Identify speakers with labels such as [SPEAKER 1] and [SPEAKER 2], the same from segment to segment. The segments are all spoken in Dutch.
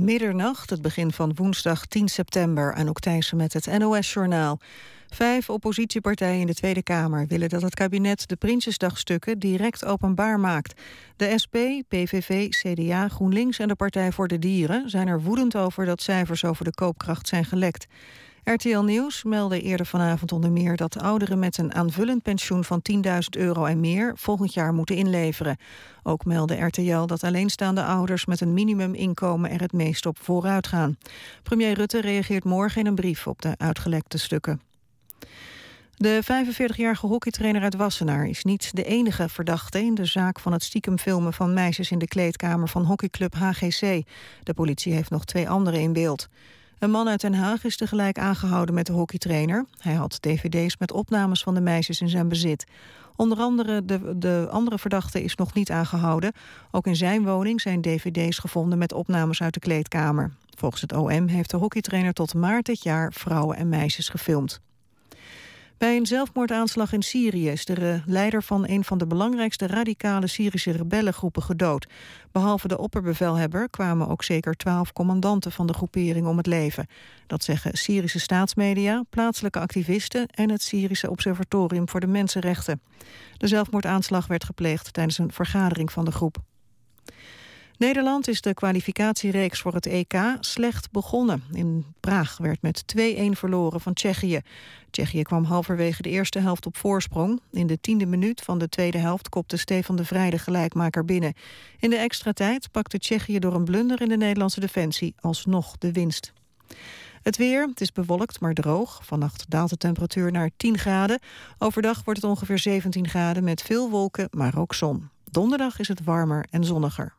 [SPEAKER 1] Middernacht, het begin van woensdag 10 september. Ook Thijssen met het NOS-journaal. Vijf oppositiepartijen in de Tweede Kamer willen dat het kabinet de Prinsjesdagstukken direct openbaar maakt. De SP, PVV, CDA, GroenLinks en de Partij voor de Dieren zijn er woedend over dat cijfers over de koopkracht zijn gelekt. RTL Nieuws meldde eerder vanavond onder meer dat ouderen met een aanvullend pensioen van 10.000 euro en meer volgend jaar moeten inleveren. Ook meldde RTL dat alleenstaande ouders met een minimuminkomen er het meest op vooruit gaan. Premier Rutte reageert morgen in een brief op de uitgelekte stukken. De 45-jarige hockeytrainer uit Wassenaar is niet de enige verdachte in de zaak van het stiekem filmen van meisjes in de kleedkamer van hockeyclub HGC. De politie heeft nog twee anderen in beeld. Een man uit Den Haag is tegelijk aangehouden met de hockeytrainer. Hij had dvd's met opnames van de meisjes in zijn bezit. Onder andere de, de andere verdachte is nog niet aangehouden. Ook in zijn woning zijn dvd's gevonden met opnames uit de kleedkamer. Volgens het OM heeft de hockeytrainer tot maart dit jaar vrouwen en meisjes gefilmd. Bij een zelfmoordaanslag in Syrië is de leider van een van de belangrijkste radicale Syrische rebellengroepen gedood. Behalve de opperbevelhebber kwamen ook zeker twaalf commandanten van de groepering om het leven. Dat zeggen Syrische staatsmedia, plaatselijke activisten en het Syrische Observatorium voor de Mensenrechten. De zelfmoordaanslag werd gepleegd tijdens een vergadering van de groep. Nederland is de kwalificatiereeks voor het EK slecht begonnen. In Praag werd met 2-1 verloren van Tsjechië. Tsjechië kwam halverwege de eerste helft op voorsprong. In de tiende minuut van de tweede helft kopte Stefan de Vrij de gelijkmaker binnen. In de extra tijd pakte Tsjechië door een blunder in de Nederlandse defensie alsnog de winst. Het weer, het is bewolkt maar droog. Vannacht daalt de temperatuur naar 10 graden. Overdag wordt het ongeveer 17 graden met veel wolken, maar ook zon. Donderdag is het warmer en zonniger.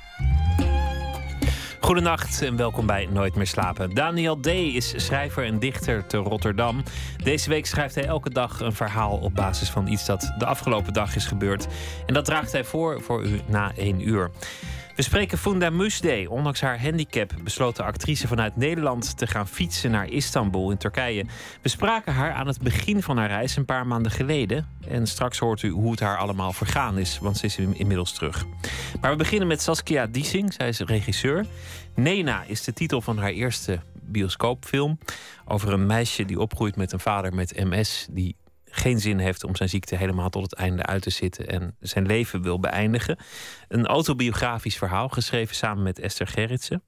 [SPEAKER 2] Goedenacht en welkom bij Nooit meer slapen. Daniel D. is schrijver en dichter te Rotterdam. Deze week schrijft hij elke dag een verhaal op basis van iets dat de afgelopen dag is gebeurd. En dat draagt hij voor voor u na één uur. We spreken Funda. Ondanks haar handicap besloot de actrice vanuit Nederland te gaan fietsen naar Istanbul in Turkije. We spraken haar aan het begin van haar reis een paar maanden geleden. En straks hoort u hoe het haar allemaal vergaan is, want ze is inmiddels terug. Maar we beginnen met Saskia Diesing. Zij is regisseur. Nena is de titel van haar eerste bioscoopfilm. Over een meisje die opgroeit met een vader met MS. Die geen zin heeft om zijn ziekte helemaal tot het einde uit te zitten en zijn leven wil beëindigen. Een autobiografisch verhaal geschreven samen met Esther Gerritsen.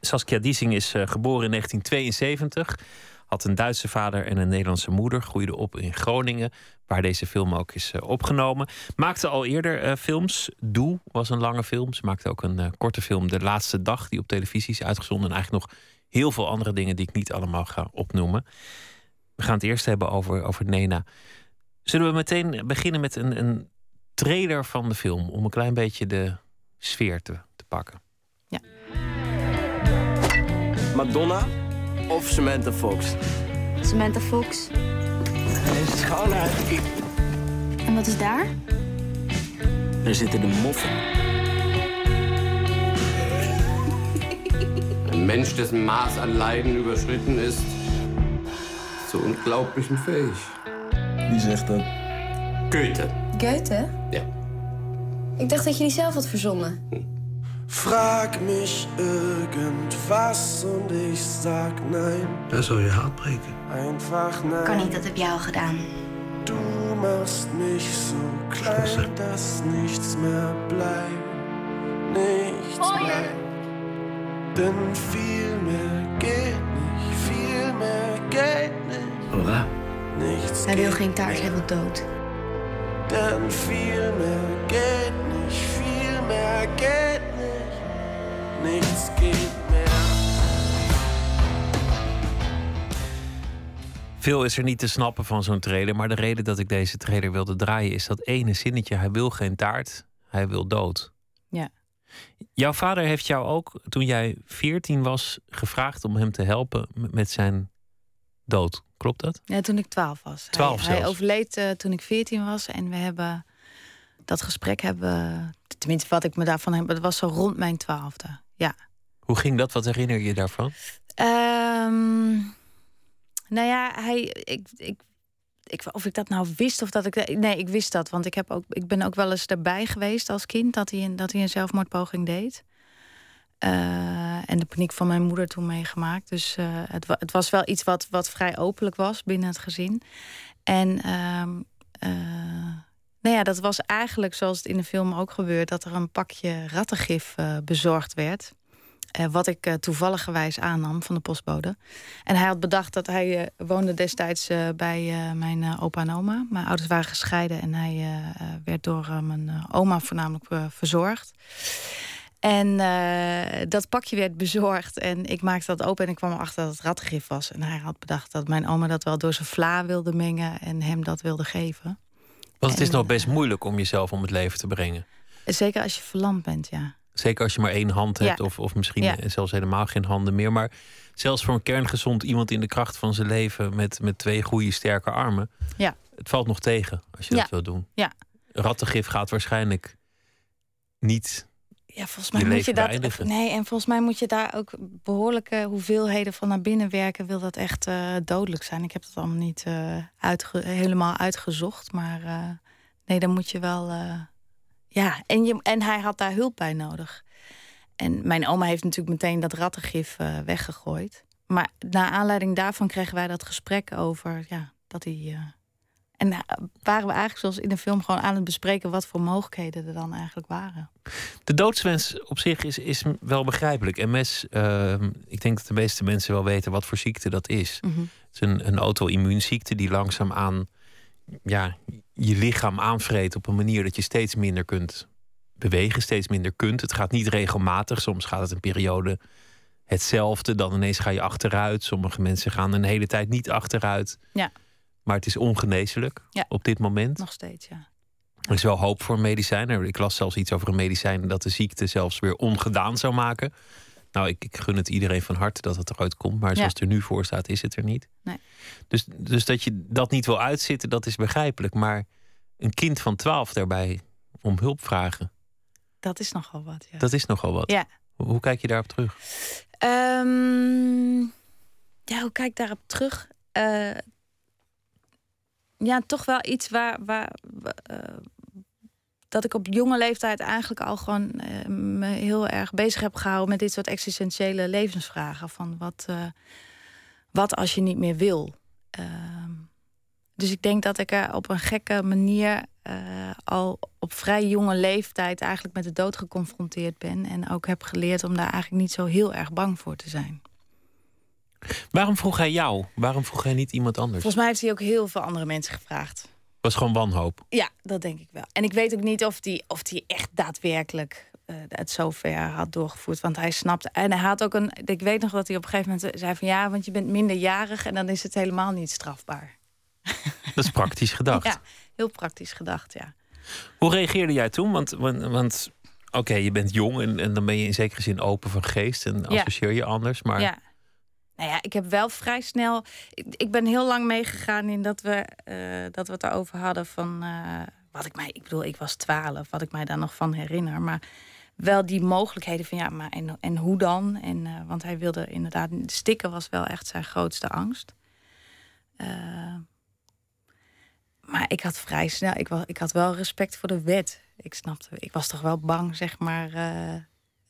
[SPEAKER 2] Saskia Diesing is uh, geboren in 1972. Had een Duitse vader en een Nederlandse moeder. Groeide op in Groningen, waar deze film ook is uh, opgenomen. Maakte al eerder uh, films. Doe was een lange film. Ze maakte ook een korte film, De Laatste Dag, die op televisie is uitgezonden. En eigenlijk nog heel veel andere dingen die ik niet allemaal ga opnoemen. We gaan het eerst hebben over, over Nena. Zullen we meteen beginnen met een, een trailer van de film om een klein beetje de sfeer te, te pakken?
[SPEAKER 1] Ja.
[SPEAKER 3] Madonna of Samantha Fox?
[SPEAKER 4] Samantha Fox.
[SPEAKER 3] Deze is gewoon uit.
[SPEAKER 4] En wat is daar?
[SPEAKER 3] Daar zitten de moffen.
[SPEAKER 5] Een mens dessen Maß an Leiden überschritten ist, zu unglaublichen fähig.
[SPEAKER 3] Wie zegt dat?
[SPEAKER 5] Goethe.
[SPEAKER 4] Goethe?
[SPEAKER 5] Ja.
[SPEAKER 4] Ik dacht dat je die zelf had verzonnen.
[SPEAKER 6] Frag mich irgendwas und ich sag nein.
[SPEAKER 3] Daar zal je hart breken.
[SPEAKER 6] Einfach nein.
[SPEAKER 4] Kan niet, dat heb jij al gedaan.
[SPEAKER 6] Du machst mich so klein, dass nichts mehr bleibt. Nichts bleibt. Denn viel mehr geht nicht, viel mehr geht nicht. Nichts
[SPEAKER 4] Hij wil geen taart, hij wil dood.
[SPEAKER 6] Denn viel mehr geht nicht, viel mehr geht nicht. Nichts geht mehr.
[SPEAKER 2] Veel is er niet te snappen van zo'n trailer. Maar de reden dat ik deze trailer wilde draaien is dat ene zinnetje. Hij wil geen taart, hij wil dood.
[SPEAKER 1] Ja.
[SPEAKER 2] Jouw vader heeft jou ook, toen jij 14 was, gevraagd om hem te helpen met zijn dood. Klopt dat?
[SPEAKER 7] Ja, toen ik 12 was.
[SPEAKER 2] 12
[SPEAKER 7] hij, overleed eh, toen ik 14 was en we hebben dat gesprek hebben... Tenminste, wat ik me daarvan heb... Dat was zo rond mijn twaalfde, ja.
[SPEAKER 2] Hoe ging dat? Wat herinner je je daarvan?
[SPEAKER 7] Um, nou ja, hij, ik, ik, ik, of ik dat nou wist of dat ik. Nee, ik wist dat. Want ik, heb ook, ik ben ook wel eens erbij geweest als kind dat hij een, dat hij een zelfmoordpoging deed. Uh, en de paniek van mijn moeder toen meegemaakt. Dus uh, het, het, was wel iets wat, wat vrij openlijk was binnen het gezin. En uh, nou ja, dat was eigenlijk zoals het in de film ook gebeurt: dat er een pakje rattengif bezorgd werd. Wat ik uh, toevallig gewijs aannam van de postbode. En hij had bedacht dat hij woonde destijds bij mijn opa en oma. Mijn ouders waren gescheiden en hij werd door mijn oma voornamelijk verzorgd. En dat pakje werd bezorgd en ik maakte dat open en ik kwam erachter dat het ratgif was. En hij had bedacht dat mijn oma dat wel door zijn vla wilde mengen en hem dat wilde geven.
[SPEAKER 2] Want het is nog best moeilijk om jezelf om het leven te brengen.
[SPEAKER 7] Zeker als je verlamd bent, ja.
[SPEAKER 2] Zeker als je maar één hand hebt, of, of misschien ja. zelfs helemaal geen handen meer. Maar zelfs voor een kerngezond iemand in de kracht van zijn leven met, met twee goede, sterke armen.
[SPEAKER 7] Ja.
[SPEAKER 2] Het valt nog tegen als je dat wil doen.
[SPEAKER 7] Ja.
[SPEAKER 2] Rattengif gaat waarschijnlijk niet.
[SPEAKER 7] Ja, volgens mij moet je dat. Nee, en volgens mij moet je daar ook behoorlijke hoeveelheden van naar binnen werken. Wil dat echt uh, dodelijk zijn? Ik heb het allemaal niet uh, uitge helemaal uitgezocht. Maar uh, nee, dan moet je wel ja, en, je, en hij had daar hulp bij nodig. En mijn oma heeft natuurlijk meteen dat rattengif weggegooid. Maar na aanleiding daarvan kregen wij dat gesprek over ja, dat hij. Uh, en uh, waren we eigenlijk zoals in de film gewoon aan het bespreken wat voor mogelijkheden er dan eigenlijk waren.
[SPEAKER 2] De doodswens op zich is, is wel begrijpelijk. MS, ehm, ik denk dat de meeste mensen wel weten wat voor ziekte dat is.
[SPEAKER 7] Mm -hmm.
[SPEAKER 2] Het is een, een auto-immuunziekte die langzaamaan ja, je lichaam aanvreet op een manier dat je steeds minder kunt bewegen, steeds minder kunt. Het gaat niet regelmatig. Soms gaat het een periode hetzelfde. Dan ineens ga je achteruit. Sommige mensen gaan een hele tijd niet achteruit.
[SPEAKER 7] Ja.
[SPEAKER 2] Maar het is ongeneeslijk
[SPEAKER 7] ja.
[SPEAKER 2] op dit moment.
[SPEAKER 7] Nog steeds, ja.
[SPEAKER 2] Er is wel hoop voor een medicijn. Ik las zelfs iets over een medicijn dat de ziekte zelfs weer ongedaan zou maken. Nou, ik, ik, gun het iedereen van harte dat het eruit komt. Maar zoals het er nu voor staat, is het er niet.
[SPEAKER 7] Nee.
[SPEAKER 2] Dus, dus dat je dat niet wil uitzitten, dat is begrijpelijk. Maar een kind van twaalf daarbij om hulp vragen.
[SPEAKER 7] Dat is nogal wat, ja.
[SPEAKER 2] Dat is nogal wat.
[SPEAKER 7] Ja.
[SPEAKER 2] Hoe, hoe kijk je daarop terug?
[SPEAKER 7] Um, ja, hoe kijk ik daarop terug? Uh, ja, toch wel iets waar, waar, uh, dat ik op jonge leeftijd eigenlijk al gewoon uh, me heel erg bezig heb gehouden met dit soort existentiële levensvragen. Van wat, uh, wat als je niet meer wil? Uh, dus ik denk dat ik er op een gekke manier eh, al op vrij jonge leeftijd eigenlijk met de dood geconfronteerd ben. En ook heb geleerd om daar eigenlijk niet zo heel erg bang voor te zijn.
[SPEAKER 2] Waarom vroeg hij jou? Waarom vroeg hij niet iemand anders?
[SPEAKER 7] Volgens mij heeft hij ook heel veel andere mensen gevraagd
[SPEAKER 2] was gewoon wanhoop.
[SPEAKER 7] Ja, dat denk ik wel. En ik weet ook niet of hij of die echt daadwerkelijk uh, het zover had doorgevoerd. Want hij snapte. En hij had ook een. Ik weet nog dat hij op een gegeven moment zei van ja, want je bent minderjarig en dan is het helemaal niet strafbaar.
[SPEAKER 2] Dat is praktisch gedacht.
[SPEAKER 7] ja, heel praktisch gedacht, ja.
[SPEAKER 2] Hoe reageerde jij toen? Want, want, want oké, okay, je bent jong en, en dan ben je in zekere zin open van geest en associeer je anders. Maar
[SPEAKER 7] ja. Nou ja, ik heb wel vrij snel. Ik, ben heel lang meegegaan in dat we, uh, dat we het erover hadden van. Uh, wat ik mij. Ik bedoel, ik was twaalf, wat ik mij daar nog van herinner. Maar wel die mogelijkheden van ja, maar en, en hoe dan? En, uh, want hij wilde inderdaad. Stikken was wel echt zijn grootste angst. maar ik had vrij snel. Ik, was, ik had wel respect voor de wet. Ik snapte. Ik was toch wel bang, zeg maar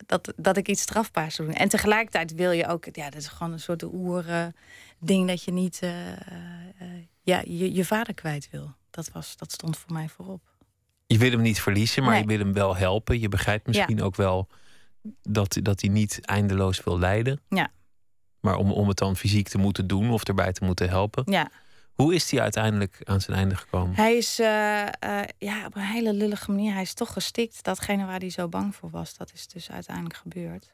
[SPEAKER 7] dat, dat ik iets strafbaars doen. En tegelijkertijd wil je ook, ja, dat is gewoon een soort oer uh, ding dat je niet uh, uh, ja, je, je vader kwijt wil. Dat, was, dat stond voor mij voorop.
[SPEAKER 2] Je wil hem niet verliezen, maar nee. je wil hem wel helpen. Je begrijpt misschien ja. ook wel dat, dat hij niet eindeloos wil lijden.
[SPEAKER 7] Ja.
[SPEAKER 2] Maar om, om het dan fysiek te moeten doen of erbij te moeten helpen.
[SPEAKER 7] Ja.
[SPEAKER 2] Hoe is hij uiteindelijk aan zijn einde gekomen?
[SPEAKER 7] Hij is uh, uh, ja, op een hele lullige manier. Hij is toch gestikt. Datgene waar hij zo bang voor was, dat is dus uiteindelijk gebeurd.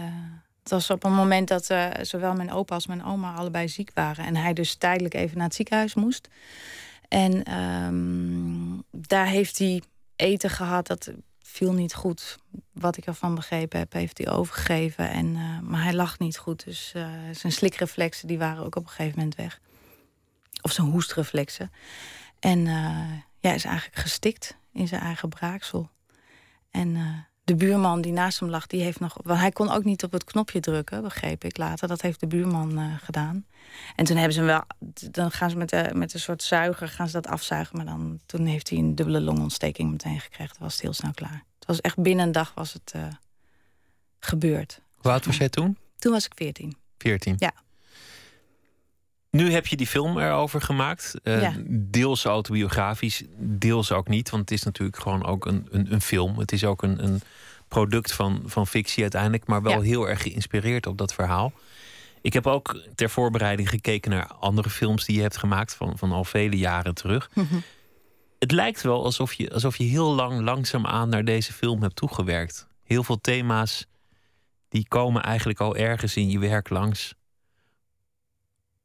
[SPEAKER 7] Uh, het was op een moment dat zowel mijn opa als mijn oma allebei ziek waren. En hij dus tijdelijk even naar het ziekenhuis moest. En um, daar heeft hij eten gehad. Dat viel niet goed. Wat ik ervan begrepen heb, heeft hij overgegeven. En, maar hij lag niet goed. Dus zijn slikreflexen die waren ook op een gegeven moment weg of zijn hoestreflexen. En uh, ja, is eigenlijk gestikt in zijn eigen braaksel. En eh, de buurman die naast hem lag, die heeft nog. Want hij kon ook niet op het knopje drukken, begreep ik later. Dat heeft de buurman uh, gedaan. En toen hebben ze hem wel. Dan gaan ze met, de, met een soort zuiger gaan ze dat afzuigen. Maar dan, toen heeft hij een dubbele longontsteking meteen gekregen. Toen was het heel snel klaar. Het was echt binnen een dag was het gebeurd.
[SPEAKER 2] Hoe oud was jij toen?
[SPEAKER 7] Toen was ik 14.
[SPEAKER 2] 14?
[SPEAKER 7] Ja.
[SPEAKER 2] Nu heb je die film erover gemaakt. Uh,
[SPEAKER 7] Ja.
[SPEAKER 2] Deels autobiografisch, deels ook niet. Want het is natuurlijk gewoon ook een, een, een film. Het is ook een, een product van, van fictie uiteindelijk. Maar wel
[SPEAKER 7] Ja.
[SPEAKER 2] heel erg geïnspireerd op dat verhaal. Ik heb ook ter voorbereiding gekeken naar andere films die je hebt gemaakt. Van, van al vele jaren terug. Het lijkt wel alsof je, alsof je heel lang langzaamaan naar deze film hebt toegewerkt. Heel veel thema's die komen eigenlijk al ergens in je werk langs.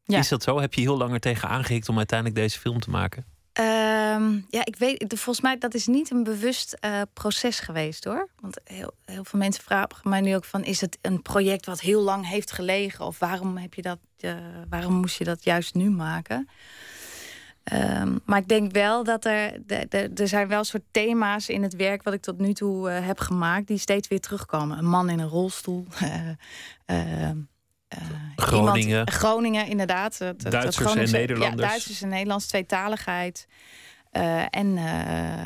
[SPEAKER 7] Ja.
[SPEAKER 2] Is dat zo? Heb je heel lang er tegen aangehikt om uiteindelijk deze film te maken?
[SPEAKER 7] Ehm, ja, ik weet, volgens mij dat is niet een bewust eh, proces geweest hoor. Want heel, heel veel mensen vragen mij nu ook van: is het een project wat heel lang heeft gelegen? Of waarom heb je dat, eh, waarom moest je dat juist nu maken? Ehm, maar ik denk wel dat er, de- de- er zijn wel soort thema's in het werk wat ik tot nu toe eh, heb gemaakt, die steeds weer terugkomen. Een man in een rolstoel. eh,
[SPEAKER 2] Groningen.
[SPEAKER 7] Iemand, Groningen, inderdaad. Het- het-
[SPEAKER 2] Duitsers
[SPEAKER 7] het
[SPEAKER 2] en Nederlanders.
[SPEAKER 7] Ja, Duitsers en Nederlands, tweetaligheid. eh, en eh, eh,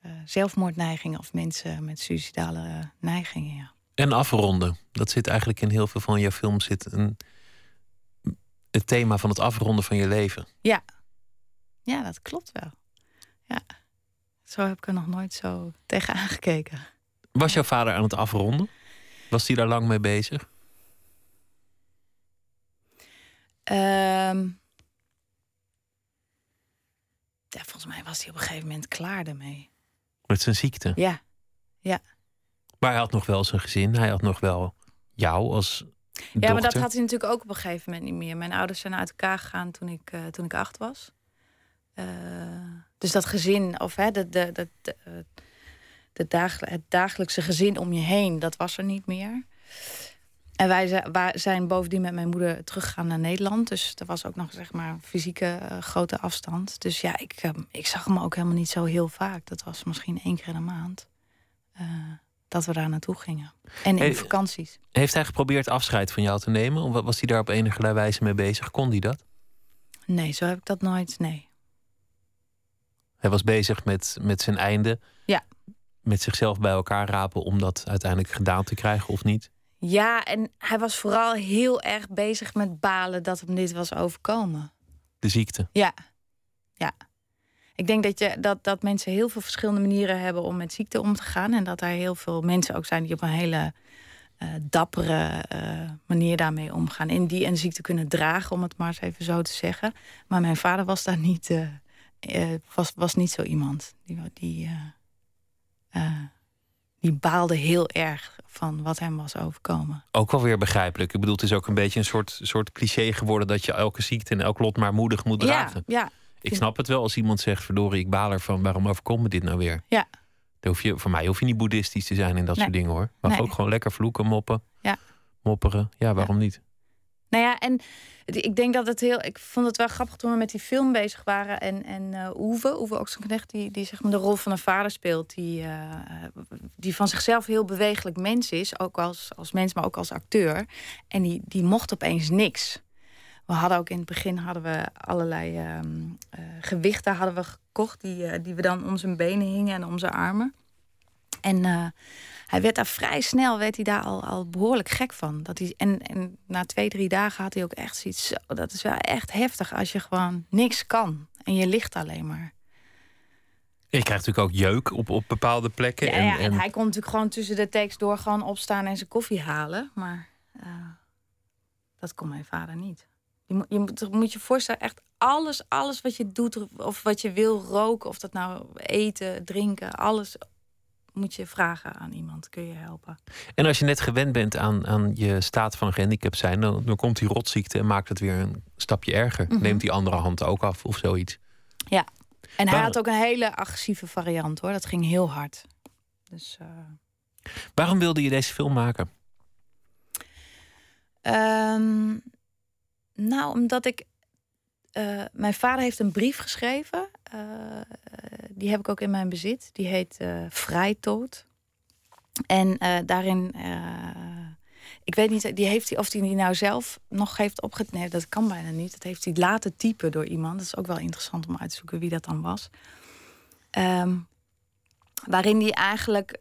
[SPEAKER 7] eh, zelfmoordneigingen of mensen met suicidale neigingen. Ja.
[SPEAKER 2] En afronden. Dat zit eigenlijk in heel veel van jouw films. Zit een, het thema van het afronden van je leven.
[SPEAKER 7] ja, ja, dat klopt wel. Ja. Zo heb ik er nog nooit zo tegen aangekeken.
[SPEAKER 2] Was jouw vader aan het afronden? Was hij daar lang mee bezig?
[SPEAKER 7] Ehm, ja, volgens mij was hij op een gegeven moment klaar ermee.
[SPEAKER 2] Met zijn ziekte?
[SPEAKER 7] Ja, ja.
[SPEAKER 2] Maar hij had nog wel zijn gezin. Hij had nog wel jou als
[SPEAKER 7] Ja, maar dat had hij natuurlijk ook op een gegeven moment niet meer. Mijn ouders zijn uit elkaar gegaan toen ik, eh, toen ik acht was. Eh, dus dat gezin, of hè, de, de, de, de, de het dagelijkse gezin om je heen, dat was er niet meer. En wij zijn bovendien met mijn moeder teruggegaan naar Nederland. Dus er was ook nog zeg maar fysieke eh, grote afstand. Dus ja, ik, eh, ik zag hem ook helemaal niet zo heel vaak. Dat was misschien één keer in de maand. eh, dat we daar naartoe gingen. En in vakanties.
[SPEAKER 2] Heeft hij geprobeerd afscheid van jou te nemen? Of was hij daar op enige wijze mee bezig? Kon hij dat?
[SPEAKER 7] Nee, zo heb ik dat nooit. Nee.
[SPEAKER 2] Hij was bezig met, met zijn einde.
[SPEAKER 7] Ja.
[SPEAKER 2] Met zichzelf bij elkaar rapen om dat uiteindelijk gedaan te krijgen of niet?
[SPEAKER 7] Ja, en hij was vooral heel erg bezig met balen dat hem dit was overkomen.
[SPEAKER 2] De ziekte.
[SPEAKER 7] Ja, ja. Ik denk dat, je, dat, dat mensen heel veel verschillende manieren hebben om met ziekte om te gaan. En dat er heel veel mensen ook zijn die op een hele eh, dappere eh, manier daarmee omgaan. En die een ziekte kunnen dragen, om het maar eens even zo te zeggen. Maar mijn vader was daar niet, eh, was, was niet zo iemand. Die, die, die baalde heel erg van wat hem was overkomen.
[SPEAKER 2] Ook wel weer begrijpelijk. Ik bedoel, het is ook een beetje een soort, soort cliché geworden dat je elke ziekte en elk lot maar moedig moet dragen.
[SPEAKER 7] Ja, ja.
[SPEAKER 2] Ik snap het wel als iemand zegt, verdorie, ik baal ervan, waarom overkomt me dit nou weer?
[SPEAKER 7] Ja.
[SPEAKER 2] Dan hoef je, voor mij hoef je niet boeddhistisch te zijn in dat
[SPEAKER 7] Nee.
[SPEAKER 2] soort dingen hoor. Mag
[SPEAKER 7] Nee.
[SPEAKER 2] ook gewoon lekker vloeken, moppen,
[SPEAKER 7] Ja.
[SPEAKER 2] mopperen. Ja, waarom niet?
[SPEAKER 7] Nou ja, en ik denk dat het heel. Ik vond het wel grappig toen we met die film bezig waren. En, en eh Oeve, Oeve Oxenknecht, die, die zeg maar de rol van een vader speelt. Die, eh, die van zichzelf heel bewegelijk mens is. Ook als, als mens, maar ook als acteur. En die, die mocht opeens niks. We hadden ook in het begin hadden we allerlei ehm, eh, gewichten hadden we gekocht. Die, die we dan om zijn benen hingen en om zijn armen. En eh, hij werd daar vrij snel, werd hij daar al, al behoorlijk gek van. Dat hij, en, en na twee, drie dagen had hij ook echt zoiets. Zo, dat is wel echt heftig als je gewoon niks kan. En je ligt alleen maar.
[SPEAKER 2] Je krijgt natuurlijk ook jeuk op, op bepaalde plekken.
[SPEAKER 7] Ja,
[SPEAKER 2] en,
[SPEAKER 7] ja, en
[SPEAKER 2] en
[SPEAKER 7] hij kon natuurlijk gewoon tussen de tekst door gewoon opstaan en zijn koffie halen. Maar eh, dat kon mijn vader niet. Je moet je, moet, moet je voorstellen, echt alles, alles wat je doet of wat je wil roken, of dat nou eten, drinken, alles moet je vragen aan iemand. Kun je helpen?
[SPEAKER 2] En als je net gewend bent aan, aan je staat van gehandicapt zijn, dan, dan komt die rotziekte en maakt het weer een stapje erger.
[SPEAKER 7] Mhm.
[SPEAKER 2] Neemt die andere hand ook af of zoiets.
[SPEAKER 7] Ja. En hij had ook een hele agressieve variant hoor. Dat ging heel hard. Dus. eh,
[SPEAKER 2] Waarom wilde je deze film maken?
[SPEAKER 7] Ehm, nou, omdat ik. eh, mijn vader heeft een brief geschreven. Die heb ik ook in mijn bezit. Die heet uh. En daarin, ik weet niet, die heeft hij, of hij die nou zelf nog heeft opgetypt. Nee, dat kan bijna niet. Dat heeft hij laten typen door iemand. Dat is ook wel interessant om uit te zoeken wie dat dan was. Ehm, waarin hij eigenlijk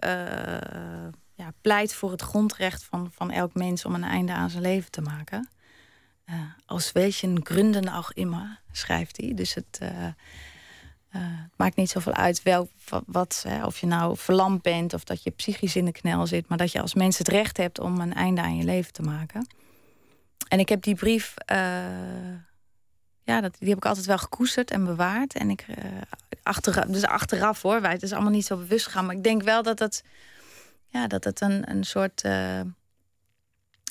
[SPEAKER 7] ja, pleit voor het grondrecht van, van elk mens om een einde aan zijn leven te maken. Als welchen grunden auch immer, schrijft hij. Dus het uh, uh, maakt niet zoveel uit wel, wat, hè, of je nou verlamd bent of dat je psychisch in de knel zit, maar dat je als mens het recht hebt om een einde aan je leven te maken. En ik heb die brief, ja, dat, die heb ik altijd wel gekoesterd en bewaard. En ik, achteraf, dus achteraf hoor, wij, het is allemaal niet zo bewust gegaan, maar ik denk wel dat het ja, dat het een, een soort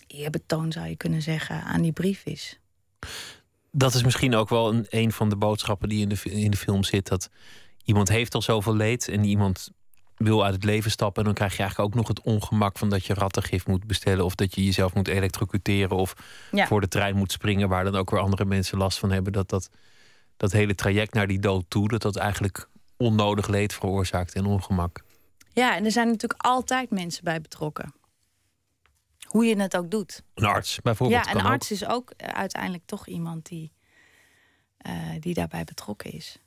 [SPEAKER 7] eerbetoon, zou je kunnen zeggen, aan die brief is.
[SPEAKER 2] Dat is misschien ook wel een, een van de boodschappen die in de, in de film zit. Dat iemand heeft al zoveel leed en iemand wil uit het leven stappen. En dan krijg je eigenlijk ook nog het ongemak van dat je rattengif moet bestellen. Of dat je jezelf moet elektrocuteren. Of voor de trein moet springen. Waar dan ook weer andere mensen last van hebben. Dat dat, dat hele traject naar die dood toe. Dat dat eigenlijk onnodig leed veroorzaakt en ongemak.
[SPEAKER 7] Ja, en er zijn natuurlijk altijd mensen bij betrokken. Hoe je het ook doet.
[SPEAKER 2] Een arts bijvoorbeeld.
[SPEAKER 7] Ja, een arts is ook eh, uiteindelijk toch iemand die, uh, die daarbij betrokken is.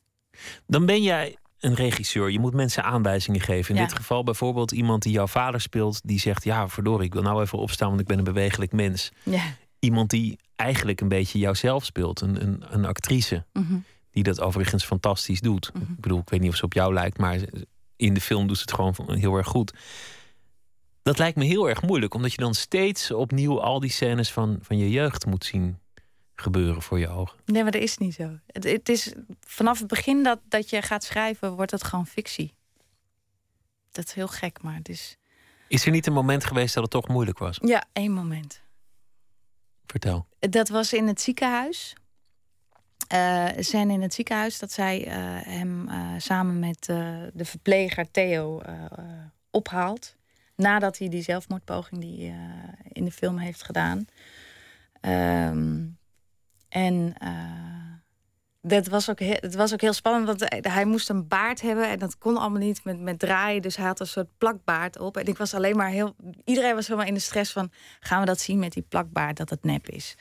[SPEAKER 2] Dan ben jij een regisseur. Je moet mensen aanwijzingen geven. In dit geval bijvoorbeeld iemand die jouw vader speelt, die zegt: Ja, verdorie, ik wil nou even opstaan, want ik ben een bewegelijk mens.
[SPEAKER 7] Ja.
[SPEAKER 2] Iemand die eigenlijk een beetje jouzelf speelt, een, een, een actrice.
[SPEAKER 7] Mhm.
[SPEAKER 2] Die dat overigens fantastisch doet.
[SPEAKER 7] Mhm.
[SPEAKER 2] Ik bedoel, ik weet niet of ze op jou lijkt, maar in de film doet ze het gewoon heel erg goed. Dat lijkt me heel erg moeilijk, omdat je dan steeds opnieuw al die scènes van, van je jeugd moet zien gebeuren voor je ogen.
[SPEAKER 7] Nee, maar dat is niet zo. Het, het is vanaf het begin dat, dat je gaat schrijven, wordt het gewoon fictie. Dat is heel gek, maar het is.
[SPEAKER 2] Is er niet een moment geweest dat het toch moeilijk was?
[SPEAKER 7] Ja, één moment.
[SPEAKER 2] Vertel.
[SPEAKER 7] Dat was in het ziekenhuis uh, scène in het ziekenhuis dat zij uh, hem uh, samen met de verpleger Theo ophaalt. Nadat hij die zelfmoordpoging die in de film heeft gedaan. Um, en dat was, ook het was ook heel spannend, want hij moest een baard hebben en dat kon allemaal niet met, met draaien. Dus hij had een soort plakbaard op. En ik was alleen maar heel. Iedereen was helemaal in de stress van: gaan we dat zien met die plakbaard dat het nep is?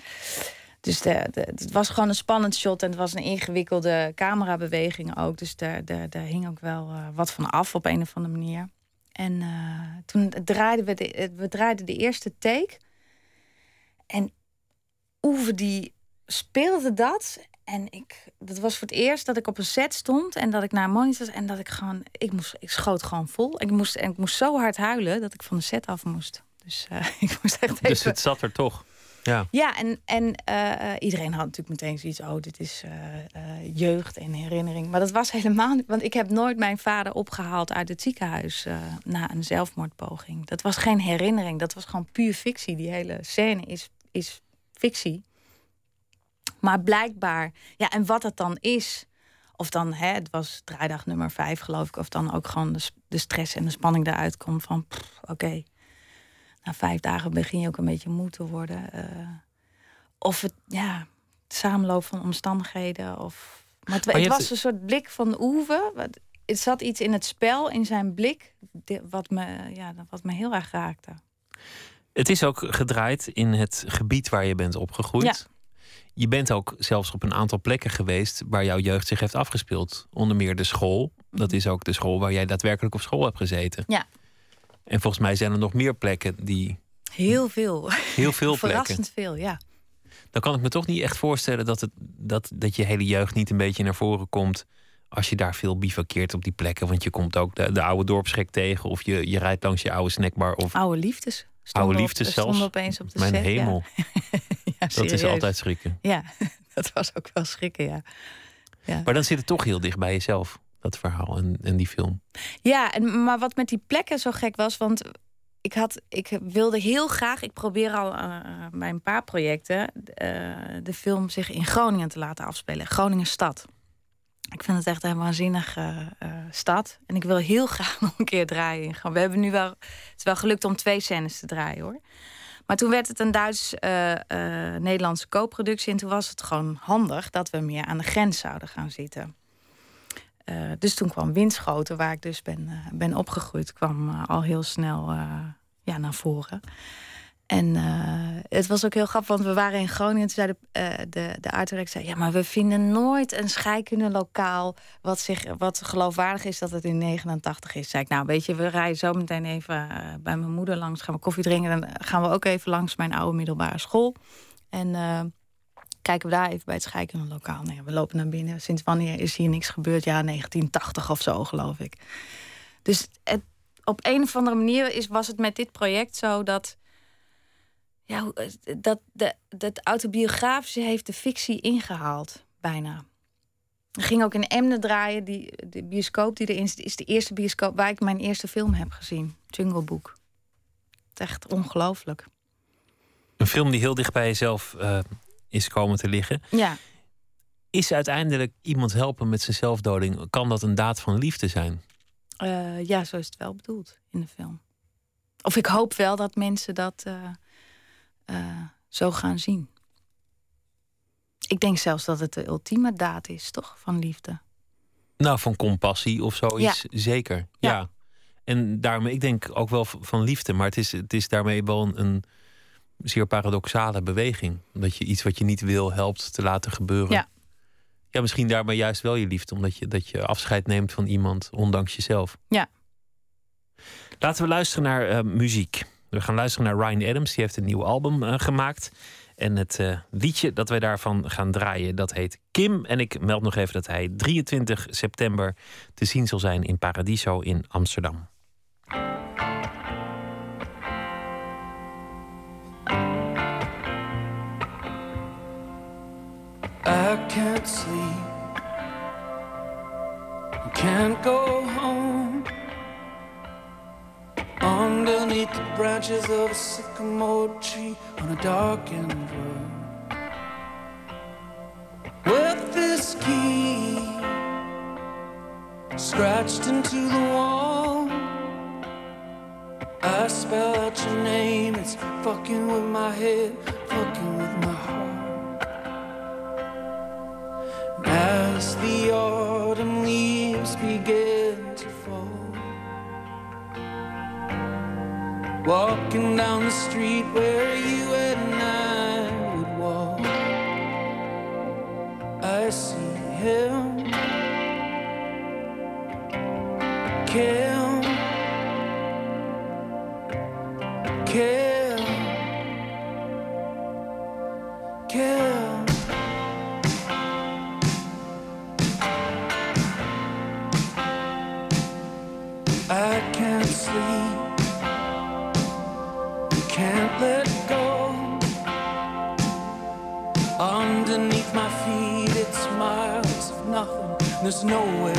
[SPEAKER 7] Dus de, het was gewoon een spannend shot en het was een ingewikkelde camerabeweging ook. Dus daar, daar, daar hing ook wel uh, wat van af op een of andere manier. En uh, toen draaiden we, de, we draaiden de eerste take. En Oeve die speelde dat. En ik, dat was voor het eerst dat ik op een set stond en dat ik naar een monitor en dat ik gewoon, ik, moest, ik schoot gewoon vol. Ik moest, en ik moest zo hard huilen dat ik van de set af moest. Dus uh, ik moest echt even...
[SPEAKER 2] Dus het zat er toch? Ja,
[SPEAKER 7] ja en, en uh, iedereen had natuurlijk meteen zoiets... oh, dit is uh, jeugd en herinnering. Maar dat was helemaal niet... want ik heb nooit mijn vader opgehaald uit het ziekenhuis... na een zelfmoordpoging. Dat was geen herinnering, dat was gewoon puur fictie. Die hele scène is, is fictie. Maar blijkbaar... ja, en wat het dan is... Of dan, hè, het was draaidag nummer vijf, geloof ik. Of dan ook gewoon de, de stress en de spanning eruit komt van... oké, na vijf dagen begin je ook een beetje moe te worden. Uh, of het, ja, het samenloop van omstandigheden. Of, maar het, het was een soort blik van Oeve. Het zat iets in het spel, in zijn blik, wat me, ja, wat me heel erg raakte.
[SPEAKER 2] Het is ook gedraaid in het gebied waar je bent opgegroeid.
[SPEAKER 7] Ja.
[SPEAKER 2] Je bent ook zelfs op een aantal plekken geweest waar jouw jeugd zich heeft afgespeeld. Onder meer de school. Dat is ook de school waar jij daadwerkelijk op school hebt gezeten.
[SPEAKER 7] Ja.
[SPEAKER 2] En volgens mij zijn er nog meer plekken die.
[SPEAKER 7] Heel veel.
[SPEAKER 2] Heel veel plekken.
[SPEAKER 7] Verrassend veel, ja.
[SPEAKER 2] Dan kan ik me toch niet echt voorstellen dat, het, dat, dat je hele jeugd niet een beetje naar voren komt. als je daar veel bivakkeert op die plekken. Want je komt ook de, de oude dorpsgek tegen. of je, je rijdt langs je oude snackbar. Of
[SPEAKER 7] oude liefdes.
[SPEAKER 2] Oude liefdes zelfs.
[SPEAKER 7] opeens op de
[SPEAKER 2] Mijn
[SPEAKER 7] set,
[SPEAKER 2] hemel.
[SPEAKER 7] Ja.
[SPEAKER 2] dat is altijd schrikken.
[SPEAKER 7] Ja, dat was ook wel schrikken, ja. ja.
[SPEAKER 2] Maar dan zit het toch heel dicht bij jezelf dat verhaal en, en die film.
[SPEAKER 7] Ja, en, maar wat met die plekken zo gek was, want ik, had, ik wilde heel graag, ik probeer al uh, bij een paar projecten, uh, de film zich in Groningen te laten afspelen. Groningen stad. Ik vind het echt een waanzinnige uh, stad. En ik wil heel graag nog een keer draaien. We hebben nu wel, het is wel gelukt om twee scènes te draaien hoor. Maar toen werd het een Duits-Nederlandse co-productie. En toen was het gewoon handig dat we meer aan de grens zouden gaan zitten. Eh, dus toen kwam Winschoten, waar ik dus ben, uh, ben opgegroeid, kwam uh, al heel snel ja, naar voren. En het was ook heel grappig, want we waren in Groningen. Toen zei de, de, de zei... ja, maar we vinden nooit een scheikundelokaal... Wat, zich, wat geloofwaardig is dat het in 89 is. Zei ik, nou weet je, we rijden zo meteen even bij mijn moeder langs... gaan we koffie drinken, dan gaan we ook even langs mijn oude middelbare school. En kijken we daar even bij het scheikundelokaal. Nou ja, we lopen naar binnen. Sinds wanneer is hier niks gebeurd? Ja, 1980 of zo, geloof ik. Dus op een of andere manier is, was het met dit project zo dat. Ja, dat de, dat autobiografische heeft de fictie ingehaald, bijna. Ik ging ook in Emne draaien. Die, de bioscoop die erin zit, is de eerste bioscoop waar ik mijn eerste film heb gezien. Jungle Book. Echt ongelooflijk.
[SPEAKER 2] Een film die heel dicht bij jezelf uh, is komen te liggen.
[SPEAKER 7] Ja.
[SPEAKER 2] Is uiteindelijk iemand helpen met zijn zelfdoding, kan dat een daad van liefde zijn?
[SPEAKER 7] Uh, ja, zo is het wel bedoeld in de film. Of ik hoop wel dat mensen dat uh, uh, zo gaan zien. Ik denk zelfs dat het de ultieme daad is, toch? Van liefde.
[SPEAKER 2] Nou, van compassie of zoiets, ja. zeker. Ja. ja. En daarmee, ik denk ook wel van liefde, maar het is, het is daarmee wel een, een zeer paradoxale beweging. Dat je iets wat je niet wil helpt te laten gebeuren.
[SPEAKER 7] Ja.
[SPEAKER 2] Ja, misschien daarmee juist wel je liefde, omdat je, dat je afscheid neemt van iemand, ondanks jezelf.
[SPEAKER 7] Ja.
[SPEAKER 2] Laten we luisteren naar uh, muziek. We gaan luisteren naar Ryan Adams, die heeft een nieuw album uh, gemaakt. En het uh, liedje dat wij daarvan gaan draaien, dat heet Kim. En ik meld nog even dat hij 23 september te zien zal zijn in Paradiso in Amsterdam.
[SPEAKER 8] I can't sleep. Can't go home. Underneath the branches of a sycamore tree on a darkened road. With this key scratched into the wall. I spell out your name, it's fucking with my head, fucking with my As the autumn leaves begin to fall, walking down the street where you and I would walk, I see him. Kim, nowhere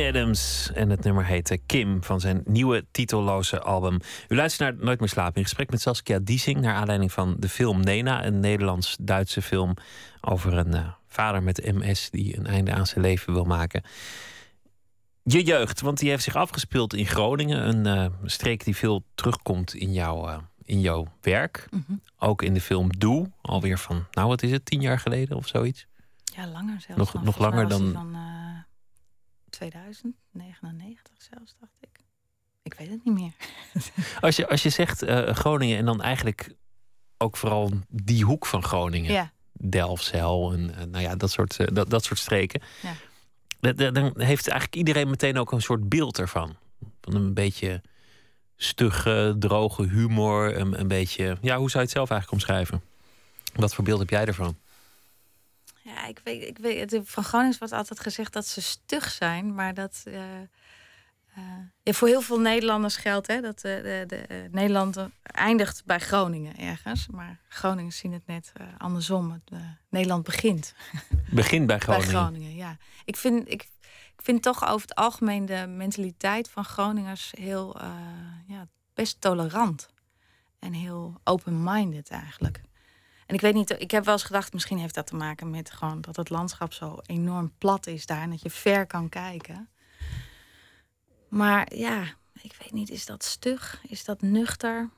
[SPEAKER 2] Adams en het nummer heette Kim van zijn nieuwe titelloze album. U luistert naar Nooit meer slapen in gesprek met Saskia Diesing naar aanleiding van de film Nena, een Nederlands-Duitse film over een uh, vader met MS die een einde aan zijn leven wil maken. Je jeugd, want die heeft zich afgespeeld in Groningen, een uh, streek die veel terugkomt in jouw, uh, in jouw werk. Mm -hmm. Ook in de film Doe, alweer van, nou wat is het, tien jaar geleden of zoiets?
[SPEAKER 7] Ja, langer zelfs.
[SPEAKER 2] Nog, nog, nog langer dan.
[SPEAKER 7] Van, uh, 2099 zelfs, dacht ik. Ik weet het niet meer.
[SPEAKER 2] als, je, als je zegt uh, Groningen en dan eigenlijk ook vooral die hoek van Groningen.
[SPEAKER 7] Ja.
[SPEAKER 2] Delfzijl en uh, nou ja, dat soort, uh, dat, dat soort streken. Ja. Dan heeft eigenlijk iedereen meteen ook een soort beeld ervan. Van een beetje stugge, droge humor. Een, een beetje. Ja, hoe zou je het zelf eigenlijk omschrijven? Wat voor beeld heb jij ervan?
[SPEAKER 7] Ja, ik weet, ik weet, van Gronings wordt altijd gezegd dat ze stug zijn, maar dat. Uh, uh, ja, voor heel veel Nederlanders geldt hè, dat uh, de, de, Nederland eindigt bij Groningen ergens. Maar Groningen zien het net andersom. Het, Nederland begint.
[SPEAKER 2] Begint bij Groningen.
[SPEAKER 7] bij Groningen, ja. Ik vind, ik, ik vind toch over het algemeen de mentaliteit van Groningers heel ja, best tolerant. En heel open-minded eigenlijk. En ik weet niet, ik heb wel eens gedacht, misschien heeft dat te maken met gewoon dat het landschap zo enorm plat is daar en dat je ver kan kijken. Maar ja, ik weet niet, is dat stug? Is dat nuchter?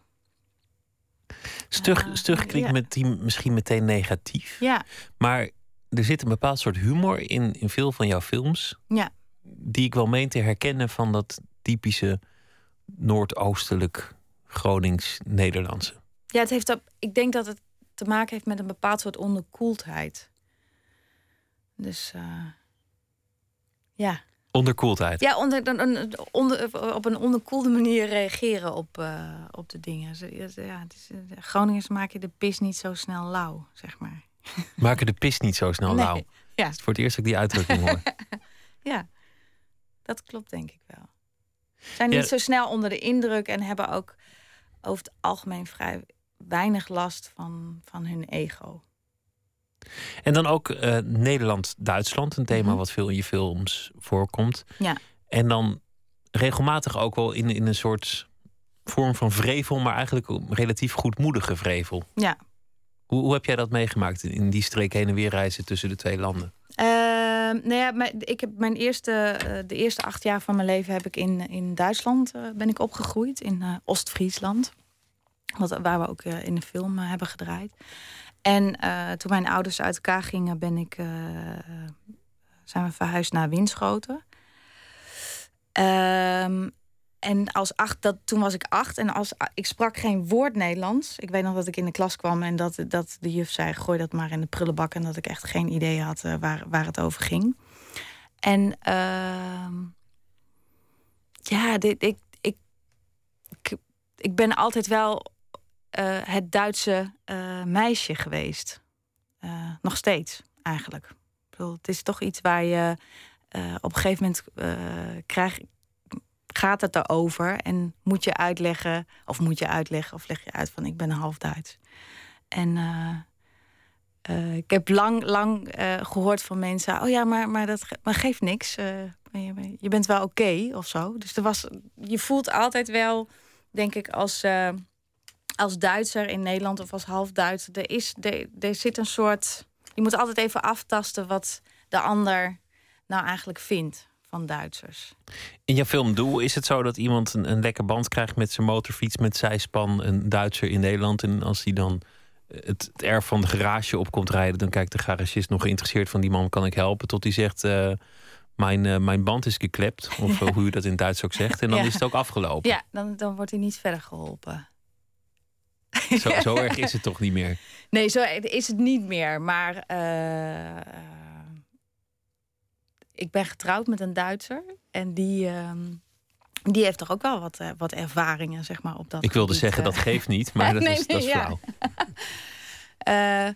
[SPEAKER 2] Stug, uh, stug klinkt
[SPEAKER 7] ja.
[SPEAKER 2] met die misschien meteen negatief.
[SPEAKER 7] Ja.
[SPEAKER 2] Maar er zit een bepaald soort humor in, in veel van jouw films.
[SPEAKER 7] Ja.
[SPEAKER 2] Die ik wel meen te herkennen van dat typische Noordoostelijk Gronings-Nederlandse.
[SPEAKER 7] Ja, het heeft op, ik denk dat het te maken heeft met een bepaald soort onderkoeldheid. Dus uh, ja.
[SPEAKER 2] Onderkoeldheid?
[SPEAKER 7] Ja, onder, onder, op een onderkoelde manier reageren op, uh, op de dingen. Ja, het is, Groningers maken de pis niet zo snel lauw, zeg maar.
[SPEAKER 2] Maken de pis niet zo snel
[SPEAKER 7] nee,
[SPEAKER 2] lauw?
[SPEAKER 7] Ja.
[SPEAKER 2] Het voor het eerst dat ik die uitdrukking hoor.
[SPEAKER 7] ja, dat klopt denk ik wel. Zijn niet zo snel onder de indruk en hebben ook over het algemeen vrij weinig last van, van hun ego.
[SPEAKER 2] En dan ook uh, Nederland-Duitsland, een thema
[SPEAKER 7] Mhm.
[SPEAKER 2] wat veel in je films voorkomt.
[SPEAKER 7] Ja.
[SPEAKER 2] En dan regelmatig ook wel in, in een soort vorm van vrevel, maar eigenlijk een relatief goedmoedige vrevel.
[SPEAKER 7] Ja.
[SPEAKER 2] Hoe, hoe heb jij dat meegemaakt in, in die streek heen en weer reizen tussen de twee landen?
[SPEAKER 7] Uh, nou ja, ik heb mijn eerste, uh, de eerste acht jaar van mijn leven heb ik in, in Duitsland uh, ben ik opgegroeid, in Oost-Friesland. Wat, waar we ook uh, in de film uh, hebben gedraaid. En uh, toen mijn ouders uit elkaar gingen, ben ik, zijn we verhuisd naar Winschoten. Um, en als acht, dat, toen was ik acht en als, ik sprak geen woord Nederlands. Ik weet nog dat ik in de klas kwam en dat, dat de juf zei: gooi dat maar in de prullenbak. En dat ik echt geen idee had waar, waar het over ging. En ja, dit, ik, ik, ik ben altijd wel uh, het Duitse uh, meisje geweest. Uh, nog steeds, eigenlijk. Ik het is toch iets waar je op een gegeven moment krijg, gaat het erover en moet je uitleggen, of moet je uitleggen, of leg je uit van ik ben half Duits. En ik heb lang, lang gehoord van mensen, oh ja, maar, maar dat maar geeft niks. je, je bent wel oké okay, of zo. Dus er was, je voelt altijd wel, denk ik, als als Duitser in Nederland of als half Duitser, er, is, er, er zit een soort. Je moet altijd even aftasten wat de ander nou eigenlijk vindt van Duitsers.
[SPEAKER 2] In jouw film Doel is het zo dat iemand een, een lekker band krijgt met zijn motorfiets met zijspan, een Duitser in Nederland. En als hij dan het, het erf van de garage op komt rijden, dan kijkt de garagist nog geïnteresseerd van die man kan ik helpen. Tot hij zegt. Uh, mijn, uh, mijn band is geklept, of hoe je dat in Duits ook zegt. En dan ja. is het ook afgelopen.
[SPEAKER 7] Ja, dan, dan wordt hij niet verder geholpen.
[SPEAKER 2] Zo, zo, erg is het toch niet meer?
[SPEAKER 7] Nee, zo is het niet meer. Maar uh, ik ben getrouwd met een Duitser. En die, uh, die heeft toch ook wel wat, uh, wat ervaringen, zeg maar, op dat
[SPEAKER 2] Ik wilde
[SPEAKER 7] gebied,
[SPEAKER 2] zeggen, dat geeft niet, maar dat,
[SPEAKER 7] nee,
[SPEAKER 2] is, dat is flauw.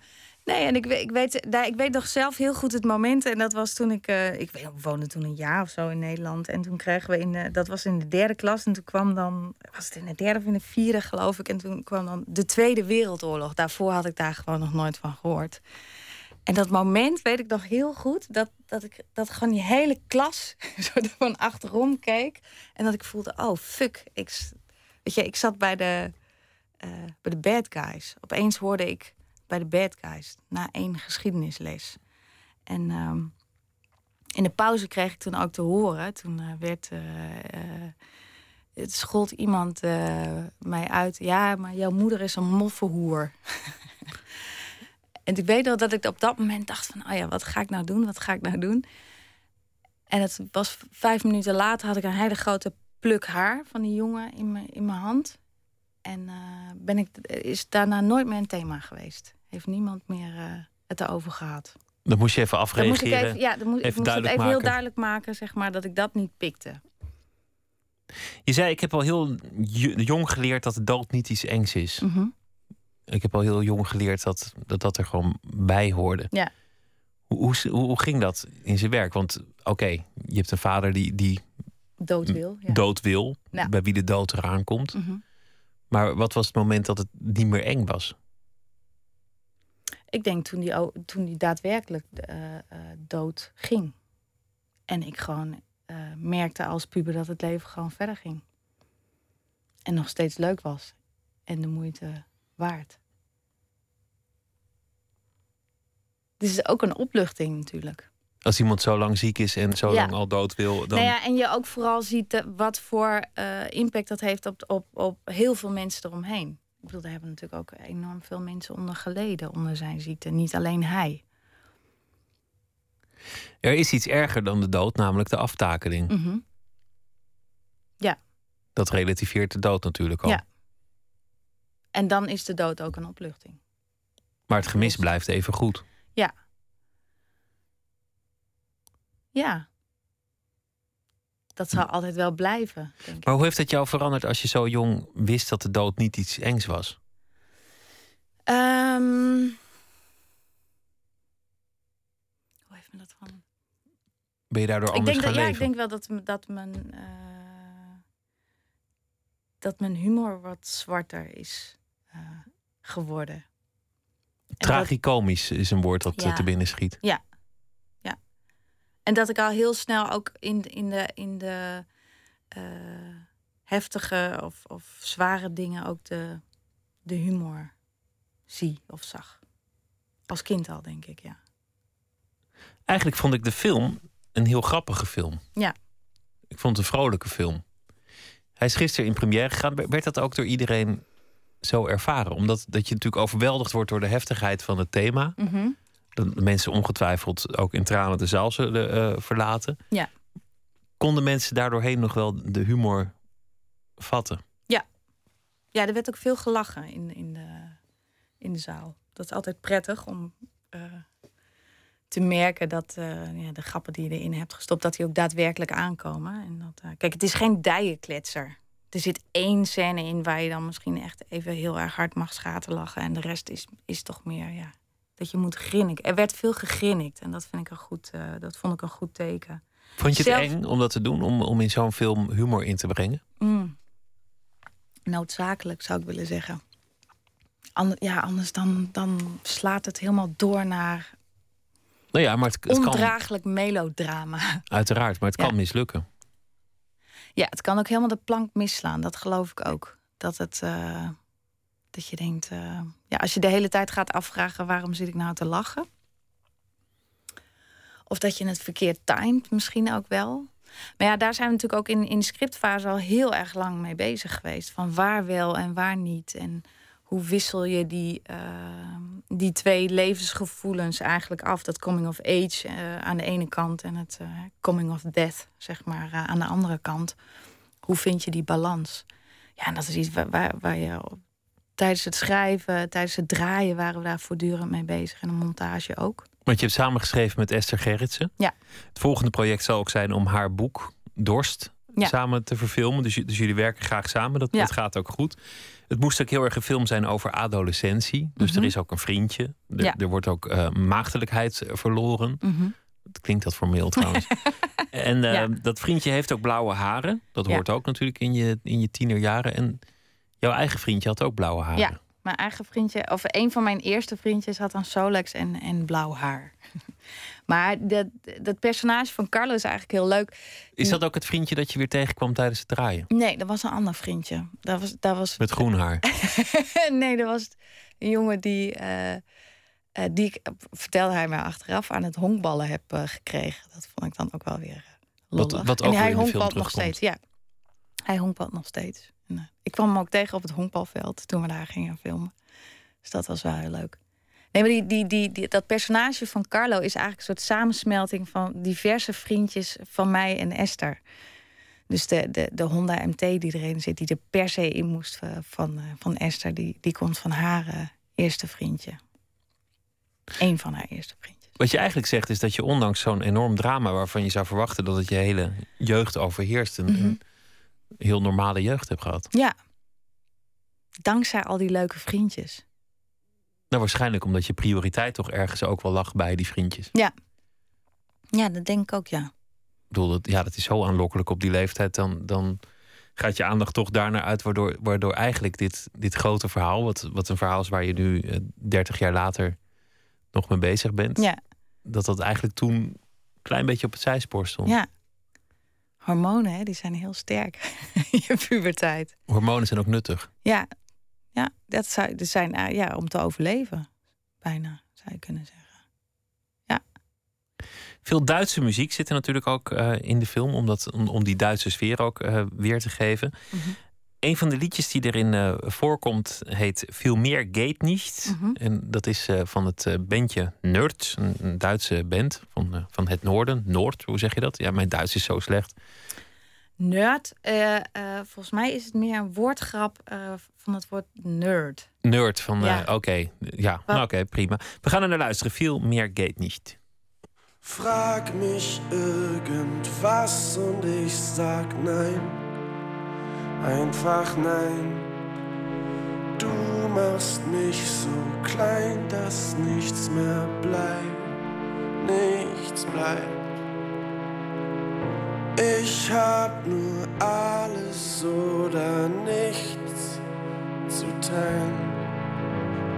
[SPEAKER 7] Nee, en ik, ik, weet, ik weet nog zelf heel goed het moment. En dat was toen ik... ik weet, we woonden toen een jaar of zo in Nederland. En toen kregen we in... dat was in de derde klas. En toen kwam dan... Was het in de derde of in de vierde, geloof ik. En toen kwam dan de Tweede Wereldoorlog. Daarvoor had ik daar gewoon nog nooit van gehoord. En dat moment weet ik nog heel goed. Dat, dat ik dat gewoon die hele klas zo van achterom keek. En dat ik voelde, oh fuck. Ik, weet je, ik zat bij de, eh, bij de bad guys. Opeens hoorde ik bij de bad guys. Na één geschiedenisles. En ehm, in de pauze kreeg ik toen ook te horen. Toen eh, werd... eh, eh, het schold iemand mij uit. Ja, maar jouw moeder is een moffenhoer. en ik weet nog dat ik op dat moment dacht van... oh ja, wat ga ik nou doen? Wat ga ik nou doen? En het was vijf minuten later had ik een hele grote pluk haar van die jongen in mijn, in mijn hand. En eh, ben ik, is daarna nooit meer een thema geweest. Heeft niemand meer eh, het erover gehad.
[SPEAKER 2] Dan moest je even
[SPEAKER 7] Dan moest ik
[SPEAKER 2] afreageren.
[SPEAKER 7] even, ja, dan moest, ik
[SPEAKER 2] even
[SPEAKER 7] moest het even heel duidelijk maken, zeg maar, dat ik dat niet pikte.
[SPEAKER 2] Je zei, ik heb al heel jong geleerd dat de dood niet iets engs is.
[SPEAKER 7] Mhm.
[SPEAKER 2] Ik heb al heel jong geleerd dat dat, dat er gewoon bij hoorde.
[SPEAKER 7] Ja.
[SPEAKER 2] Hoe, hoe, hoe, ging dat in zijn werk? Want oké, je hebt een vader die, die
[SPEAKER 7] Dood wil. Ja.
[SPEAKER 2] dood wil,
[SPEAKER 7] Ja.
[SPEAKER 2] bij wie de dood eraan komt.
[SPEAKER 7] Mhm.
[SPEAKER 2] Maar wat was het moment dat het niet meer eng was?
[SPEAKER 7] Ik denk toen die, toen die daadwerkelijk eh, eh, dood ging. En ik gewoon eh, merkte als puber dat het leven gewoon verder ging. En nog steeds leuk was. En de moeite waard. Dit is ook een opluchting natuurlijk.
[SPEAKER 2] Als iemand zo lang ziek is en zo
[SPEAKER 7] Ja.
[SPEAKER 2] lang al dood wil, dan
[SPEAKER 7] Nou ja, en je ook vooral ziet wat voor impact dat heeft op, op, op heel veel mensen eromheen. Ik bedoel, daar hebben natuurlijk ook enorm veel mensen onder geleden, onder zijn ziekte. Niet alleen hij.
[SPEAKER 2] er is iets erger dan de dood, namelijk de aftakeling.
[SPEAKER 7] Mhm. Ja.
[SPEAKER 2] Dat relativeert de dood natuurlijk al.
[SPEAKER 7] Ja. En dan is de dood ook een opluchting.
[SPEAKER 2] Maar het gemis blijft even goed.
[SPEAKER 7] Ja. Ja. Dat zal altijd wel blijven, denk ik.
[SPEAKER 2] Maar hoe heeft het jou veranderd als je zo jong wist dat de dood niet iets engs was?
[SPEAKER 7] Ehm, hoe heeft me dat van?
[SPEAKER 2] Ben je daardoor
[SPEAKER 7] Ik
[SPEAKER 2] anders
[SPEAKER 7] denk, dat, ja,
[SPEAKER 2] leven?
[SPEAKER 7] ik denk wel dat, dat, mijn, eh, dat mijn humor wat zwarter is eh, geworden. En dat-
[SPEAKER 2] Tragicomisch is een woord dat eh,
[SPEAKER 7] Ja.
[SPEAKER 2] te binnen schiet.
[SPEAKER 7] Ja. En dat ik al heel snel ook in, in de, in de eh, heftige of, of zware dingen ook de, de humor zie of zag. Als kind al, denk ik, ja.
[SPEAKER 2] Eigenlijk vond ik de film een heel grappige film.
[SPEAKER 7] Ja.
[SPEAKER 2] Ik vond het een vrolijke film. Hij is gisteren in première gegaan. Werd dat ook door iedereen zo ervaren? Omdat dat je natuurlijk overweldigd wordt door de heftigheid van het thema.
[SPEAKER 7] Mhm.
[SPEAKER 2] Dat de mensen ongetwijfeld ook in tranen de zaal zullen eh, verlaten.
[SPEAKER 7] Ja.
[SPEAKER 2] Konden mensen daardoorheen nog wel de humor vatten?
[SPEAKER 7] Ja, er werd ook veel gelachen in, in, de, in de zaal. Dat is altijd prettig om eh, te merken dat eh, ja, de grappen die je erin hebt gestopt, dat die ook daadwerkelijk aankomen. En dat, kijk, het is geen dijenkletser. Er zit één scène in waar je dan misschien echt even heel erg hard mag schaterlachen. En de rest is, is toch meer, ja, dat je moet grinniken. Er werd veel gegrinnikt en dat, vind ik een goed, eh, dat vond ik een goed teken.
[SPEAKER 2] Vond je het
[SPEAKER 7] Zelf-
[SPEAKER 2] eng om dat te doen? Om, om in zo'n film humor in te brengen?
[SPEAKER 7] Mm. Noodzakelijk zou ik willen zeggen. Ander, ja, anders dan, dan slaat het helemaal door naar
[SPEAKER 2] Nou ja, maar het, het kan
[SPEAKER 7] ondraaglijk melodrama.
[SPEAKER 2] uiteraard, maar het kan
[SPEAKER 7] Ja.
[SPEAKER 2] mislukken.
[SPEAKER 7] Ja, het kan ook helemaal de plank misslaan. Dat geloof ik ook. Dat, het, eh, dat je denkt, eh, ja, als je de hele tijd gaat afvragen waarom zit ik nou te lachen. Of dat je het verkeerd timed, misschien ook wel. Maar ja, daar zijn we natuurlijk ook in, in de scriptfase al heel erg lang mee bezig geweest. Van waar wel en waar niet. En hoe wissel je die, eh, die twee levensgevoelens eigenlijk af? Dat coming of age eh, aan de ene kant en het coming of death, zeg maar, aan de andere kant. Hoe vind je die balans? Ja, en dat is iets waar, waar, waar je op- tijdens het schrijven, tijdens het draaien waren we daar voortdurend mee bezig. En de montage ook.
[SPEAKER 2] Want je hebt samengeschreven met Esther Gerritsen.
[SPEAKER 7] Ja.
[SPEAKER 2] Het volgende project zal ook zijn om haar boek Dorst
[SPEAKER 7] Ja.
[SPEAKER 2] samen te verfilmen. Dus, dus jullie werken graag samen. Dat,
[SPEAKER 7] Ja.
[SPEAKER 2] dat gaat ook goed. Het moest ook heel erg een film zijn over adolescentie. Dus
[SPEAKER 7] Mhm.
[SPEAKER 2] er is ook een vriendje. Er,
[SPEAKER 7] Ja.
[SPEAKER 2] er wordt ook eh, maagdelijkheid eh, verloren.
[SPEAKER 7] Mhm.
[SPEAKER 2] Dat klinkt dat formeel trouwens. en eh, dat vriendje heeft ook blauwe haren. Dat hoort ook natuurlijk in je, in je tienerjaren. En jouw eigen vriendje had ook blauwe haren.
[SPEAKER 7] Ja. Mijn eigen vriendje, of een van mijn eerste vriendjes had een Solex en, en blauw haar. maar dat, dat personage van Carlo is eigenlijk heel leuk.
[SPEAKER 2] Is dat ook het vriendje dat je weer tegenkwam tijdens het draaien?
[SPEAKER 7] Nee, dat was een ander vriendje. Dat was, dat was...
[SPEAKER 2] Met groen haar?
[SPEAKER 7] nee, dat was een jongen die, uh, uh, die ik, vertelde hij mij achteraf, aan het honkballen heb uh, gekregen. Dat vond ik dan ook wel weer lollig.
[SPEAKER 2] Wat, wat ook
[SPEAKER 7] en hij
[SPEAKER 2] honkbalt
[SPEAKER 7] nog steeds, ja. Hij honkbalt nog steeds. En, ik kwam hem ook tegen op het honkbalveld toen we daar gingen filmen. Dus dat was wel heel leuk. Nee, maar die, die, die, die, dat personage van Carlo is eigenlijk een soort samensmelting van diverse vriendjes van mij en Esther. Dus de, de, de Honda MT die erin zit, die er per se in moest van, van Esther, die, die komt van haar eerste vriendje. Eén van haar eerste vriendjes.
[SPEAKER 2] Wat je eigenlijk zegt is dat je ondanks zo'n enorm drama waarvan je zou verwachten dat het je hele jeugd overheerst, een, mm -hmm. een heel normale jeugd hebt gehad.
[SPEAKER 7] Ja. Dankzij al die leuke vriendjes.
[SPEAKER 2] Nou, waarschijnlijk omdat je prioriteit toch ergens ook wel lag bij die vriendjes.
[SPEAKER 7] Ja. Ja, dat denk ik ook, ja.
[SPEAKER 2] Ik bedoel, dat, ja, dat is zo aanlokkelijk op die leeftijd. Dan, dan gaat je aandacht toch daarnaar uit, waardoor, waardoor eigenlijk dit, dit grote verhaal, wat, wat een verhaal is waar je nu uh, 30 jaar later nog mee bezig bent,
[SPEAKER 7] ja.
[SPEAKER 2] dat dat eigenlijk toen een klein beetje op het zijspoor stond.
[SPEAKER 7] Ja. Hormonen, hè, die zijn heel sterk in je puberteit.
[SPEAKER 2] Hormonen zijn ook nuttig.
[SPEAKER 7] Ja, ja dat zou, dat zijn uh, ja, om te overleven, bijna, zou je kunnen zeggen. Ja.
[SPEAKER 2] Veel Duitse muziek zit er natuurlijk ook uh, in de film, om, dat, om, om die Duitse sfeer ook uh, weer te geven. Mm -hmm. Een van de liedjes die erin uh, voorkomt heet Veel meer geht niet.
[SPEAKER 7] Mhm.
[SPEAKER 2] Mm -hmm. En dat is uh, van het uh, bandje Nerd, een, een Duitse band van, van het noorden. Noord, hoe zeg je dat? Ja, mijn Duits is zo slecht.
[SPEAKER 7] Nerd, volgens mij is het meer een woordgrap van het woord nerd.
[SPEAKER 2] Nerd, van ja. oké, okay. ja, nou, oké, okay, prima. We gaan er naar luisteren. Veel meer geht niet.
[SPEAKER 8] Frag mich irgendwas und ich sag nein. Einfach nein. Du machst mich so klein, dass nichts mehr bleibt. Nichts bleibt. Ich hab nur alles oder nichts zu teilen.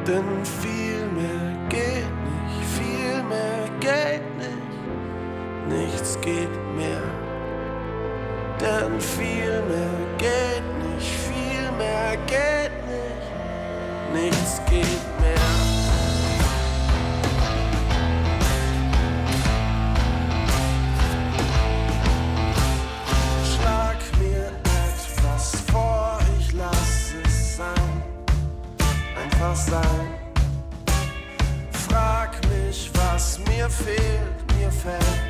[SPEAKER 8] Denn viel mehr geht nicht, viel mehr geht nicht. Nichts geht mehr. Denn viel mehr geht nicht, viel mehr geht nicht, nichts geht mehr. Schlag mir etwas vor, ich lass es sein, einfach sein. Frag mich, was mir fehlt, mir fällt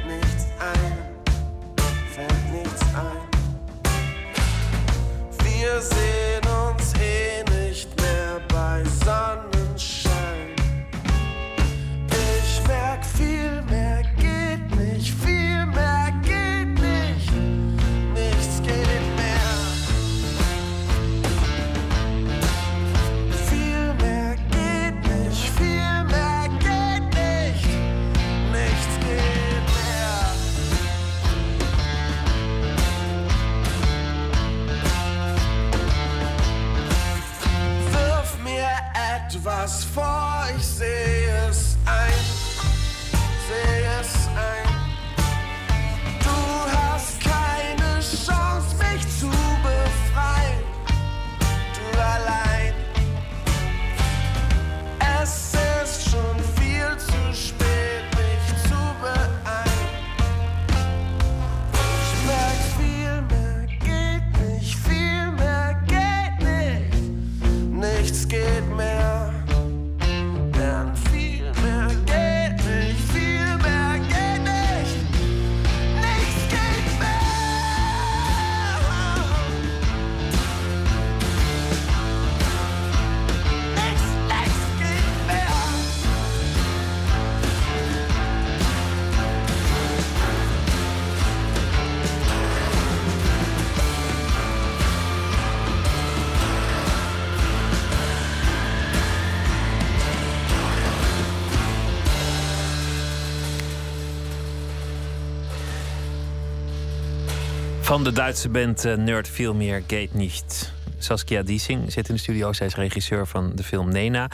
[SPEAKER 2] Van de Duitse band uh, Nerd Veel meer Gate Nicht. Saskia Diesing zit in de studio. Zij is regisseur van de film Nena.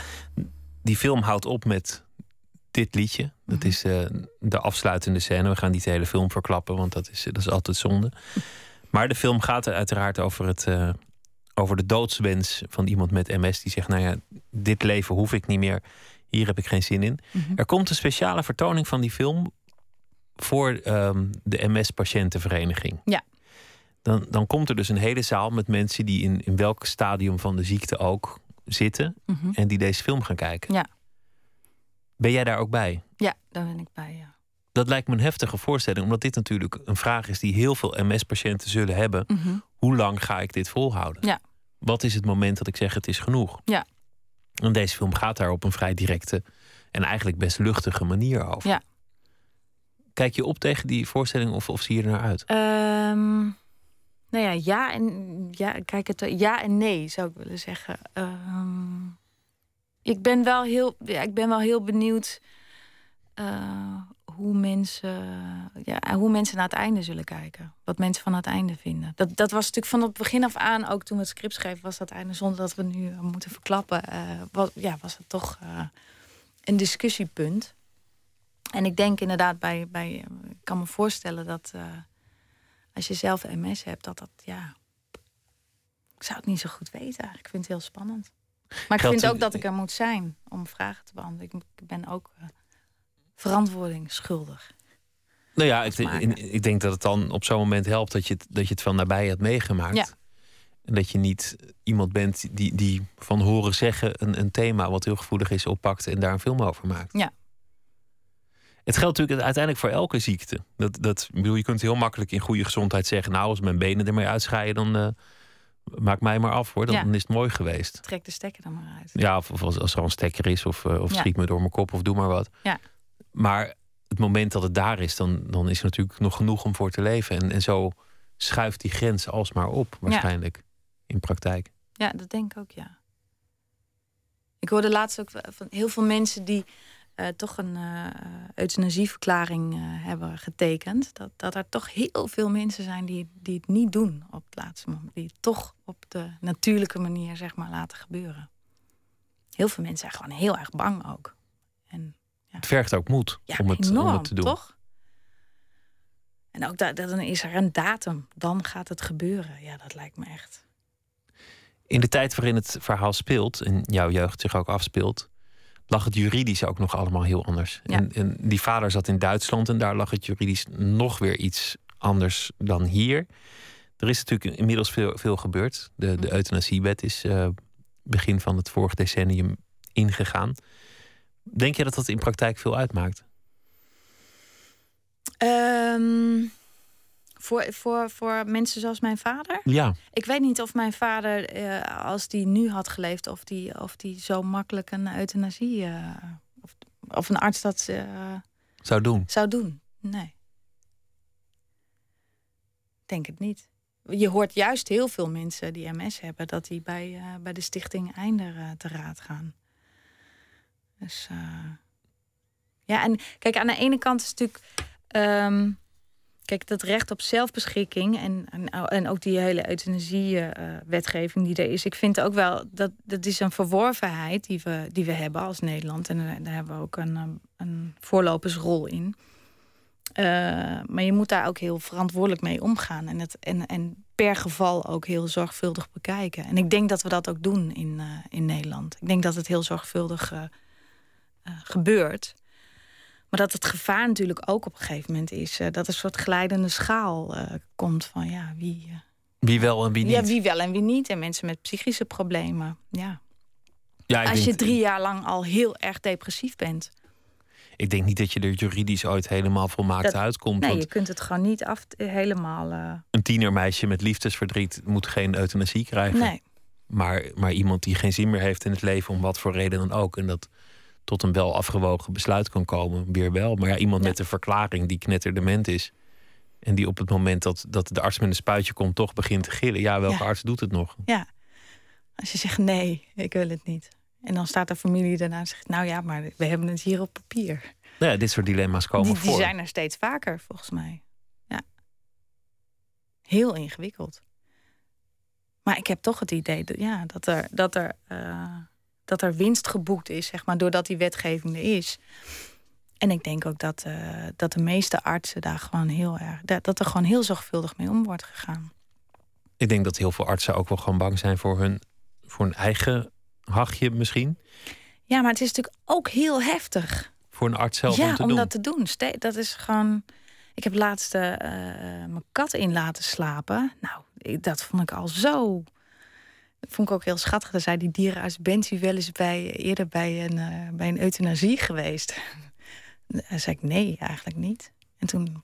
[SPEAKER 2] Die film houdt op met dit liedje. Dat is eh, de afsluitende scène. We gaan niet de hele film verklappen, want dat is, dat is altijd zonde. Maar de film gaat er uiteraard over, het, eh, over de doodswens van iemand met MS. Die zegt, nou ja, dit leven hoef ik niet meer. Hier heb ik geen zin in.
[SPEAKER 7] Mhm.
[SPEAKER 2] Er komt een speciale vertoning van die film voor ehm, de MS-patiëntenvereniging.
[SPEAKER 7] Ja.
[SPEAKER 2] Dan, dan komt er dus een hele zaal met mensen die in, in welk stadium van de ziekte ook zitten.
[SPEAKER 7] Mhm.
[SPEAKER 2] En die deze film gaan kijken.
[SPEAKER 7] Ja.
[SPEAKER 2] Ben jij daar ook bij?
[SPEAKER 7] Ja, daar ben ik bij, ja.
[SPEAKER 2] Dat lijkt me een heftige voorstelling, omdat dit natuurlijk een vraag is die heel veel MS-patiënten zullen hebben.
[SPEAKER 7] Mhm.
[SPEAKER 2] Hoe lang ga ik dit volhouden?
[SPEAKER 7] Ja.
[SPEAKER 2] Wat is het moment dat ik zeg het is genoeg?
[SPEAKER 7] Ja.
[SPEAKER 2] En deze film gaat daar op een vrij directe en eigenlijk best luchtige manier over.
[SPEAKER 7] Ja.
[SPEAKER 2] Kijk je op tegen die voorstelling of, of zie je er naar uit?
[SPEAKER 7] Ehm, nou ja, ja en, ja, kijk het, ja en nee zou ik willen zeggen. Ehm, ik, ben wel heel, ja, ik ben wel heel benieuwd eh, hoe, mensen, ja, hoe mensen naar het einde zullen kijken. Wat mensen van het einde vinden. Dat, dat was natuurlijk van het begin af aan, ook toen we het script schreven, was dat einde zonder dat we nu eh, moeten verklappen. eh, was, ja, was het toch een discussiepunt. En ik denk inderdaad bij, bij ik kan me voorstellen dat als je zelf MS hebt, dat dat ja. Ik zou het niet zo goed weten. Ik vind het heel spannend. Maar ik
[SPEAKER 2] Geldt
[SPEAKER 7] vind ook dat ik er moet zijn om vragen te beantwoorden. Ik, ben ook eh, verantwoording schuldig.
[SPEAKER 2] Nou ja, ik, ik, ik denk dat het dan op zo'n moment helpt dat je het, dat je het van nabij hebt meegemaakt.
[SPEAKER 7] Ja.
[SPEAKER 2] En dat je niet iemand bent die, die van horen zeggen een, een thema wat heel gevoelig is oppakt en daar een film over maakt.
[SPEAKER 7] Ja.
[SPEAKER 2] Het geldt natuurlijk uiteindelijk voor elke ziekte. Dat, dat, bedoel, je kunt heel makkelijk in goede gezondheid zeggen: Nou, als mijn benen ermee uitschaaien, dan eh, maak mij maar af hoor. Dan,
[SPEAKER 7] Ja.
[SPEAKER 2] dan is het mooi geweest.
[SPEAKER 7] Trek de stekker er maar uit.
[SPEAKER 2] Ja, of, of als, als er een stekker is, of, eh, of
[SPEAKER 7] Ja.
[SPEAKER 2] schiet me door mijn kop, of doe maar wat.
[SPEAKER 7] Ja.
[SPEAKER 2] Maar het moment dat het daar is, dan, dan is er natuurlijk nog genoeg om voor te leven. En, en zo schuift die grens alsmaar op, waarschijnlijk, in praktijk.
[SPEAKER 7] Ja, dat denk ik ook, ja. Ik hoorde laatst ook van heel veel mensen die eh, toch een eh euthanasieverklaring eh, hebben getekend. Dat, dat er toch heel veel mensen zijn die, die het niet doen op het laatste moment. Die het toch op de natuurlijke manier, zeg maar, laten gebeuren. Heel veel mensen zijn gewoon heel erg bang ook.
[SPEAKER 2] Het vergt ook moed
[SPEAKER 7] Ja,
[SPEAKER 2] om, het,
[SPEAKER 7] enorm,
[SPEAKER 2] om het te doen.
[SPEAKER 7] toch? En ook dat, dan is er een datum. Dan gaat het gebeuren. Ja, dat lijkt me echt.
[SPEAKER 2] In de tijd waarin het verhaal speelt, en jouw jeugd zich ook afspeelt, lag het juridisch ook nog allemaal heel anders.
[SPEAKER 7] Ja.
[SPEAKER 2] En, en die vader zat in Duitsland en daar lag het juridisch nog weer iets anders dan hier. Er is natuurlijk inmiddels veel, veel gebeurd. De, de euthanasiewet is eh, begin van het vorige decennium ingegaan. Denk je dat dat in praktijk veel uitmaakt?
[SPEAKER 7] Ehm, voor, voor, voor mensen zoals mijn vader?
[SPEAKER 2] Ja.
[SPEAKER 7] Ik weet niet of mijn vader, eh, als die nu had geleefd, of die, of die zo makkelijk een euthanasie. eh, of, of een arts dat eh,
[SPEAKER 2] Zou doen.
[SPEAKER 7] zou doen. Nee. Denk het niet. Je hoort juist heel veel mensen die MS hebben, dat die bij, bij de stichting Einder te raad gaan. Dus ja, en kijk, aan de ene kant is het natuurlijk. ehm, kijk, dat recht op zelfbeschikking en, en, ook die hele euthanasie-wetgeving die er is. Ik vind ook wel dat dat is een verworvenheid die we, die we hebben als Nederland. En daar, hebben we ook een, um, een voorlopersrol in. Eh, maar je moet daar ook heel verantwoordelijk mee omgaan. En, het, en, en per geval ook heel zorgvuldig bekijken. En ik denk dat we dat ook doen in, eh, in Nederland. Ik denk dat het heel zorgvuldig eh, gebeurt. Maar dat het gevaar natuurlijk ook op een gegeven moment is... eh, dat er een soort glijdende schaal eh, komt van ja, wie... eh,
[SPEAKER 2] Wie wel en wie niet.
[SPEAKER 7] ja, wie wel en wie niet. En mensen met psychische problemen. Ja.
[SPEAKER 2] Ja,
[SPEAKER 7] Als je drie jaar lang al heel erg depressief bent.
[SPEAKER 2] Ik denk niet dat je er juridisch ooit helemaal volmaakt
[SPEAKER 7] dat-
[SPEAKER 2] uitkomt.
[SPEAKER 7] Nee, je kunt het gewoon niet af, helemaal... eh,
[SPEAKER 2] een tienermeisje met liefdesverdriet moet geen euthanasie krijgen.
[SPEAKER 7] nee.
[SPEAKER 2] Maar, maar iemand die geen zin meer heeft in het leven, om wat voor reden dan ook. En dat tot een wel afgewogen besluit kan komen, weer wel. Maar ja, iemand met een verklaring die knetterdement is. En die op het moment dat, dat de arts met een spuitje komt, toch begint te gillen. Ja, welke
[SPEAKER 7] Ja.
[SPEAKER 2] arts doet het nog?
[SPEAKER 7] Ja, als je zegt nee, ik wil het niet. En dan staat de familie daarna en zegt... nou ja, maar we hebben het hier op papier.
[SPEAKER 2] Nou ja, dit soort dilemma's komen
[SPEAKER 7] Die, die
[SPEAKER 2] voor.
[SPEAKER 7] zijn er steeds vaker, volgens mij. Ja. Heel ingewikkeld. Maar ik heb toch het idee dat, ja, dat, er, dat, er, eh, dat er winst geboekt is, zeg maar, doordat die wetgeving er is. En ik denk ook dat, eh, dat de meeste artsen daar gewoon heel erg. Dat, dat er gewoon heel zorgvuldig mee om wordt gegaan.
[SPEAKER 2] Ik denk dat heel veel artsen ook wel gewoon bang zijn voor hun, voor hun eigen hachje misschien.
[SPEAKER 7] Ja, maar het is natuurlijk ook heel heftig.
[SPEAKER 2] Voor een arts zelf
[SPEAKER 7] ja,
[SPEAKER 2] om te
[SPEAKER 7] om
[SPEAKER 2] doen.
[SPEAKER 7] dat te doen. Dat is gewoon. Ik heb laatst eh, eh, mijn kat in laten slapen. Nou, dat vond ik al zo. Vond ik ook heel schattig. Dan zei die dierenarts: Bent u wel eens bij, eerder bij een, eh, bij een euthanasie geweest? Dan zei ik: Nee, eigenlijk niet. En toen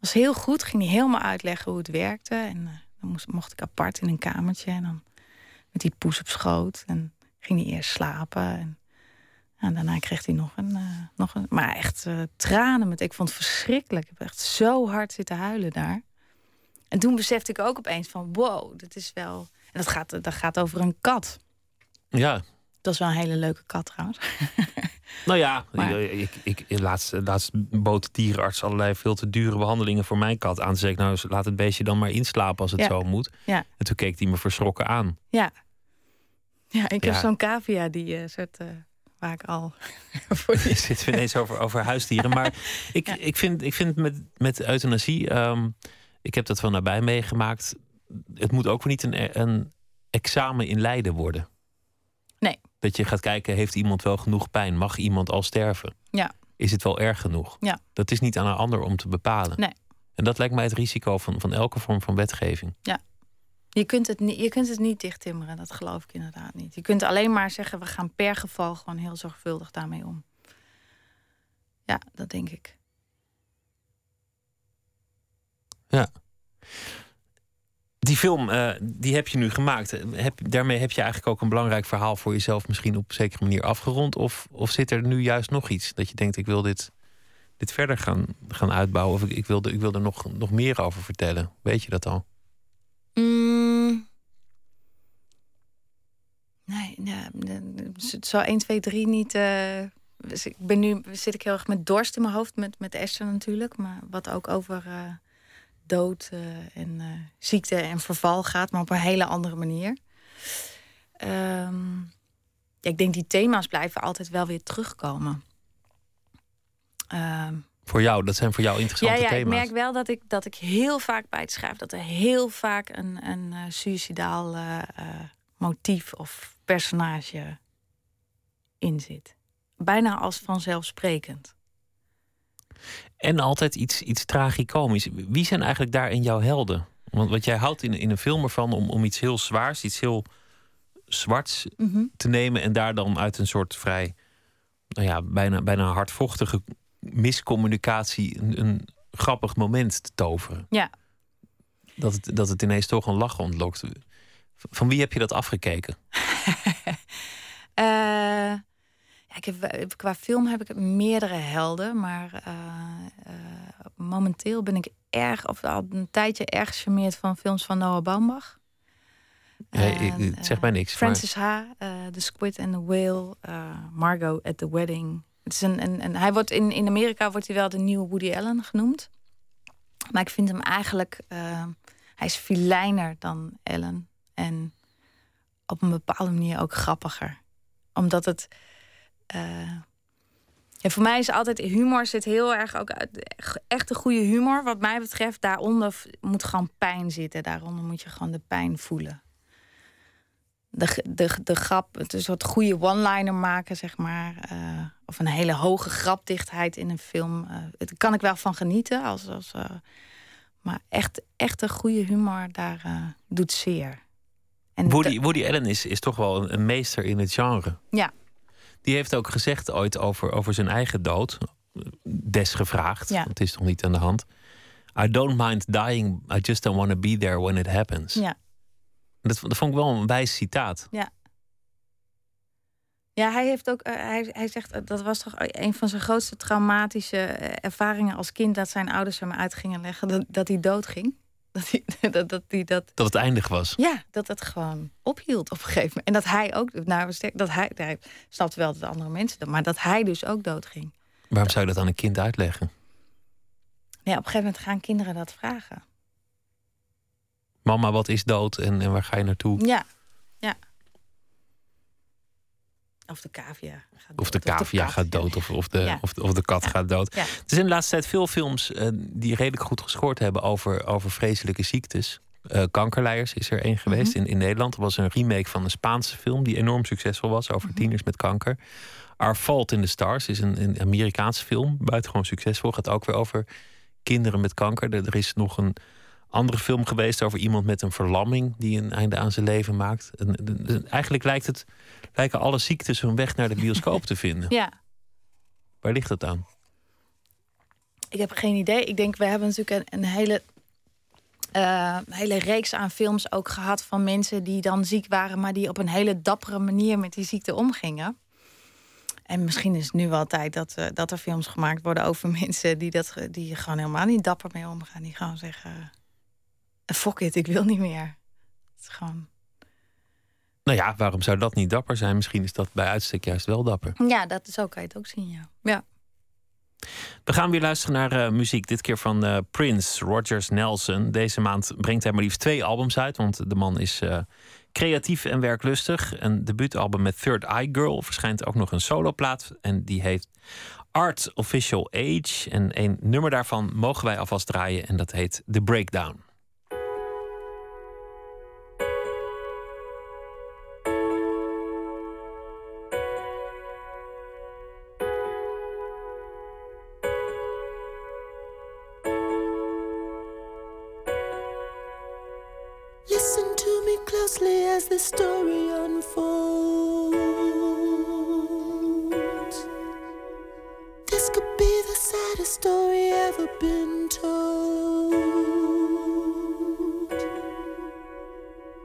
[SPEAKER 7] was heel goed. Ging hij helemaal uitleggen hoe het werkte. En eh, dan mocht ik apart in een kamertje. En dan met die poes op schoot. En ging hij eerst slapen. En en daarna kreeg hij nog een, eh, nog een maar echt tranen. Met, ik vond het verschrikkelijk. Ik heb echt zo hard zitten huilen daar. En toen besefte ik ook opeens van, wow, dat is wel. Dat gaat, dat gaat over een kat.
[SPEAKER 2] Ja,
[SPEAKER 7] Dat is wel een hele leuke kat trouwens.
[SPEAKER 2] nou ja,
[SPEAKER 7] Maar-
[SPEAKER 2] ik, ik, ik, laatst, laatst bood dierenarts allerlei veel te dure behandelingen voor mijn kat aan. Toen zei ik, nou laat het beestje dan maar inslapen als het
[SPEAKER 7] Ja.
[SPEAKER 2] zo moet.
[SPEAKER 7] Ja,
[SPEAKER 2] En toen keek hij me verschrokken aan.
[SPEAKER 7] ja. Ja, ik heb zo'n cavia die eh, soort. eh, waar ik al.
[SPEAKER 2] zitten we ineens over, over huisdieren. Maar ik, ik vind, ik vind met, met euthanasie, ehm, ik heb dat van nabij meegemaakt. Het moet ook niet een, een examen in lijden worden.
[SPEAKER 7] Nee.
[SPEAKER 2] Dat je gaat kijken, heeft iemand wel genoeg pijn? Mag iemand al sterven?
[SPEAKER 7] Ja.
[SPEAKER 2] Is het wel erg genoeg?
[SPEAKER 7] Ja.
[SPEAKER 2] Dat is niet aan een ander om te bepalen.
[SPEAKER 7] Nee.
[SPEAKER 2] En dat lijkt mij het risico van, van elke vorm van wetgeving.
[SPEAKER 7] Ja. Je kunt, het niet, je kunt het niet dichttimmeren, dat geloof ik inderdaad niet. Je kunt alleen maar zeggen, we gaan per geval gewoon heel zorgvuldig daarmee om. Ja, dat denk ik.
[SPEAKER 2] Ja. Die film, eh, die heb je nu gemaakt. Heb, daarmee heb je eigenlijk ook een belangrijk verhaal voor jezelf misschien op een zekere manier afgerond. Of, of zit er nu juist nog iets dat je denkt, ik wil dit, dit verder gaan, gaan uitbouwen. Of ik, ik, wil, ik wil er nog, nog meer over vertellen. Weet je dat al?
[SPEAKER 7] Mm. Nee, nee, zo 1, 2, 3 niet. eh, dus ik ben nu zit ik heel erg met dorst in mijn hoofd, met, met Esther natuurlijk. Maar wat ook over eh, dood eh, en eh, ziekte en verval gaat, maar op een hele andere manier. Ehm, ja, ik denk die thema's blijven altijd wel weer terugkomen. Ehm,
[SPEAKER 2] Voor jou, dat zijn voor jou interessante
[SPEAKER 7] ja, ja,
[SPEAKER 2] thema's.
[SPEAKER 7] ik merk wel dat ik, dat ik heel vaak bij het schrijven... dat er heel vaak een, een eh, suicidaal motief of personage in zit. Bijna als vanzelfsprekend.
[SPEAKER 2] En altijd iets, iets tragicomisch. Wie zijn eigenlijk daarin jouw helden? Want wat jij houdt in, in een film ervan om, om iets heel zwaars, iets heel zwarts
[SPEAKER 7] Mhm.
[SPEAKER 2] te nemen en daar dan uit een soort vrij, nou ja, bijna, bijna hardvochtige miscommunicatie een, een grappig moment te toveren.
[SPEAKER 7] Ja.
[SPEAKER 2] Dat het, dat het ineens toch een lach ontlokt. Van wie heb je dat afgekeken?
[SPEAKER 7] Eh, ja, ik heb, eh, qua film heb ik meerdere helden, maar eh, eh, momenteel ben ik erg, of al een tijdje erg gecharmeerd van films van Noah Baumbach.
[SPEAKER 2] Ja, ik-
[SPEAKER 7] En,
[SPEAKER 2] zegt mij niks. maar-
[SPEAKER 7] Francis H., eh, The Squid and the Whale, eh, Margot at the Wedding. Het is een, een, een- hij wordt in, in Amerika wordt hij wel de nieuwe Woody Allen genoemd. Maar ik vind hem eigenlijk... eh, hij is filijner dan Allen. En op een bepaalde manier ook grappiger. Omdat het... eh, ja, voor mij is altijd humor zit heel erg ook uit echte goede humor. Wat mij betreft, daaronder moet gewoon pijn zitten. Daaronder moet je gewoon de pijn voelen. De, de, de grap, het is wat goede one-liner maken, zeg maar. eh, of een hele hoge grapdichtheid in een film. eh daar kan ik wel van genieten. Als, als, eh, maar echt, echte goede humor, daar eh, doet zeer. En
[SPEAKER 2] Woody,
[SPEAKER 7] de-
[SPEAKER 2] Woody Allen is, is toch wel een, een meester in het genre.
[SPEAKER 7] ja,
[SPEAKER 2] Die heeft ook gezegd ooit over, over zijn eigen dood. Desgevraagd.
[SPEAKER 7] Ja.
[SPEAKER 2] Het is toch niet aan de hand. I don't mind dying. I just don't want to be there when it happens.
[SPEAKER 7] ja.
[SPEAKER 2] Dat, dat vond ik wel een wijs citaat.
[SPEAKER 7] Ja. Ja, hij heeft ook, eh, hij, hij zegt, eh, dat was toch een van zijn grootste traumatische eh, ervaringen als kind, dat zijn ouders hem uit gingen leggen dat, dat hij doodging. Dat hij dat, dat, hij dat,
[SPEAKER 2] Dat het eindig was.
[SPEAKER 7] ja, dat het gewoon ophield op een gegeven moment. En dat hij ook, nou, dat hij, hij snapt wel dat andere mensen dat, maar dat hij dus ook doodging.
[SPEAKER 2] Waarom zou je dat aan een kind uitleggen?
[SPEAKER 7] Ja, op een gegeven moment gaan kinderen dat vragen.
[SPEAKER 2] Mama, wat is dood en, en waar ga je naartoe?
[SPEAKER 7] Ja. Of de cavia gaat
[SPEAKER 2] Of de
[SPEAKER 7] dood,
[SPEAKER 2] cavia gaat dood, of, of, de,
[SPEAKER 7] Ja.
[SPEAKER 2] of, de- of de kat gaat dood.
[SPEAKER 7] Ja.
[SPEAKER 2] Er zijn de laatste tijd veel films eh, die redelijk goed gescoord hebben over, over vreselijke ziektes. Eh Kankerleiers is er één geweest
[SPEAKER 7] Mhm.
[SPEAKER 2] in, in Nederland. Dat was een remake van een Spaanse film die enorm succesvol was over
[SPEAKER 7] Mhm.
[SPEAKER 2] tieners met kanker. Our Fault in the Stars is een, een Amerikaanse film, buitengewoon succesvol. Gaat ook weer over kinderen met kanker. Er, er is nog een andere film geweest over iemand met een verlamming die een einde aan zijn leven maakt. En, en- en eigenlijk lijkt het, lijken alle ziektes hun weg naar de bioscoop te vinden.
[SPEAKER 7] Ja,
[SPEAKER 2] Waar ligt het aan?
[SPEAKER 7] ik heb geen idee. Ik denk, we hebben natuurlijk een, een hele, eh, hele reeks aan films ook gehad van mensen die dan ziek waren, maar die op een hele dappere manier met die ziekte omgingen. En misschien is het nu wel tijd dat, eh, dat er films gemaakt worden over mensen die, dat, die gewoon helemaal niet dapper mee omgaan. Die gewoon zeggen: fuck it, ik wil niet meer. Het is gewoon.
[SPEAKER 2] Nou ja, waarom zou dat niet dapper zijn? Misschien is dat bij uitstek juist wel dapper.
[SPEAKER 7] Ja, dat is ook, kan je het ook zien, ja. Ja.
[SPEAKER 2] We gaan weer luisteren naar eh, muziek. Dit keer van eh, Prince, Rogers Nelson. Deze maand brengt hij maar liefst twee albums uit. Want de man is eh, creatief en werklustig. Een debuutalbum met Third Eye Girl. Verschijnt ook nog een soloplaat. En die heeft Art Official Age. En een nummer daarvan mogen wij alvast draaien. En dat heet The Breakdown.
[SPEAKER 9] The story unfolds. This could be the saddest story ever been told.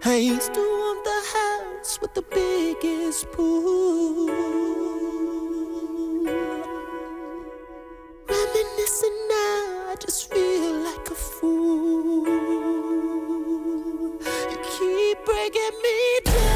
[SPEAKER 9] I used to want the house with the biggest pool. Reminiscing now, I just feel like a fool. get me down.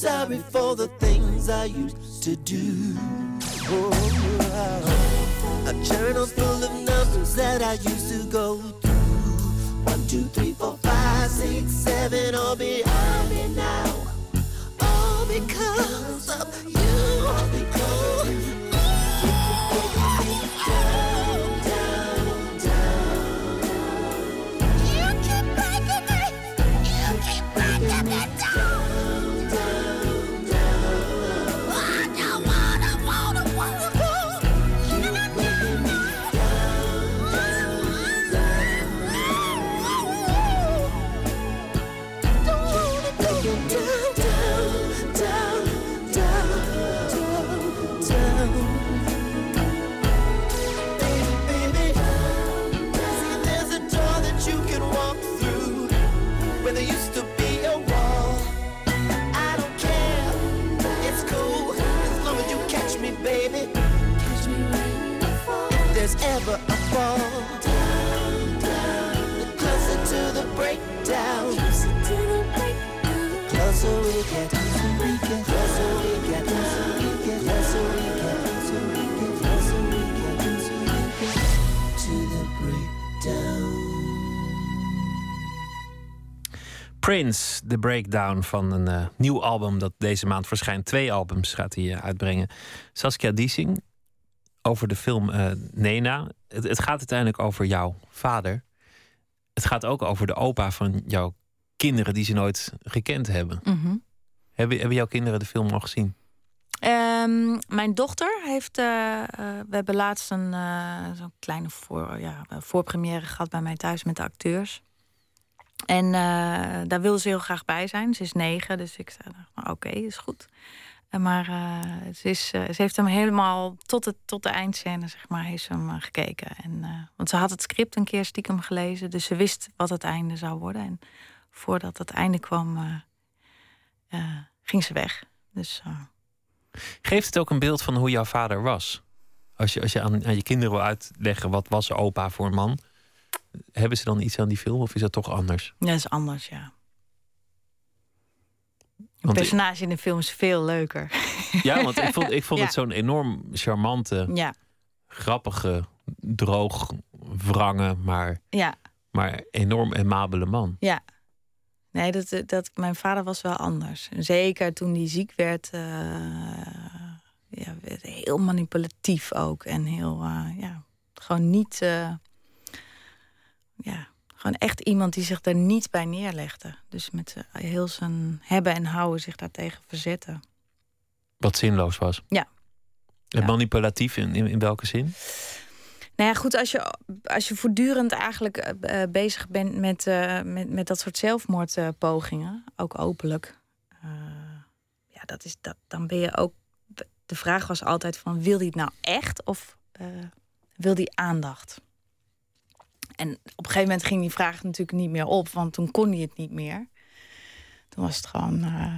[SPEAKER 9] Sorry for the things I used to do. Oh, a journal full of numbers that I used to go
[SPEAKER 2] Prince, The Breakdown van een eh, nieuw album dat deze maand verschijnt. Twee albums gaat hij eh, uitbrengen. Saskia Diesing over de film eh, Nena. Het, het gaat uiteindelijk over jouw vader. Het gaat ook over de opa van jouw kinderen die ze nooit gekend hebben.
[SPEAKER 7] Mhm.
[SPEAKER 2] Hebben, hebben jouw kinderen de film al gezien?
[SPEAKER 7] Ehm, mijn dochter heeft. we hebben laatst een zo'n kleine voor, ja, voorpremière gehad bij mij thuis met de acteurs. En eh, daar wil ze heel graag bij zijn. Ze is negen, dus ik zei: nou, Oké, is goed. Eh, maar eh, ze, is, ze heeft hem helemaal tot, het, tot de eindscène, zeg maar, heeft ze hem gekeken. En, want ze had het script een keer stiekem gelezen, dus ze wist wat het einde zou worden. En voordat het einde kwam, ging ze weg. Dus.
[SPEAKER 2] Geeft het ook een beeld van hoe jouw vader was? Als je, als je aan, aan je kinderen wil uitleggen wat was opa voor een man, hebben ze dan iets aan die film of is dat toch anders?
[SPEAKER 7] Ja, dat is anders, ja. Een personage in de film is veel leuker.
[SPEAKER 2] Ja, want ik vond, ik vond
[SPEAKER 7] Ja.
[SPEAKER 2] het zo'n enorm charmante,
[SPEAKER 7] Ja,
[SPEAKER 2] grappige, droog, wrange, maar,
[SPEAKER 7] ja,
[SPEAKER 2] maar enorm aimabele man.
[SPEAKER 7] ja. Nee, dat, dat, mijn vader was wel anders. Zeker toen hij ziek werd. eh, ja, werd heel manipulatief ook. En heel, eh, ja, gewoon niet... eh, ja, gewoon echt iemand die zich er niet bij neerlegde. Dus met eh, heel zijn hebben en houden zich daartegen verzetten.
[SPEAKER 2] Wat zinloos was.
[SPEAKER 7] Ja.
[SPEAKER 2] En manipulatief in, in, in welke zin?
[SPEAKER 7] Nou ja, goed, als je, als je voortdurend eigenlijk eh, eh, bezig bent met, met, met dat soort zelfmoordpogingen, ook openlijk, ja, dat is, dat, dan ben je ook. De vraag was altijd van, wil hij het nou echt of wil hij aandacht? En op een gegeven moment ging die vraag natuurlijk niet meer op, want toen kon hij het niet meer. Toen was het gewoon. eh,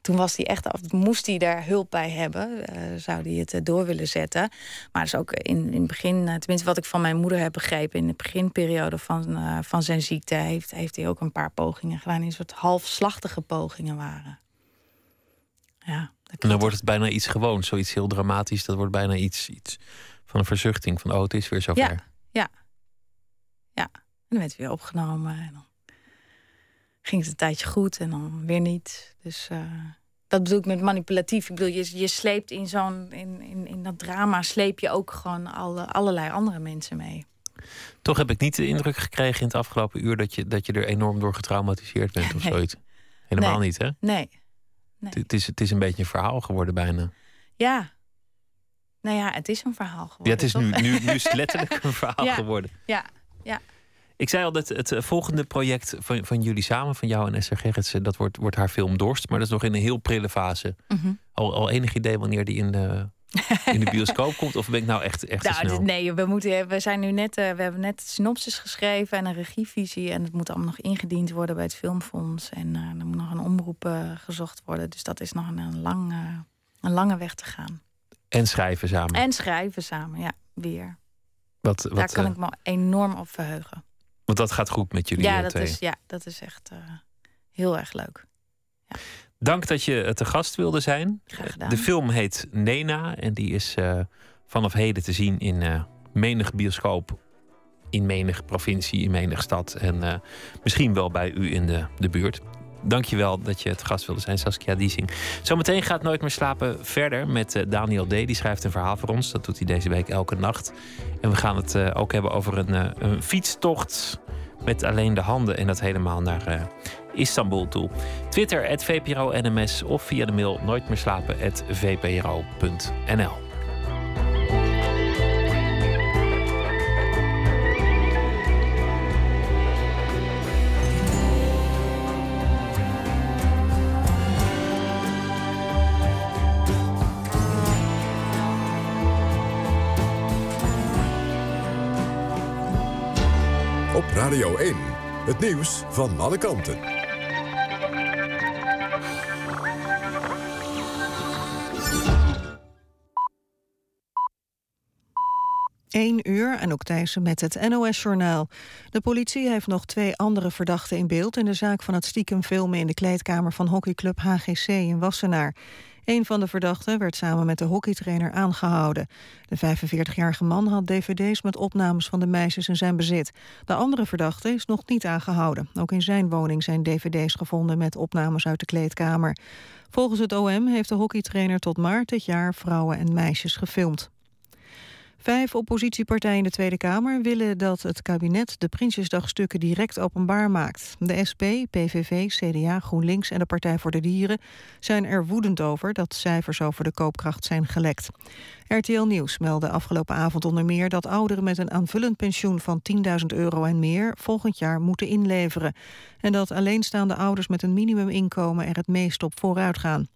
[SPEAKER 7] toen was hij echt af, moest hij daar hulp bij hebben. eh, zou hij het eh, door willen zetten. Maar dus ook in, in het begin, tenminste wat ik van mijn moeder heb begrepen, in de beginperiode van, van zijn ziekte, heeft, heeft hij ook een paar pogingen gedaan, die een soort halfslachtige pogingen waren. Ja,
[SPEAKER 2] En dan wordt het bijna iets gewoons, zoiets heel dramatisch. Dat wordt bijna iets, iets van een verzuchting van, oh, het is weer zover.
[SPEAKER 7] ja, ja. Ja, en dan werd het weer opgenomen. En dan ging het een tijdje goed en dan weer niet. Dus eh, dat bedoel ik met manipulatief. Ik bedoel, je, je sleept in zo'n in, in, in dat drama sleep je ook gewoon alle, allerlei andere mensen mee.
[SPEAKER 2] Toch heb ik niet de indruk gekregen in het afgelopen uur dat je, dat je er enorm door getraumatiseerd bent of
[SPEAKER 7] Nee.
[SPEAKER 2] zoiets. Helemaal
[SPEAKER 7] Nee.
[SPEAKER 2] niet, hè?
[SPEAKER 7] Nee.
[SPEAKER 2] Het, het is, het is een beetje een verhaal geworden bijna.
[SPEAKER 7] Ja. Nou ja, het is een verhaal geworden.
[SPEAKER 2] Ja, het is nu,
[SPEAKER 7] toch?
[SPEAKER 2] nu, nu is letterlijk een verhaal
[SPEAKER 7] Ja.
[SPEAKER 2] geworden.
[SPEAKER 7] Ja, ja.
[SPEAKER 2] Ik zei al dat het eh, volgende project van, van jullie samen, van jou en Esther Gerritsen, dat wordt, wordt haar film Dorst. Maar dat is nog in een heel prille fase.
[SPEAKER 7] Mhm.
[SPEAKER 2] Al, al enig idee wanneer die in de, in de bioscoop komt? Of ben ik nou echt, echt
[SPEAKER 7] Nou,
[SPEAKER 2] snel?
[SPEAKER 7] dit- nee, we, moeten, we zijn nu net, eh, we hebben net synopsis geschreven en een regievisie. En het moet allemaal nog ingediend worden bij het Filmfonds. En eh, er moet nog een omroep gezocht worden. Dus dat is nog een, een, lang, een lange weg te gaan.
[SPEAKER 2] En schrijven samen.
[SPEAKER 7] En schrijven samen, ja, weer.
[SPEAKER 2] Wat, wat,
[SPEAKER 7] Daar kan
[SPEAKER 2] eh,
[SPEAKER 7] ik me enorm op verheugen.
[SPEAKER 2] Want dat gaat goed met jullie
[SPEAKER 7] Ja dat,
[SPEAKER 2] twee.
[SPEAKER 7] is, ja, dat is echt eh, heel erg leuk.
[SPEAKER 2] Dank dat je eh, te gast wilde zijn.
[SPEAKER 7] Graag gedaan.
[SPEAKER 2] De film heet Nena en die is vanaf heden te zien in eh, menig bioscoop. In menig provincie, in menig stad. En misschien wel bij u in de, de buurt. Dankjewel dat je te gast wilde zijn, Saskia Diesing. Zometeen gaat Nooit meer slapen verder met eh, Daniel D. Die schrijft een verhaal voor ons. Dat doet hij deze week elke nacht. En we gaan het eh, ook hebben over een, eh, een fietstocht met alleen de handen. En dat helemaal naar Istanbul toe. Twitter, het VPRO NMS of via de mail nooitmeerslapen,
[SPEAKER 10] Radio 1, het nieuws van alle kanten.
[SPEAKER 1] 1 uur en ook Thijssen met het NOS-journaal. De politie heeft nog twee andere verdachten in beeld... in de zaak van het stiekem filmen in de kleedkamer van hockeyclub HGC in Wassenaar. Een van de verdachten werd samen met de hockeytrainer aangehouden. De 45-jarige man had dvd's met opnames van de meisjes in zijn bezit. De andere verdachte is nog niet aangehouden. Ook in zijn woning zijn dvd's gevonden met opnames uit de kleedkamer. Volgens het OM heeft de hockeytrainer tot maart dit jaar vrouwen en meisjes gefilmd. Vijf oppositiepartijen in de Tweede Kamer willen dat het kabinet de Prinsjesdagstukken direct openbaar maakt. De SP, PVV, CDA, GroenLinks en de Partij voor de Dieren zijn er woedend over dat cijfers over de koopkracht zijn gelekt. RTL Nieuws meldde afgelopen avond onder meer dat ouderen met een aanvullend pensioen van 10.000 euro en meer volgend jaar moeten inleveren. En dat alleenstaande ouders met een minimuminkomen er het meest op vooruit gaan.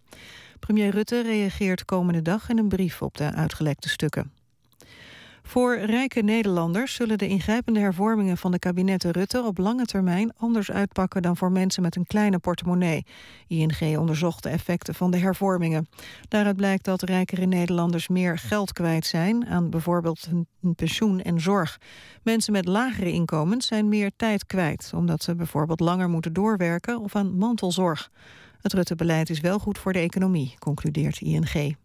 [SPEAKER 1] Premier Rutte reageert komende dag in een brief op de uitgelekte stukken. Voor rijke Nederlanders zullen de ingrijpende hervormingen van de kabinetten Rutte op lange termijn anders uitpakken dan voor mensen met een kleine portemonnee. ING onderzocht de effecten van de hervormingen. Daaruit blijkt dat rijkere Nederlanders meer geld kwijt zijn aan bijvoorbeeld een pensioen en zorg. Mensen met lagere inkomens zijn meer tijd kwijt, omdat ze bijvoorbeeld langer moeten doorwerken of aan mantelzorg. Het Rutte-beleid is wel goed voor de economie, concludeert ING.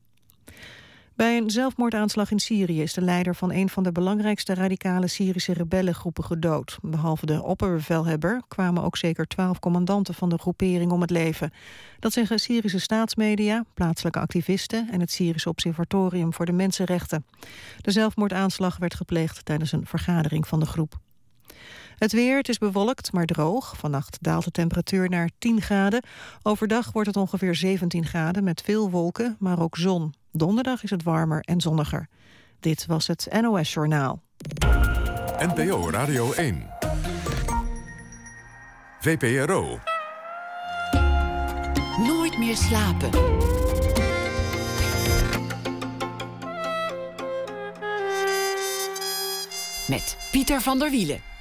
[SPEAKER 1] Bij een zelfmoordaanslag in Syrië is de leider van een van de belangrijkste radicale Syrische rebellengroepen gedood. Behalve de opperbevelhebber kwamen ook zeker twaalf commandanten van de groepering om het leven. Dat zeggen Syrische staatsmedia, plaatselijke activisten en het Syrische Observatorium voor de Mensenrechten. De zelfmoordaanslag werd gepleegd tijdens een vergadering van de groep. Het weer, het is bewolkt, maar droog. Vannacht daalt de temperatuur naar 10 graden. Overdag wordt het ongeveer 17 graden met veel wolken, maar ook zon. Donderdag is het warmer en zonniger. Dit was het NOS Journaal.
[SPEAKER 10] NPO Radio 1. VPRO.
[SPEAKER 11] Nooit meer slapen. Met Pieter van der Wielen.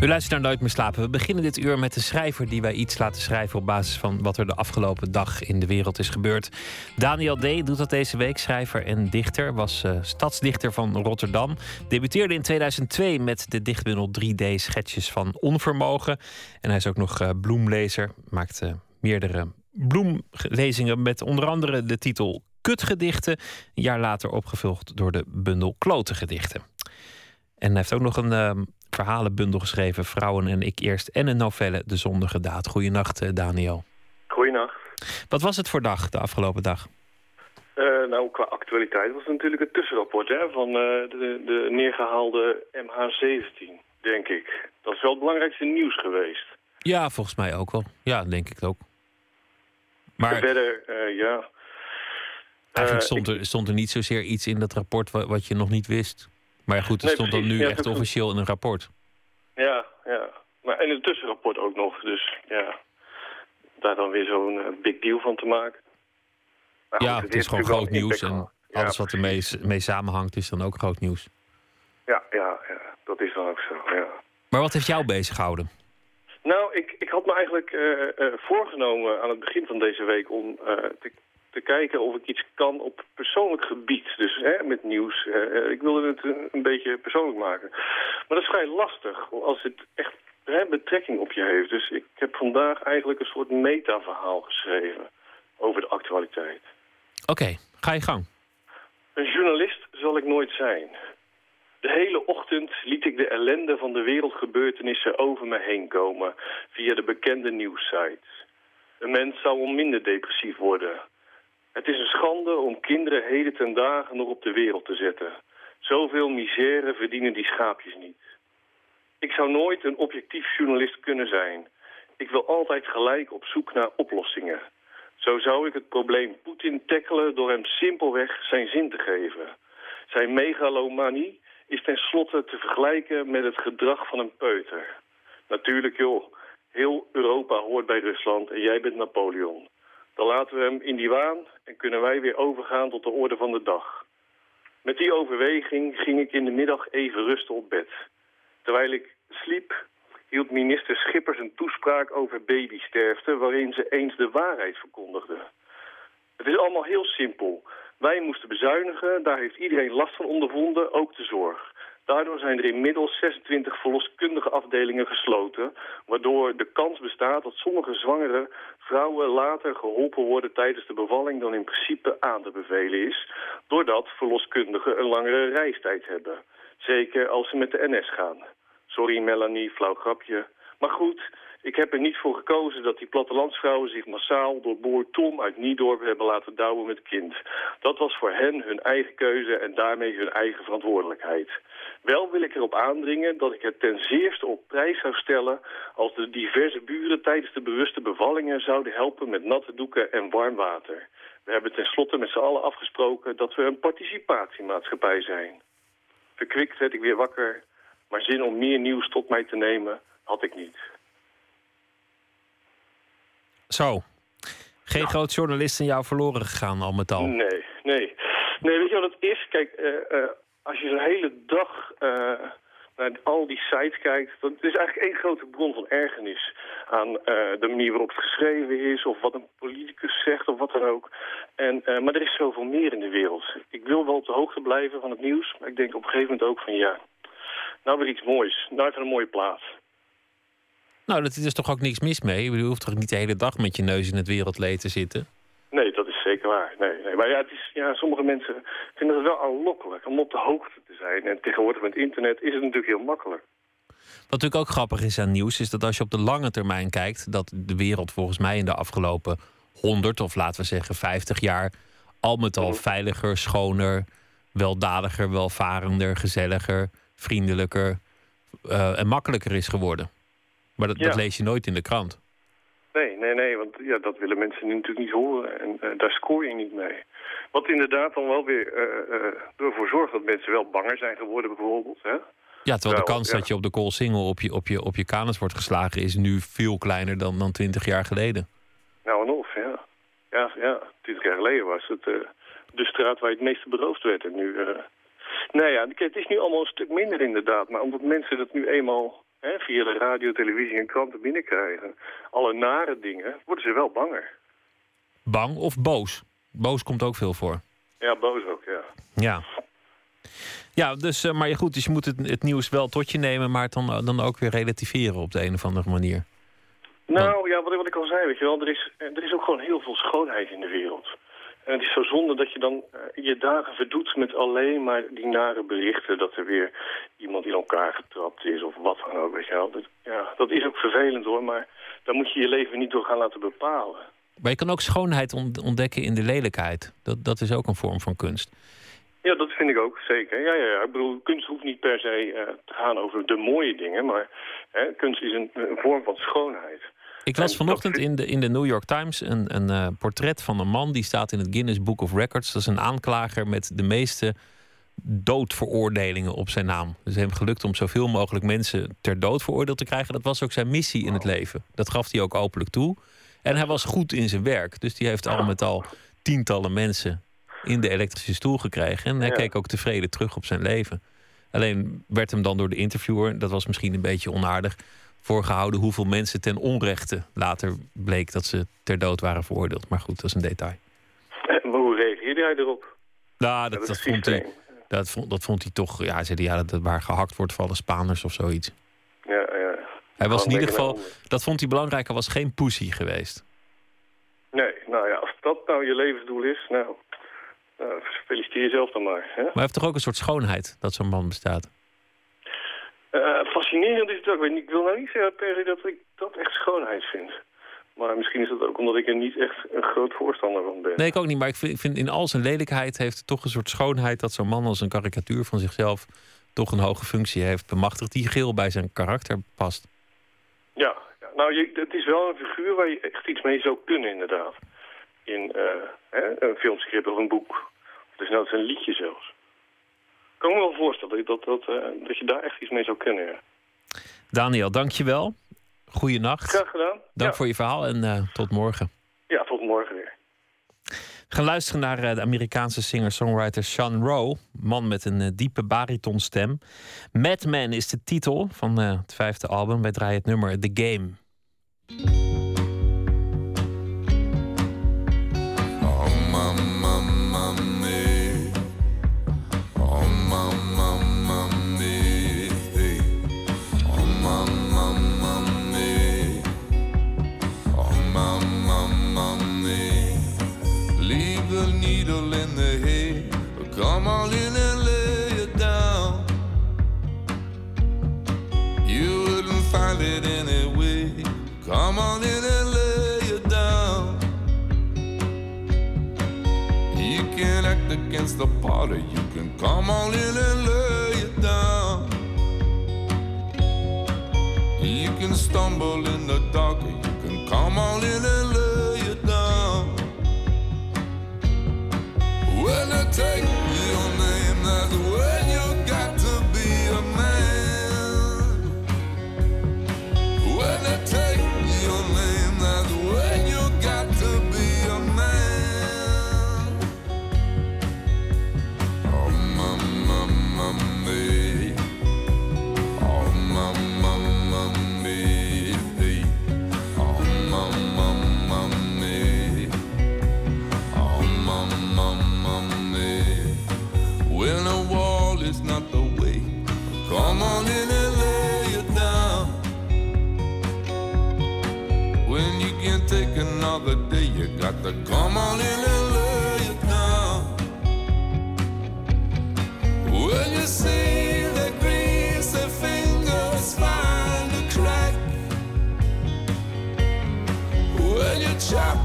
[SPEAKER 2] U luistert naar Nooit meer slapen. We beginnen dit uur met de schrijver die wij iets laten schrijven op basis van wat er de afgelopen dag in de wereld is gebeurd. Daniel D. doet dat deze week. Schrijver en dichter, was uh, stadsdichter van Rotterdam. Debuteerde in 2002 met de dichtbundel 3D Schetsjes van Onvermogen. En hij is ook nog uh, bloemlezer, maakt uh, meerdere bloemlezingen met onder andere de titel Kutgedichten. Een jaar later opgevuld door de bundel Klotengedichten. En hij heeft ook nog een verhalenbundel geschreven, Vrouwen en ik eerst. En een novelle, De Zondige Daad. Goedenacht, uh, Daniel.
[SPEAKER 12] Goedenacht.
[SPEAKER 2] Wat was het voor dag, de afgelopen dag?
[SPEAKER 12] Uh, nou, qua actualiteit was het natuurlijk het tussenrapport hè, van uh, de, de neergehaalde MH17, denk ik. Dat is wel het belangrijkste nieuws geweest.
[SPEAKER 2] Ja, volgens mij ook wel. Ja, denk ik ook.
[SPEAKER 12] Maar verder, ja.
[SPEAKER 2] Eigenlijk stond er, stond er niet zozeer iets in dat rapport wat je nog niet wist. Maar goed, het nee, stond dan nu echt officieel in een rapport.
[SPEAKER 12] Ja, ja. Maar en een tussenrapport ook nog. Dus ja, daar dan weer zo'n uh, big deal van te maken.
[SPEAKER 2] Maar ja, goed, het, het is gewoon groot nieuws. En alles wat ermee mee samenhangt is dan ook groot nieuws.
[SPEAKER 12] Ja, ja, ja, dat is dan ook zo, ja.
[SPEAKER 2] Maar wat heeft jou bezig gehouden?
[SPEAKER 12] Nou, ik, ik had me eigenlijk uh, uh, voorgenomen aan het begin van deze week om te te kijken of ik iets kan op persoonlijk gebied. Dus hè, met nieuws. Uh, ik wilde het een, een, beetje persoonlijk maken. Maar dat is vrij lastig als het echt hè, betrekking op je heeft. Dus ik heb vandaag eigenlijk een soort metaverhaal geschreven over de actualiteit.
[SPEAKER 2] Oké, ga je gang.
[SPEAKER 12] Een journalist zal ik nooit zijn. De hele ochtend liet ik de ellende van de wereldgebeurtenissen over me heen komen via de bekende nieuwssites. Een mens zou om minder depressief worden. Het is een schande om kinderen heden ten dagen nog op de wereld te zetten. Zoveel misère verdienen die schaapjes niet. Ik zou nooit een objectief journalist kunnen zijn. Ik wil altijd gelijk op zoek naar oplossingen. Zo zou ik het probleem Poetin tackelen door hem simpelweg zijn zin te geven. Zijn megalomanie is tenslotte te vergelijken met het gedrag van een peuter. Natuurlijk joh, heel Europa hoort bij Rusland en jij bent Napoleon. Dan laten we hem in die waan en kunnen wij weer overgaan tot de orde van de dag. Met die overweging ging ik in de middag even rusten op bed. Terwijl ik sliep, hield minister Schippers een toespraak over babysterfte... waarin ze eens de waarheid verkondigde. Het is allemaal heel simpel. Wij moesten bezuinigen, daar heeft iedereen last van ondervonden, ook de zorg. Daardoor zijn er inmiddels 26 verloskundige afdelingen gesloten... waardoor de kans bestaat dat sommige zwangere vrouwen later geholpen worden tijdens de bevalling... dan in principe aan te bevelen is, doordat verloskundigen een langere reistijd hebben. Zeker als ze met de NS gaan. Sorry Melanie, flauw grapje. Maar goed, ik heb er niet voor gekozen dat die plattelandsvrouwen zich massaal door boer Tom uit Niedorp hebben laten douwen met kind. Dat was voor hen hun eigen keuze en daarmee hun eigen verantwoordelijkheid. Wel wil ik erop aandringen dat ik het ten zeerste op prijs zou stellen als de diverse buren tijdens de bewuste bevallingen zouden helpen met natte doeken en warm water. We hebben tenslotte met z'n allen afgesproken dat we een participatiemaatschappij zijn. Verkwikt werd ik weer wakker, maar zin om meer nieuws tot mij te nemen had ik niet.
[SPEAKER 2] Zo. Geen groot journalist in jou verloren gegaan, al met al.
[SPEAKER 12] Nee, nee. Nee, weet je wat het is? Kijk, eh, eh, als je zo'n hele dag eh, naar al die sites kijkt... dat is eigenlijk één grote bron van ergernis aan de manier waarop het geschreven is... of wat een politicus zegt of wat dan ook. En, maar er is zoveel meer in de wereld. Ik wil wel op de hoogte blijven van het nieuws... maar ik denk op een gegeven moment ook van ja... nou weer iets moois, nou even een mooie plaats.
[SPEAKER 2] Nou, dat is toch ook niks mis mee? Je hoeft toch niet de hele dag met je neus in het wereldleed te zitten?
[SPEAKER 12] Nee, dat is zeker waar. Nee, nee. Maar ja, het is, ja, sommige mensen vinden het wel aanlokkelijk om op de hoogte te zijn. En tegenwoordig met internet is het natuurlijk heel makkelijk.
[SPEAKER 2] Wat natuurlijk ook grappig is aan nieuws, is dat als je op de lange termijn kijkt, dat de wereld volgens mij in de afgelopen 100 of laten we zeggen 50 jaar al met al mhm. veiliger, schoner, weldadiger, welvarender, gezelliger, vriendelijker uh, en makkelijker is geworden. Maar dat, dat, lees je nooit in de krant.
[SPEAKER 12] Nee, nee, nee, want ja, dat willen mensen nu natuurlijk niet horen. En uh, daar scoor je niet mee. Wat inderdaad dan wel weer uh, ervoor zorgt dat mensen wel banger zijn geworden bijvoorbeeld. Hè?
[SPEAKER 2] Ja, terwijl de kans dat je op de koolsingel op je, op, je, op je kanus wordt geslagen... is nu veel kleiner dan, dan 20 jaar geleden.
[SPEAKER 12] Nou en of, ja. Ja, ja. 20 jaar geleden was het de straat waar je het meeste beroofd werd. En nu... nou ja, het is nu allemaal een stuk minder inderdaad. Maar omdat mensen dat nu eenmaal hè, via de radio, televisie en kranten binnenkrijgen... alle nare dingen, worden ze wel banger.
[SPEAKER 2] Bang of boos? Boos komt ook veel voor.
[SPEAKER 12] Ja, boos ook, ja.
[SPEAKER 2] Ja. Ja, dus, uh, maar goed, dus je moet het, het, nieuws wel tot je nemen... maar het dan, dan ook weer relativeren op de een of andere manier.
[SPEAKER 12] Nou, ja, wat, wat ik al zei, weet je wel... Er is, er is ook gewoon heel veel schoonheid in de wereld. En het is zo zonde dat je dan uh, je dagen verdoet met alleen maar die nare berichten... dat er weer iemand in elkaar getrapt is of wat dan ook, weet je wel. Dat, ja, dat is ook vervelend hoor, maar daar moet je je leven niet door gaan laten bepalen.
[SPEAKER 2] Maar je kan ook schoonheid ontdekken in de lelijkheid. Dat, dat is ook een vorm van kunst.
[SPEAKER 12] Ja, dat vind ik ook, zeker. Ja, ja, ja. Ik bedoel, kunst hoeft niet per se uh, te gaan over de mooie dingen... maar hè, kunst is een, een vorm van schoonheid.
[SPEAKER 2] Ik las vanochtend in de, in de New York Times een, een uh, portret van een man die staat in het Guinness Book of Records. Dat is een aanklager met de meeste doodveroordelingen op zijn naam. Dus hem gelukt om zoveel mogelijk mensen ter dood veroordeeld te krijgen. Dat was ook zijn missie in het leven. Dat gaf hij ook openlijk toe. En hij was goed in zijn werk. Dus die heeft al met al tientallen mensen in de elektrische stoel gekregen. En hij keek ook tevreden terug op zijn leven. Alleen werd hem dan door de interviewer, dat was misschien een beetje onaardig, voorgehouden hoeveel mensen ten onrechte later bleek dat ze ter dood waren veroordeeld. Maar goed, dat is een detail.
[SPEAKER 12] En hoe reageerde hij erop?
[SPEAKER 2] Nou, dat, dat, vond hij, dat, vond, dat vond hij toch... Ja, hij zei ja, dat het waar gehakt wordt vallen Spaners of zoiets.
[SPEAKER 12] Ja, ja.
[SPEAKER 2] Hij was in ieder geval... Dat vond hij belangrijk. Hij was geen pussy geweest.
[SPEAKER 12] Nee, nou ja, als dat nou je levensdoel is... Nou, nou feliciteer jezelf dan maar. Hè?
[SPEAKER 2] Maar hij heeft toch ook een soort schoonheid dat zo'n man bestaat?
[SPEAKER 12] Uh, fascinerend is het ook. Ik wil nou niet zeggen per se dat ik dat echt schoonheid vind. Maar misschien is dat ook omdat ik er niet echt een groot voorstander van ben.
[SPEAKER 2] Nee, ik ook niet. Maar ik vind, vind in al zijn lelijkheid heeft het toch een soort schoonheid... dat zo'n man als een karikatuur van zichzelf toch een hoge functie heeft bemachtigd... die geel bij zijn karakter past.
[SPEAKER 12] Ja, ja. nou, je, het is wel een figuur waar je echt iets mee zou kunnen inderdaad. In uh, hè, een filmscript of een boek. Of dus nou, het is een liedje zelfs. Ik kan me wel voorstellen dat, dat, uh, dat je daar echt iets mee zou kunnen, ja.
[SPEAKER 2] Daniel, dank je wel. Goeienacht.
[SPEAKER 12] Graag gedaan.
[SPEAKER 2] Dank voor je verhaal en uh, tot morgen.
[SPEAKER 12] Ja, tot morgen weer.
[SPEAKER 2] We gaan luisteren naar uh, de Amerikaanse singer-songwriter Sean Rowe. Man met een diepe baritonstem. Madman is de titel van het vijfde album. Wij draaien het nummer The Game.
[SPEAKER 6] Against the party. You can come on in and lay it down. You can stumble in the dark. You can come on in and lay it down. When I take your name, that's when you When a wall is not the way, come on in and lay it down. When you can't take another day, you got to come on in and lay it down. When you see the greasy fingers find a crack. When you chop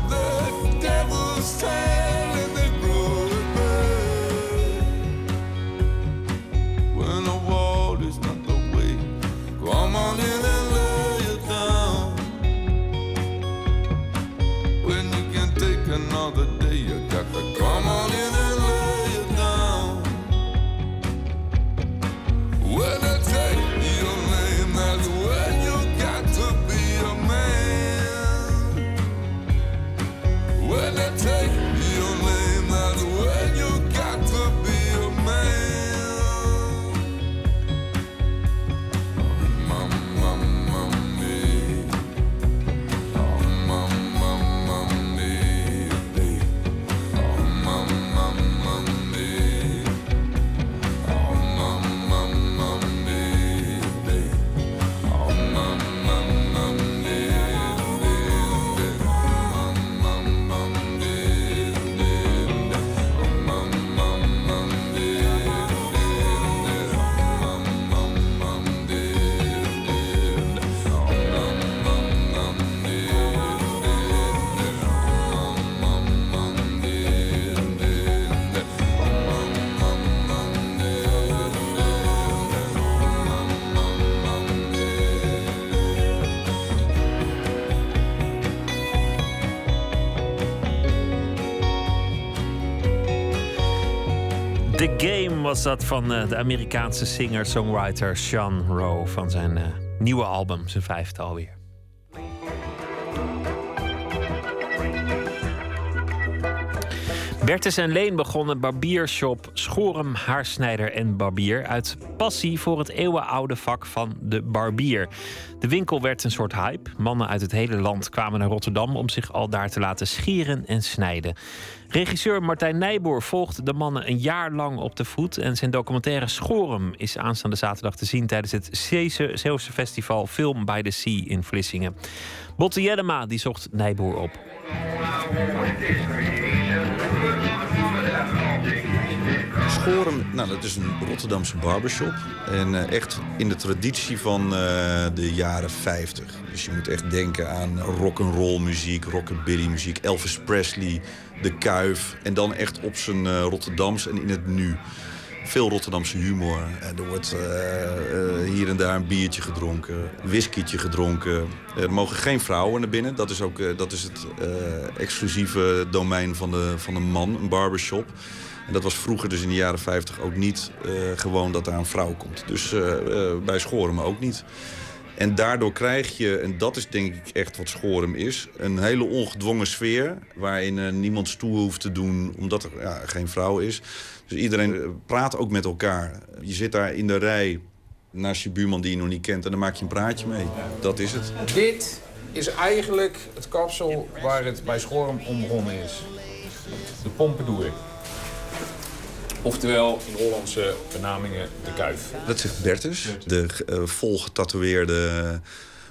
[SPEAKER 2] was dat van eh, de Amerikaanse singer-songwriter Sean Rowe van zijn eh, nieuwe album, zijn vijfde alweer. Bertus en Leen begonnen barbiershop Schorum, Haarsnijder en Barbier uit passie voor het eeuwenoude vak van de barbier. De winkel werd een soort hype. Mannen uit het hele land kwamen naar Rotterdam om zich al daar te laten scheren en snijden. Regisseur Martijn Nijboer volgt de mannen een jaar lang op de voet. En zijn documentaire Schorum is aanstaande zaterdag te zien tijdens het Zeeuwse Festival Film by the Sea in Vlissingen. Botte Jellema die zocht Nijboer op.
[SPEAKER 13] Schorum, nou, dat is een Rotterdamse barbershop. En eh, echt in de traditie van eh, de jaren 50. Dus je moet echt denken aan rock'n'roll muziek, rockabilly muziek, Elvis Presley, De Kuif. En dan echt op zijn eh, Rotterdams en in het nu. Veel Rotterdamse humor. En er wordt eh, eh, hier en daar een biertje gedronken, een whiskietje gedronken. Er mogen geen vrouwen naar binnen. Dat is, ook, eh, dat is het exclusieve domein van de, van de man, een barbershop. En dat was vroeger dus in de jaren 50 ook niet gewoon dat daar een vrouw komt. Dus bij Schorum ook niet. En daardoor krijg je, en dat is denk ik echt wat Schorum is... een hele ongedwongen sfeer waarin niemand stoer hoeft te doen... omdat er ja, geen vrouw is. Dus iedereen eh, praat ook met elkaar. Je zit daar in de rij naast je buurman die je nog niet kent... en dan maak je een praatje mee. Dat is het.
[SPEAKER 14] Dit is eigenlijk het kapsel waar het bij Schorum om begonnen is. De Pompadour. Oftewel in Hollandse benamingen de kuif.
[SPEAKER 13] Dat zegt Bertus, de uh, volgetatoeëerde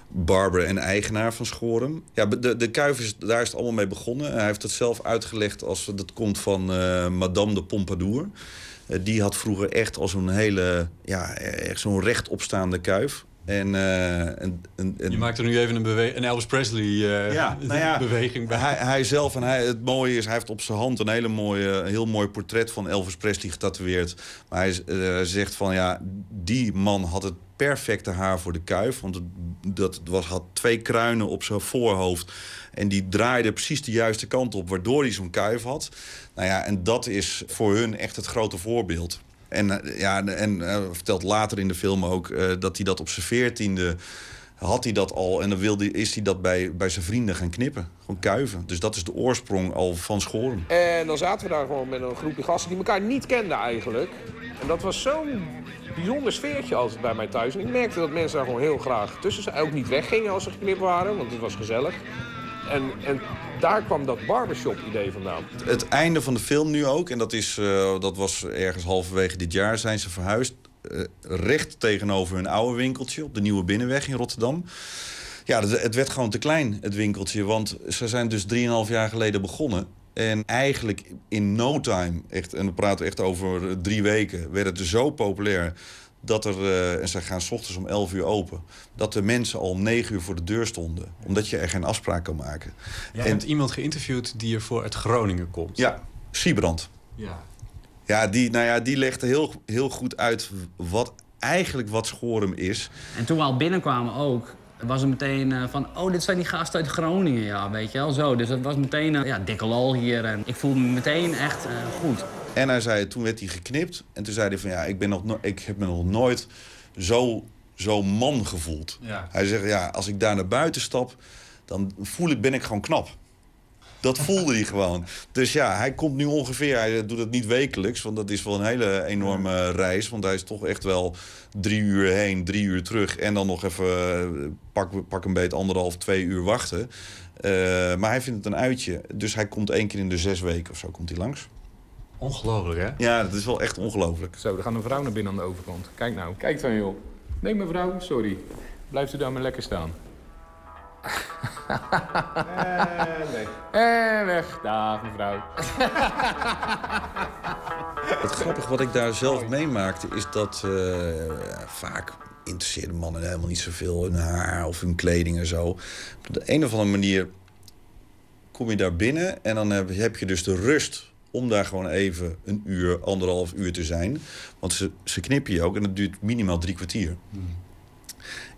[SPEAKER 13] barber en eigenaar van Schorum. Ja, de, de kuif is, daar is het allemaal mee begonnen. Hij heeft het zelf uitgelegd als dat komt van uh, Madame de Pompadour. Eh, die had vroeger echt als een hele, ja, echt zo'n rechtopstaande kuif. En, uh, en, en,
[SPEAKER 15] Je maakt er nu even een, bewe- een Elvis Presley uh,
[SPEAKER 13] ja, nou ja,
[SPEAKER 15] beweging bij.
[SPEAKER 13] Hij, hij zelf en hij, het mooie is, hij heeft op zijn hand een hele mooie, een heel mooi portret van Elvis Presley getatoeëerd. Maar hij uh, zegt van ja, die man had het perfecte haar voor de kuif. Want het, dat was, had twee kruinen op zijn voorhoofd. En die draaide precies de juiste kant op, waardoor hij zo'n kuif had. Nou ja, en dat is voor hun echt het grote voorbeeld. En, ja, en uh, vertelt later in de film ook uh, dat hij dat op zijn veertiende had hij dat al. En dan wilde, is hij dat bij, bij zijn vrienden gaan knippen. Gewoon kuiven. Dus dat is de oorsprong al van Schoren.
[SPEAKER 14] En dan zaten we daar gewoon met een groepje gasten die elkaar niet kenden eigenlijk. En dat was zo'n bijzonder sfeertje altijd bij mij thuis. En ik merkte dat mensen daar gewoon heel graag tussen zijn. Ook niet weggingen als ze geknipt waren, want het was gezellig. En, en daar kwam dat barbershop-idee vandaan.
[SPEAKER 13] Het einde van de film nu ook, en dat, is, uh, dat was ergens halverwege dit jaar, zijn ze verhuisd. Uh, recht tegenover hun oude winkeltje op de Nieuwe Binnenweg in Rotterdam. Ja, het werd gewoon te klein, het winkeltje. Want ze zijn dus 3,5 jaar geleden begonnen. En eigenlijk in no time, echt, en we praten echt over drie weken, werd het zo populair dat er, uh, en ze gaan s ochtends om 11 uur open, dat de mensen al om 9 uur voor de deur stonden. Omdat je er geen afspraak kan maken.
[SPEAKER 15] Je en, hebt iemand geïnterviewd die er voor uit Groningen komt.
[SPEAKER 13] Ja, Siebrand.
[SPEAKER 15] Ja.
[SPEAKER 13] Ja, die, nou ja, die legde heel, heel goed uit wat eigenlijk wat Schorum is.
[SPEAKER 16] En toen we al binnenkwamen ook, was het meteen uh, van... oh, dit zijn die gasten uit Groningen, ja, weet je wel, zo. Dus dat was meteen, uh, ja, dikke lol hier. En ik voelde me meteen echt uh, goed.
[SPEAKER 13] En hij zei, toen werd hij geknipt. En toen zei hij van, ja, ik, ben nog no ik heb me nog nooit zo, zo man gevoeld.
[SPEAKER 15] Ja.
[SPEAKER 13] Hij zegt, ja, als ik daar naar buiten stap... dan voel ik, ben ik gewoon knap. Dat voelde hij gewoon. Dus ja, hij komt nu ongeveer... Hij doet het niet wekelijks, want dat is wel een hele enorme reis. Want hij is toch echt wel drie uur heen, drie uur terug... en dan nog even pak, pak een beetje anderhalf, twee uur wachten. Uh, maar hij vindt het een uitje. Dus hij komt één keer in de zes weken of zo komt hij langs.
[SPEAKER 15] Ongelooflijk, hè?
[SPEAKER 13] Ja, dat is wel echt ongelooflijk.
[SPEAKER 14] Zo, er gaat een vrouw naar binnen aan de overkant. Kijk nou. Kijk dan, joh. Nee, mevrouw, sorry. Blijft u daar maar lekker staan. En nee. En weg. Dag, mevrouw.
[SPEAKER 13] Het grappige wat ik daar zelf meemaakte is dat uh, vaak interesseerden mannen helemaal niet zoveel hun haar of hun kleding en zo. Op de een of andere manier kom je daar binnen en dan heb, heb je dus de rust om daar gewoon even een uur, anderhalf uur te zijn. Want ze, ze knippen je ook en dat duurt minimaal drie kwartier.
[SPEAKER 15] Hmm.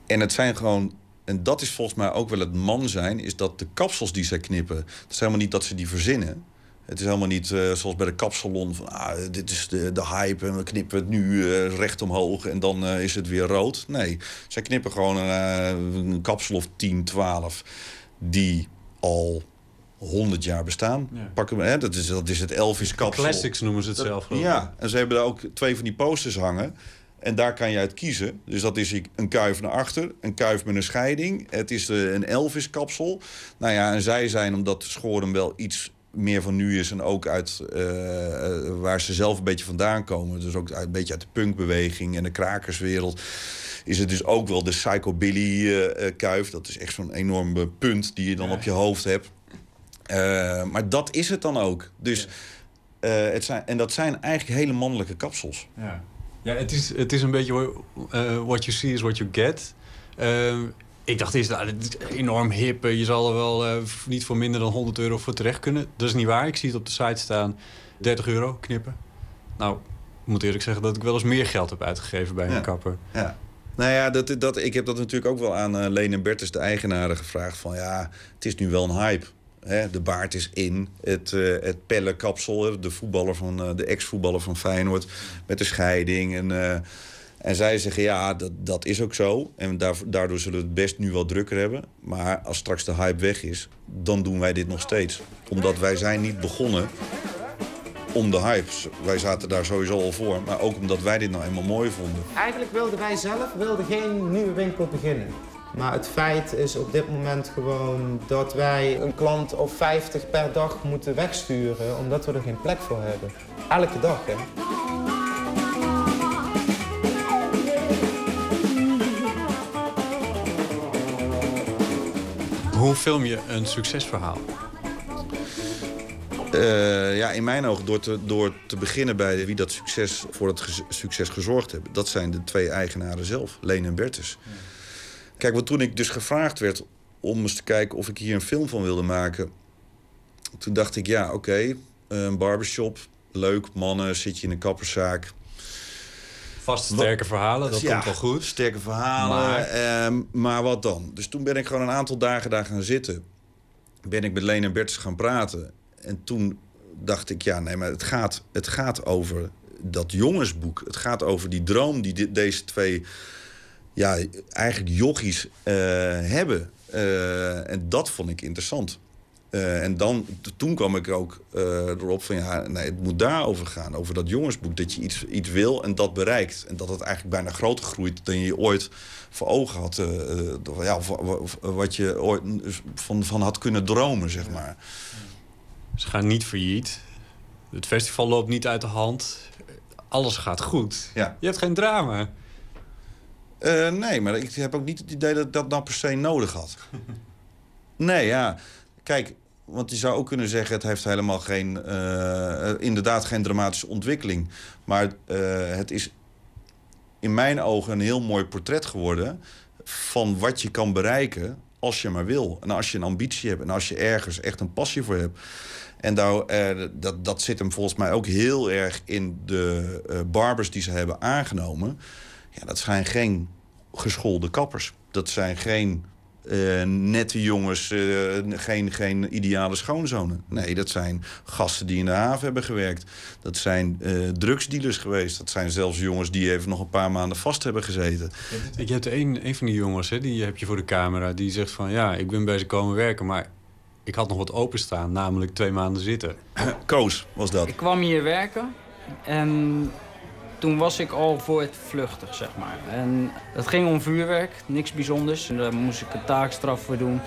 [SPEAKER 13] En het zijn gewoon en dat is volgens mij ook wel het man zijn, is dat de kapsels die zij knippen, het is helemaal niet dat ze die verzinnen. Het is helemaal niet uh, zoals bij de kapsalon van ah, dit is de, de hype en we knippen het nu uh, recht omhoog en dan uh, is het weer rood. Nee, zij knippen gewoon een kapsel of 10, 12 die al 100 jaar bestaan.
[SPEAKER 15] Ja.
[SPEAKER 13] Pakken, hè, dat, is, dat is het Elvis kapsel.
[SPEAKER 15] Classics noemen ze het zelf.
[SPEAKER 13] Ja, en ze hebben daar ook twee van die posters hangen. En daar kan je uit kiezen. Dus dat is een kuif naar achter, een kuif met een scheiding. Het is eh, een Elvis-kapsel. Nou ja, en zij zijn, omdat Schoren wel iets meer van nu is... en ook uit eh, eh, waar ze zelf een beetje vandaan komen... dus ook uit, een beetje uit de punkbeweging en de krakerswereld... is het dus ook wel de psychobilly-kuif. dat is echt zo'n enorme punt die je dan op je hoofd hebt. Maar dat is het dan ook. Dus, het zijn, en dat zijn eigenlijk hele mannelijke kapsels.
[SPEAKER 15] Ja, ja het, is, het is een beetje eh, what you see is what you get. Eh, ik dacht eerst, nou, dit is enorm hip. eh, Je zal er wel niet voor minder dan 100 euro voor terecht kunnen. Dat is niet waar. Ik zie het op de site staan. 30 euro knippen. Nou, ik moet eerlijk zeggen dat ik wel eens meer geld heb uitgegeven bij
[SPEAKER 13] Ja.
[SPEAKER 15] een kapper.
[SPEAKER 13] Ja. Nou ja, dat, dat, ik heb dat natuurlijk ook wel aan Leen en Bertus, de eigenaren, gevraagd. Van ja, het is nu wel een hype. De baard is in. Het, eh het Pelle kapsel, hè, de voetballer van eh, de ex-voetballer van Feyenoord, met de scheiding. En, eh, en zij zeggen ja, dat, dat is ook zo. En daar, daardoor zullen we het best nu wel drukker hebben. Maar als straks de hype weg is, dan doen wij dit nog steeds. Omdat wij zijn niet begonnen om de hypes. Wij zaten daar sowieso al voor. Maar ook omdat wij dit nou eenmaal mooi vonden.
[SPEAKER 17] Eigenlijk wilden wij zelf wilden geen nieuwe winkel beginnen. Maar het feit is op dit moment gewoon dat wij een klant of 50 per dag moeten wegsturen omdat we er geen plek voor hebben. Elke dag, hè.
[SPEAKER 15] Hoe film je een succesverhaal?
[SPEAKER 13] Uh, ja, in mijn ogen door te, door te beginnen bij wie dat succes voor het ge succes gezorgd hebben. Dat zijn de twee eigenaren zelf, Leen en Bertus. Kijk, want toen ik dus gevraagd werd om eens te kijken of ik hier een film van wilde maken... toen dacht ik, ja, oké, okay, een barbershop, leuk, mannen, zit je in een kapperszaak...
[SPEAKER 15] Vast sterke verhalen, dat
[SPEAKER 13] ja,
[SPEAKER 15] komt wel goed.
[SPEAKER 13] Sterke verhalen, maar... Eh, maar wat dan? Dus toen ben ik gewoon een aantal dagen daar gaan zitten. Ben ik met Leen en Bertus gaan praten. En toen dacht ik, ja, nee, maar het gaat, het gaat over dat jongensboek. Het gaat over die droom die deze twee, ja, eigenlijk jochies uh, hebben. Uh, en dat vond ik interessant. Uh, en dan, toen kwam ik ook erop van, ja, nee, het moet daarover gaan. Over dat jongensboek, dat je iets, iets wil en dat bereikt. En dat het eigenlijk bijna groter groeit dan je ooit voor ogen had. ja, wat je ooit van, van had kunnen dromen, zeg maar.
[SPEAKER 15] Ze gaan niet failliet. Het festival loopt niet uit de hand. Alles gaat goed.
[SPEAKER 13] Ja.
[SPEAKER 15] Je hebt geen drama.
[SPEAKER 13] Uh, nee, maar ik heb ook niet het idee dat ik dat nou per se nodig had. nee, ja. Kijk, want je zou ook kunnen zeggen... het heeft helemaal geen... Uh, inderdaad geen dramatische ontwikkeling. Maar uh, het is in mijn ogen een heel mooi portret geworden... van wat je kan bereiken als je maar wil. En als je een ambitie hebt en als je ergens echt een passie voor hebt. En daar, eh, dat, dat zit hem volgens mij ook heel erg in de barbers die ze hebben aangenomen. Ja, dat zijn geen geschoolde kappers. Dat zijn geen uh, nette jongens, geen, geen ideale schoonzonen. Nee, dat zijn gasten die in de haven hebben gewerkt. Dat zijn drugsdealers geweest. Dat zijn zelfs jongens die even nog een paar maanden vast hebben gezeten.
[SPEAKER 15] Je hebt een, een van die jongens, hè, die heb je voor de camera... die zegt van, ja, ik ben bij ze komen werken... maar ik had nog wat openstaan, namelijk twee maanden zitten.
[SPEAKER 13] Koos was dat.
[SPEAKER 18] Ik kwam hier werken en toen was ik al voor het vluchtig, zeg maar. En het ging om vuurwerk, niks bijzonders. En daar moest ik een taakstraf voor doen.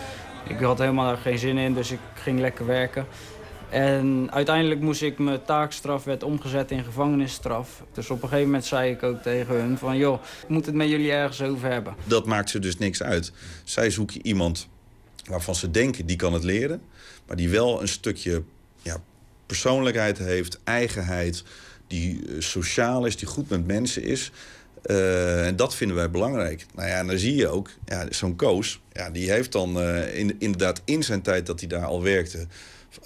[SPEAKER 18] Ik had helemaal geen zin in, dus ik ging lekker werken. En uiteindelijk moest ik mijn taakstraf werd omgezet in gevangenisstraf. Dus op een gegeven moment zei ik ook tegen hun van... joh, ik moet het met jullie ergens over hebben.
[SPEAKER 13] Dat maakt ze dus niks uit. Zij zoeken iemand waarvan ze denken die kan het leren, maar die wel een stukje ja, persoonlijkheid heeft, eigenheid, die eh, sociaal is, die goed met mensen is. Uh, en dat vinden wij belangrijk. Nou ja, en dan zie je ook, ja, zo'n Koos, ja, die heeft dan in, inderdaad in zijn tijd dat hij daar al werkte,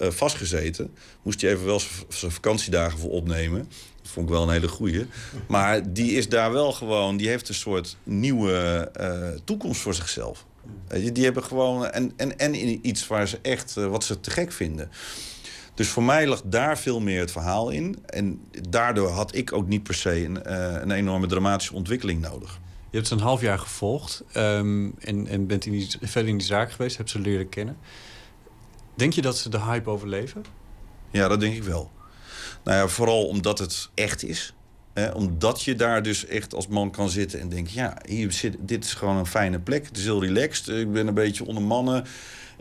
[SPEAKER 13] uh, vastgezeten. Moest hij even wel zijn vakantiedagen voor opnemen. Dat vond ik wel een hele goeie. Maar die is daar wel gewoon, die heeft een soort nieuwe toekomst voor zichzelf. Die hebben gewoon... En, en, en iets waar ze echt... Eh, wat ze te gek vinden. Dus voor mij lag daar veel meer het verhaal in. En daardoor had ik ook niet per se een, uh, een enorme dramatische ontwikkeling nodig.
[SPEAKER 15] Je hebt ze een half jaar gevolgd um, en, en bent in die, verder in die zaak geweest, hebt ze leren kennen. Denk je dat ze de hype overleven?
[SPEAKER 13] Ja, dat denk ik wel. Nou ja, vooral omdat het echt is omdat je daar dus echt als man kan zitten en denken... ja, hier zit, dit is gewoon een fijne plek. Het is heel relaxed. Ik ben een beetje onder mannen.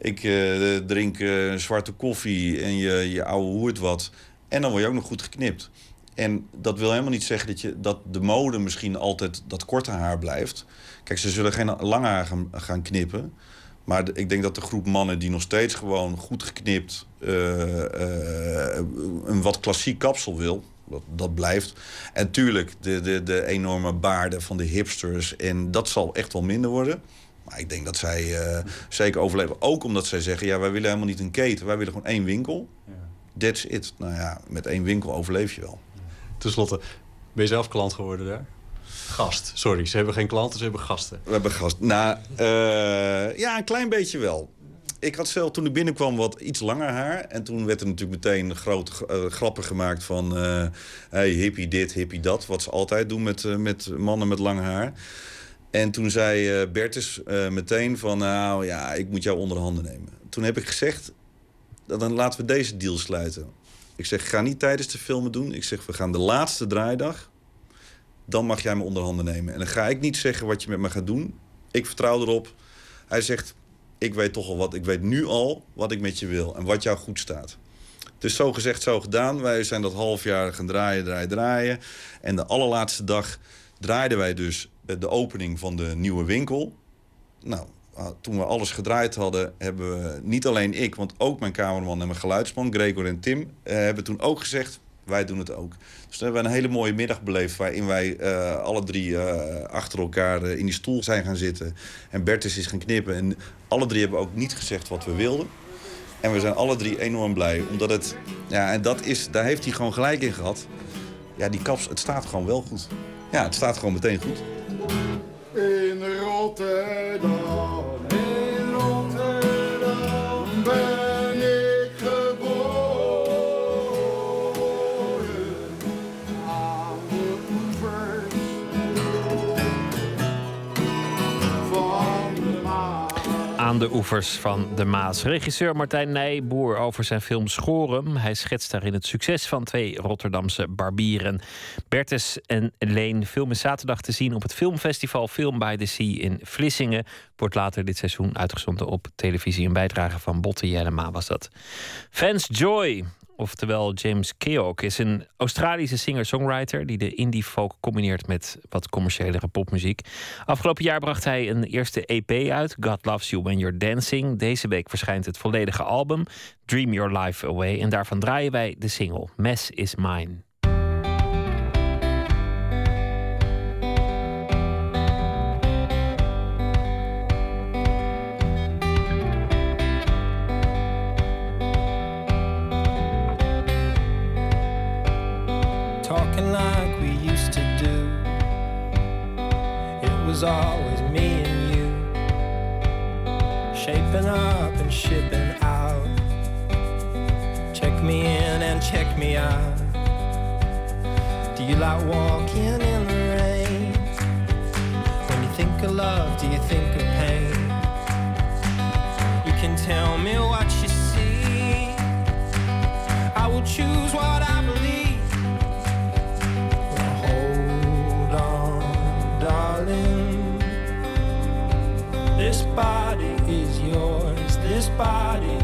[SPEAKER 13] Ik uh, drink uh, zwarte koffie en je, je ouwe hoert wat. En dan word je ook nog goed geknipt. En dat wil helemaal niet zeggen dat, je, dat de mode misschien altijd dat korte haar blijft. Kijk, ze zullen geen lange haar gaan, knippen. Maar ik denk dat de groep mannen die nog steeds gewoon goed geknipt... Uh, een wat klassiek kapsel wil dat, dat blijft. En tuurlijk, de, de, de enorme baarden van de hipsters. En dat zal echt wel minder worden. Maar ik denk dat zij uh, zeker overleven. Ook omdat zij zeggen, ja, wij willen helemaal niet een keten. Wij willen gewoon één winkel. That's it. Nou ja, met één winkel overleef je wel.
[SPEAKER 15] Ten slotte, ben je zelf klant geworden daar? Gast, sorry. Ze hebben geen klanten, ze hebben gasten.
[SPEAKER 13] We hebben gasten. Nou, uh, ja, een klein beetje wel ik had zelf toen ik binnenkwam wat iets langer haar. En toen werd er natuurlijk meteen grote uh, grappen gemaakt van... Uh, hey, hippie dit, hippie dat. Wat ze altijd doen met, met mannen met lang haar. En toen zei Bertus meteen van... nou ja, ik moet jou onder de handen nemen. Toen heb ik gezegd, dan laten we deze deal sluiten. Ik zeg, ga niet tijdens de filmen doen. Ik zeg, we gaan de laatste draaidag. Dan mag jij me onder handen nemen. En dan ga ik niet zeggen wat je met me gaat doen. Ik vertrouw erop. Hij zegt, ik weet toch al wat, ik weet nu al wat ik met je wil en wat jou goed staat. Dus zo gezegd, zo gedaan. Wij zijn dat half jaar gaan draaien, draaien, draaien. En de allerlaatste dag draaiden wij dus de opening van de nieuwe winkel. Nou, ah, toen we alles gedraaid hadden, hebben we niet alleen ik, want ook mijn cameraman en mijn geluidsman, Gregor en Tim, eh, hebben toen ook gezegd: wij doen het ook. Dus toen hebben we een hele mooie middag beleefd waarin wij eh, alle drie eh, achter elkaar eh, in die stoel zijn gaan zitten. En Bertus is gaan knippen. En alle drie hebben ook niet gezegd wat we wilden. En we zijn alle drie enorm blij, omdat het, ja, en dat is, daar heeft hij gewoon gelijk in gehad. Ja, die kaps, het staat gewoon wel goed. Ja, het staat gewoon meteen goed.
[SPEAKER 9] In Rotterdam,
[SPEAKER 2] Aan de oevers van de Maas. Regisseur Martijn Nijboer over zijn film Schorum. Hij schetst daarin het succes van twee Rotterdamse barbieren. Bertus en Leen. Film zaterdag te zien op het filmfestival Film by the Sea in Vlissingen. Wordt later dit seizoen uitgezonden op televisie. Een bijdrage van Botte Jellema was dat. Fans Joy. Oftewel James Keogh is een Australische singer-songwriter die de indie folk combineert met wat commerciëlere popmuziek. Afgelopen jaar bracht hij een eerste EP uit, God Loves You When You're Dancing. Deze week verschijnt het volledige album, Dream Your Life Away. En daarvan draaien wij de single Mess Is Mine.
[SPEAKER 8] Always me and you, shaping up and shipping out. Check me in and check me out. Do you like walking in the rain? When you think of love, do you think of pain? You can tell me what you see. I will choose what I body is yours. This body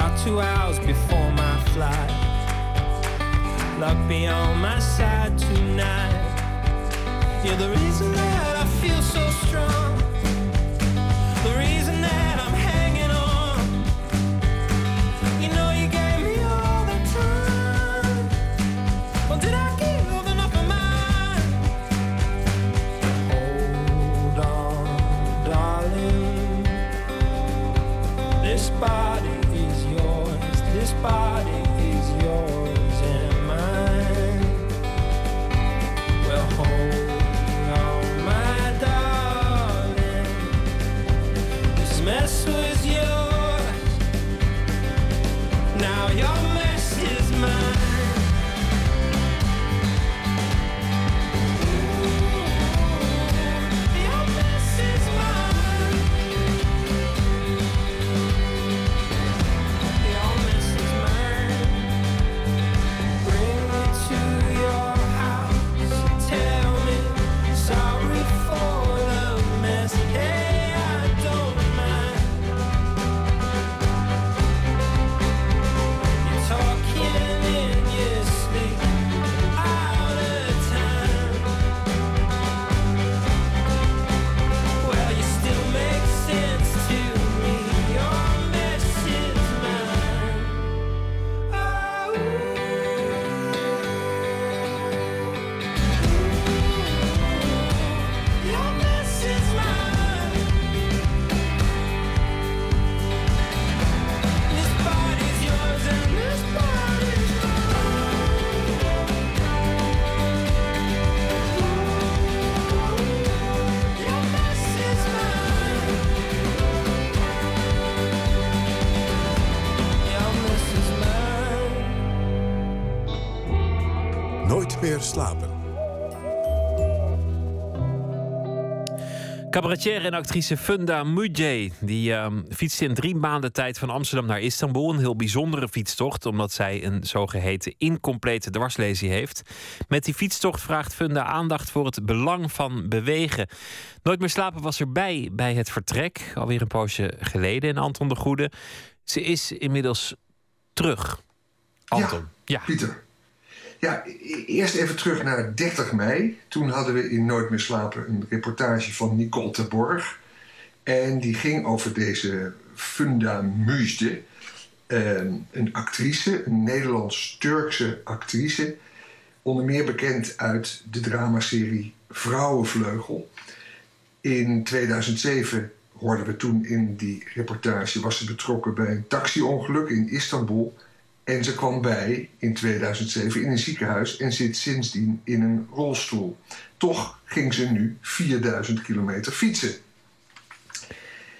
[SPEAKER 8] Got two hours before my flight. Luck be on my side tonight. You're the reason that I feel so strong.
[SPEAKER 10] Nooit meer slapen.
[SPEAKER 2] Cabaretier en actrice Funda Mujay. Die ehm, fietste in drie maanden tijd van Amsterdam naar Istanbul. Een heel bijzondere fietstocht, omdat zij een zogeheten incomplete dwarslesie heeft. Met die fietstocht vraagt Funda aandacht voor het belang van bewegen. Nooit meer slapen was erbij bij het vertrek. Alweer een poosje geleden in Anton de Goede. Ze is inmiddels terug. Anton. Ja,
[SPEAKER 19] Pieter. Ja, e- eerst even terug naar 30 mei. Toen hadden we in Nooit meer slapen een reportage van Nicole Terborg. En die ging over deze Funda Muisde. Ehm, een actrice, een Nederlands-Turkse actrice. Onder meer bekend uit de dramaserie Vrouwenvleugel. In 2007 hoorden we toen in die reportage... was ze betrokken bij een taxiongeluk in Istanbul... En ze kwam bij in 2007 in een ziekenhuis en zit sindsdien in een rolstoel. Toch ging ze nu 4000 kilometer fietsen.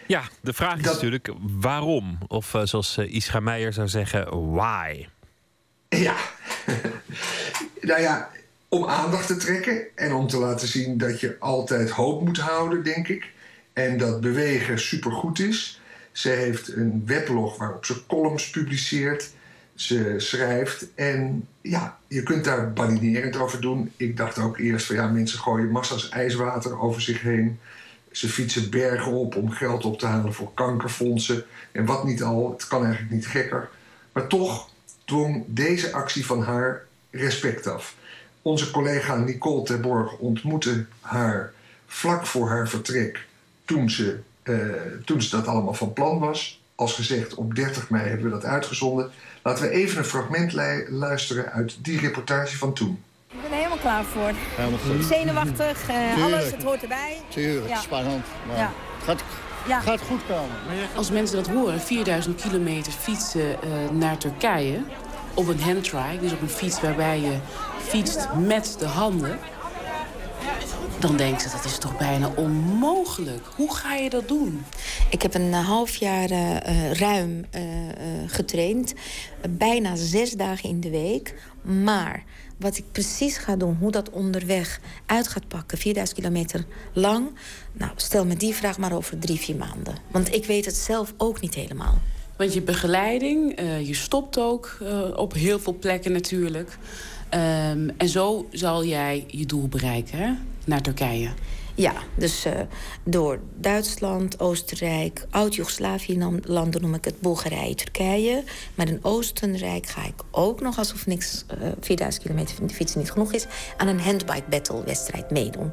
[SPEAKER 2] Ja, de vraag is natuurlijk waarom? Of eh, zoals uh, Ischa Meijer zou zeggen, why?
[SPEAKER 19] Ja, nou ja, om aandacht te trekken en om te laten zien dat je altijd hoop moet houden, denk ik. En dat bewegen supergoed is. Ze heeft een weblog waarop ze columns publiceert. Ze schrijft en ja, je kunt daar balinerend over doen. Ik dacht ook eerst van ja, mensen gooien massa's ijswater over zich heen. Ze fietsen bergen op om geld op te halen voor kankerfondsen. En wat niet al, het kan eigenlijk niet gekker. Maar toch dwong deze actie van haar respect af. Onze collega Nicole Terborg ontmoette haar vlak voor haar vertrek... toen ze, uh, toen ze dat allemaal van plan was. Als gezegd, op 30 mei hebben we dat uitgezonden... Laten we even een fragment luisteren uit die reportage van toen.
[SPEAKER 20] Ik ben er helemaal klaar voor.
[SPEAKER 21] Helemaal goed.
[SPEAKER 20] Zenuwachtig, uh, alles, het hoort erbij.
[SPEAKER 21] Tuurlijk, ja. spannend. Maar ja. gaat,
[SPEAKER 20] ja.
[SPEAKER 21] gaat goed komen.
[SPEAKER 11] Als mensen dat horen, 4000 kilometer fietsen uh, naar Turkije... op een handtrike, dus op een fiets waarbij je fietst met de handen... dan denken ze, dat is toch bijna onmogelijk. Hoe ga je dat doen?
[SPEAKER 22] Ik heb een half jaar uh, ruim uh, getraind. bijna zes dagen in de week. Maar wat ik precies ga doen, hoe dat onderweg uit gaat pakken... 4000 kilometer lang, nou, stel me die vraag maar over drie, vier maanden. Want ik weet het zelf ook niet helemaal.
[SPEAKER 11] Want je begeleiding, uh, je stopt ook uh, op heel veel plekken natuurlijk. Um, en zo zal jij je doel bereiken, hè? naar Turkije.
[SPEAKER 22] Ja, dus uh, door Duitsland, Oostenrijk, Oud-Joegoslavië-landen noem ik het Bulgarije, Turkije. Maar in Oostenrijk ga ik ook nog, alsof niks uh, 4000 kilometer van de fiets niet genoeg is, aan een handbike battle wedstrijd meedoen.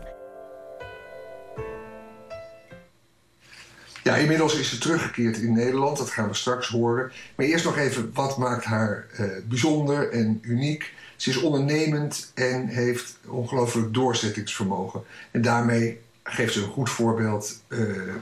[SPEAKER 19] Ja, inmiddels is ze teruggekeerd in Nederland, dat gaan we straks horen. Maar eerst nog even, wat maakt haar uh, bijzonder en uniek? Ze is ondernemend en heeft ongelooflijk doorzettingsvermogen. En daarmee geeft ze een goed voorbeeld uh,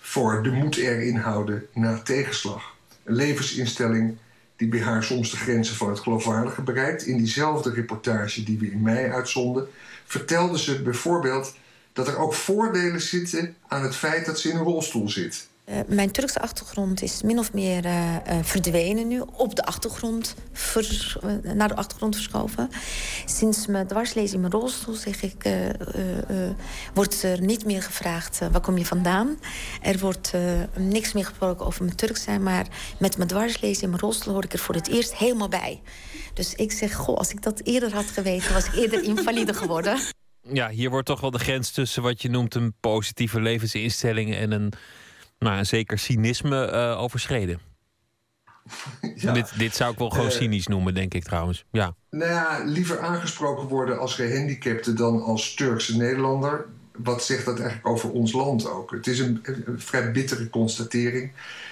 [SPEAKER 19] voor de moed erin houden na tegenslag. Een levensinstelling die bij haar soms de grenzen van het geloofwaardige bereikt. In diezelfde reportage die we in mei uitzonden, vertelde ze bijvoorbeeld dat er ook voordelen zitten aan het feit dat ze in een rolstoel zit.
[SPEAKER 22] Uh, mijn Turkse achtergrond is min of meer uh, uh, verdwenen nu, op de achtergrond, vers, naar de achtergrond verschoven. Sinds mijn dwarslezing in mijn rolstoel zeg ik, wordt er niet meer gevraagd waar kom je vandaan. Er wordt niks meer gesproken over mijn Turk zijn, maar met mijn dwarslezing in mijn rolstoel hoor ik er voor het eerst helemaal bij. Dus ik zeg, goh, als ik dat eerder had geweten, was ik eerder invalide geworden.
[SPEAKER 2] Ja, hier wordt toch wel de grens tussen wat je noemt een positieve levensinstelling en een nou, zeker cynisme uh, overschreden. Ja. Dit, dit zou ik wel gewoon uh, cynisch noemen, denk ik trouwens. Ja.
[SPEAKER 19] Nou ja, liever aangesproken worden als gehandicapte dan als Turkse Nederlander. Wat zegt dat eigenlijk over ons land ook? Het is een, een vrij bittere constatering.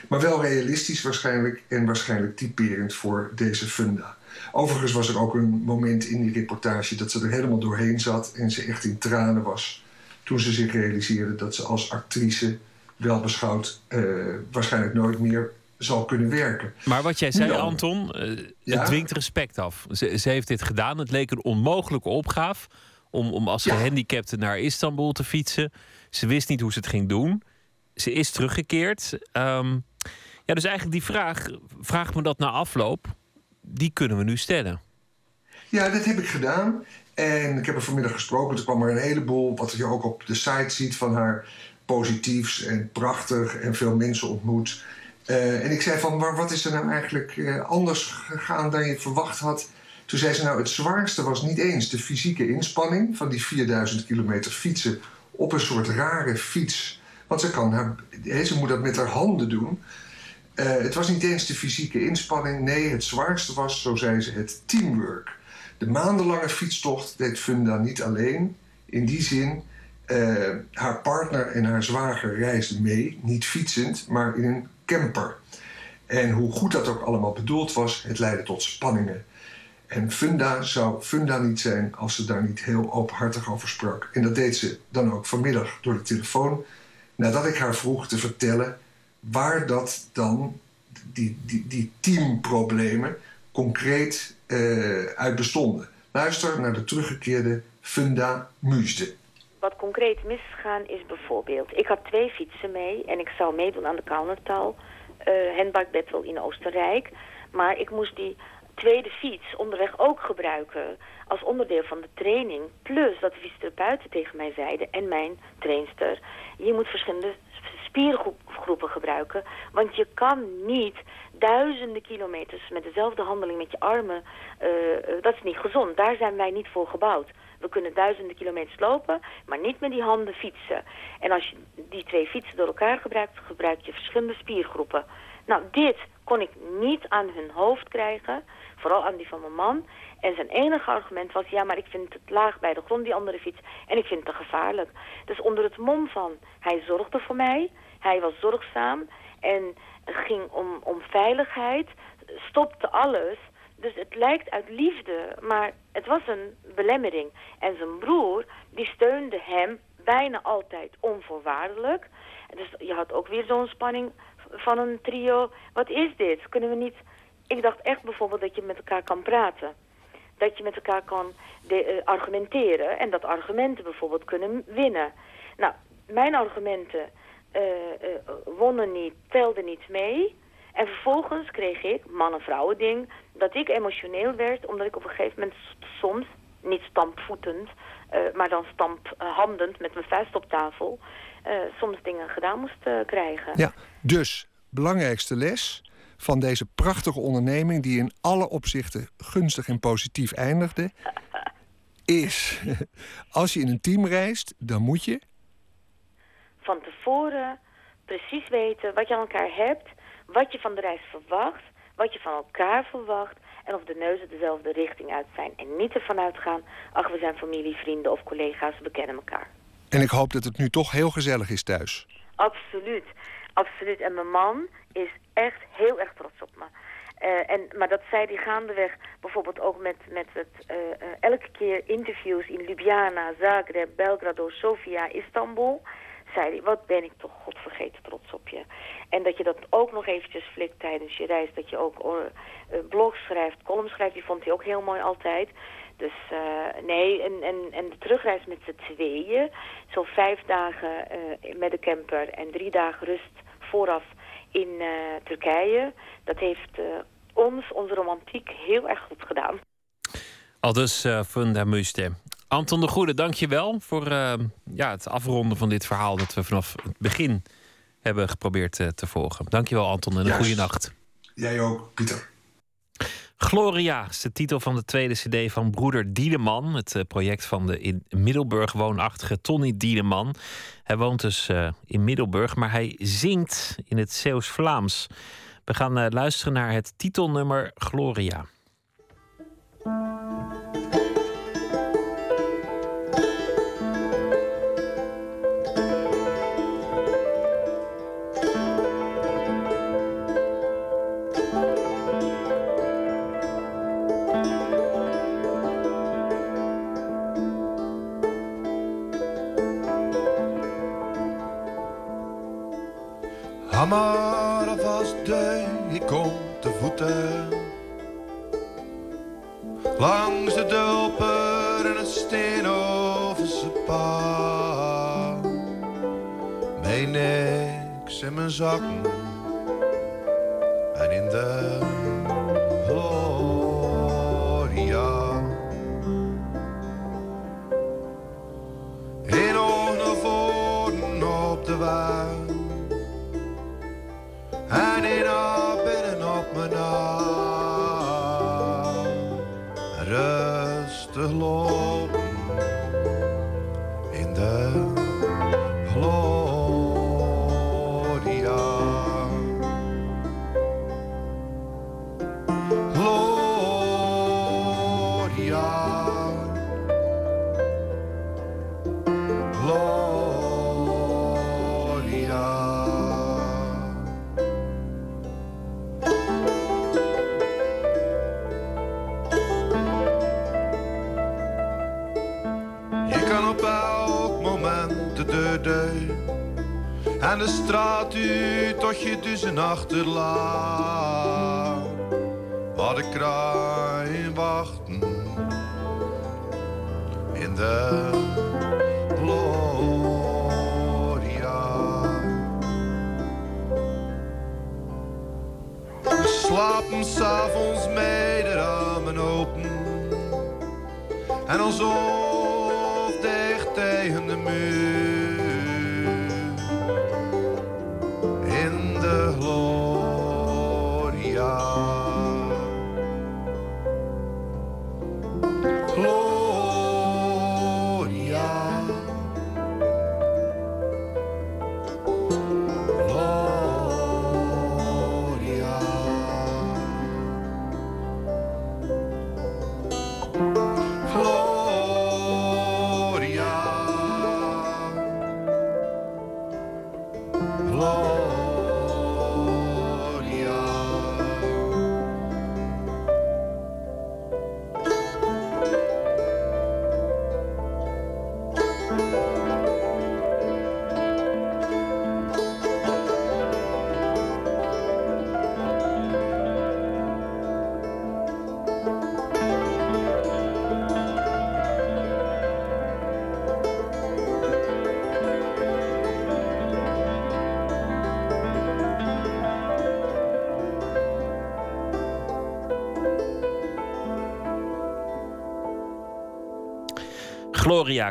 [SPEAKER 19] Maar wel realistisch waarschijnlijk en waarschijnlijk typerend voor deze funda. Overigens was er ook een moment in die reportage dat ze er helemaal doorheen zat en ze echt in tranen was. Toen ze zich realiseerde dat ze als actrice wel beschouwd uh, waarschijnlijk nooit meer zal kunnen werken.
[SPEAKER 2] Maar wat jij zei, Anton, uh, ja? het dwingt respect af. Ze, ze, heeft dit gedaan. Het leek een onmogelijke opgave om, om als ja. gehandicapte naar Istanbul te fietsen. Ze wist niet hoe ze het ging doen. Ze is teruggekeerd. Um, ja, dus eigenlijk die vraag, vraag me dat na afloop, die kunnen we nu stellen.
[SPEAKER 19] Ja, dat heb ik gedaan. En ik heb er vanmiddag gesproken. Toen kwam er een heleboel, wat je ook op de site ziet van haar, positiefs en prachtig en veel mensen ontmoet. Eh, en ik zei van, maar wat is er nou eigenlijk eh, anders gegaan dan je verwacht had? Toen zei ze, nou het zwaarste was niet eens de fysieke inspanning van die 4000 kilometer fietsen op een soort rare fiets. Want ze, kan haar, ze moet dat met haar handen doen. Eh, het was niet eens de fysieke inspanning. Nee, het zwaarste was, zo zei ze, het teamwork. De maandenlange fietstocht deed Funda niet alleen. In die zin, eh, haar partner en haar zwager reisden mee. Niet fietsend, maar in een camper. En hoe goed dat ook allemaal bedoeld was, het leidde tot spanningen. En Funda zou Funda niet zijn als ze daar niet heel openhartig over sprak. En dat deed ze dan ook vanmiddag door de telefoon. Nadat ik haar vroeg te vertellen waar dat dan, die, die, die teamproblemen, concreet eh, uit bestonden. Luister naar de teruggekeerde Funda Muusde.
[SPEAKER 23] Wat concreet misgegaan is bijvoorbeeld... ik had twee fietsen mee en ik zou meedoen aan de Kaunertal uh, handbike battle in Oostenrijk. Maar ik moest die tweede fiets onderweg ook gebruiken als onderdeel van de training. Plus dat de fysiotherapeuten tegen mij zeiden en mijn trainster... je moet verschillende spiergroepen gebruiken. Want je kan niet duizenden kilometers met dezelfde handeling met je armen... Uh, dat is niet gezond. Daar zijn wij niet voor gebouwd. We kunnen duizenden kilometers lopen, maar niet met die handen fietsen. En als je die twee fietsen door elkaar gebruikt, gebruik je verschillende spiergroepen. Nou, dit kon ik niet aan hun hoofd krijgen, vooral aan die van mijn man. En zijn enige argument was, ja, maar ik vind het laag bij de grond, die andere fiets. En ik vind het te gevaarlijk. Dus onder het mom van, hij zorgde voor mij, hij was zorgzaam en ging om, om veiligheid, stopte alles. Dus het lijkt uit liefde, maar het was een belemmering. En zijn broer, die steunde hem bijna altijd onvoorwaardelijk. Dus je had ook weer zo'n spanning van een trio. Wat is dit? Kunnen we niet... Ik dacht echt bijvoorbeeld dat je met elkaar kan praten. Dat je met elkaar kan de, uh, argumenteren. En dat argumenten bijvoorbeeld kunnen winnen. Nou, mijn argumenten uh, wonnen niet, telden niet mee. En vervolgens kreeg ik, man-en-vrouwen ding, dat ik emotioneel werd... omdat ik op een gegeven moment soms, niet stampvoetend... Uh, maar dan stamphandend met mijn vuist op tafel... Uh, soms dingen gedaan moest uh, krijgen.
[SPEAKER 19] Ja, dus belangrijkste les van deze prachtige onderneming... die in alle opzichten gunstig en positief eindigde... is, als je in een team reist, dan moet je...
[SPEAKER 23] Van tevoren precies weten wat je aan elkaar hebt wat je van de reis verwacht, wat je van elkaar verwacht en of de neuzen dezelfde richting uit zijn. En niet ervan uitgaan, ach we zijn familie, vrienden of collega's, we kennen elkaar.
[SPEAKER 19] En ik hoop dat het nu toch heel gezellig is thuis.
[SPEAKER 23] Absoluut, absoluut. En mijn man is echt heel erg trots op me. Uh, en, maar dat zei die gaandeweg bijvoorbeeld ook met, met het, uh, uh, elke keer interviews in Ljubljana, Zagreb, Belgrado, Sofia, Istanbul wat ben ik toch godvergeten trots op je. En dat je dat ook nog eventjes flikt tijdens je reis. Dat je ook uh, blogs schrijft, columns schrijft. Die vond hij ook heel mooi altijd. Dus uh, nee, en, en, en de terugreis met z'n tweeën. Zo vijf dagen uh, met de camper en drie dagen rust vooraf in Turkije. Dat heeft ons, onze romantiek, heel erg goed gedaan.
[SPEAKER 2] Al dus uh, Funda Muste. Anton de Goede, dank je wel voor uh, ja, het afronden van dit verhaal... dat we vanaf het begin hebben geprobeerd uh, te volgen. Dank je wel, Anton, en een goede nacht.
[SPEAKER 19] Jij ook, Pieter.
[SPEAKER 2] Gloria is de titel van de tweede cd van broeder Diedeman. Het uh, project van de in Middelburg woonachtige Tony Diedeman. Hij woont dus in Middelburg, maar hij zingt in het Zeeuws-Vlaams. We gaan luisteren naar het titelnummer Gloria.
[SPEAKER 24] maar alvast duik ik kom te voeten. Langs de dulper en het Steenhofse paal. Mijn niks in mijn zakken en in de gloria.
[SPEAKER 8] In ogen op de waar. Binnen de straat u tot je een achterlaat. Wat ik kraai wachten in de gloria. We slapen s'avonds met de ramen open en hoofd dicht tegen de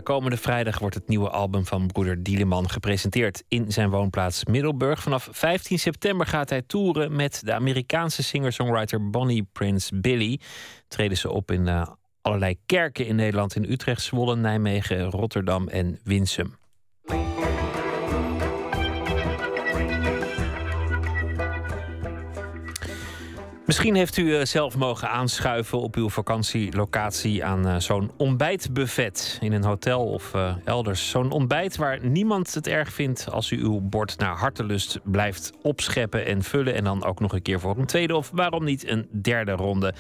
[SPEAKER 2] Komende vrijdag wordt het nieuwe album van broeder Dieleman gepresenteerd in zijn woonplaats Middelburg. Vanaf 15 september gaat hij toeren met de Amerikaanse singer-songwriter Bonnie Prince Billy. Treden ze op in eh, allerlei kerken in Nederland, in Utrecht, Zwolle, Nijmegen, Rotterdam en Winsum. Misschien heeft u eh, zelf mogen aanschuiven op uw vakantielocatie aan eh, zo'n ontbijtbuffet in een hotel of eh, elders. Zo'n ontbijt waar niemand het erg vindt als u uw bord naar hartelust blijft opscheppen en vullen. En dan ook nog een keer voor een tweede of waarom niet een derde ronde.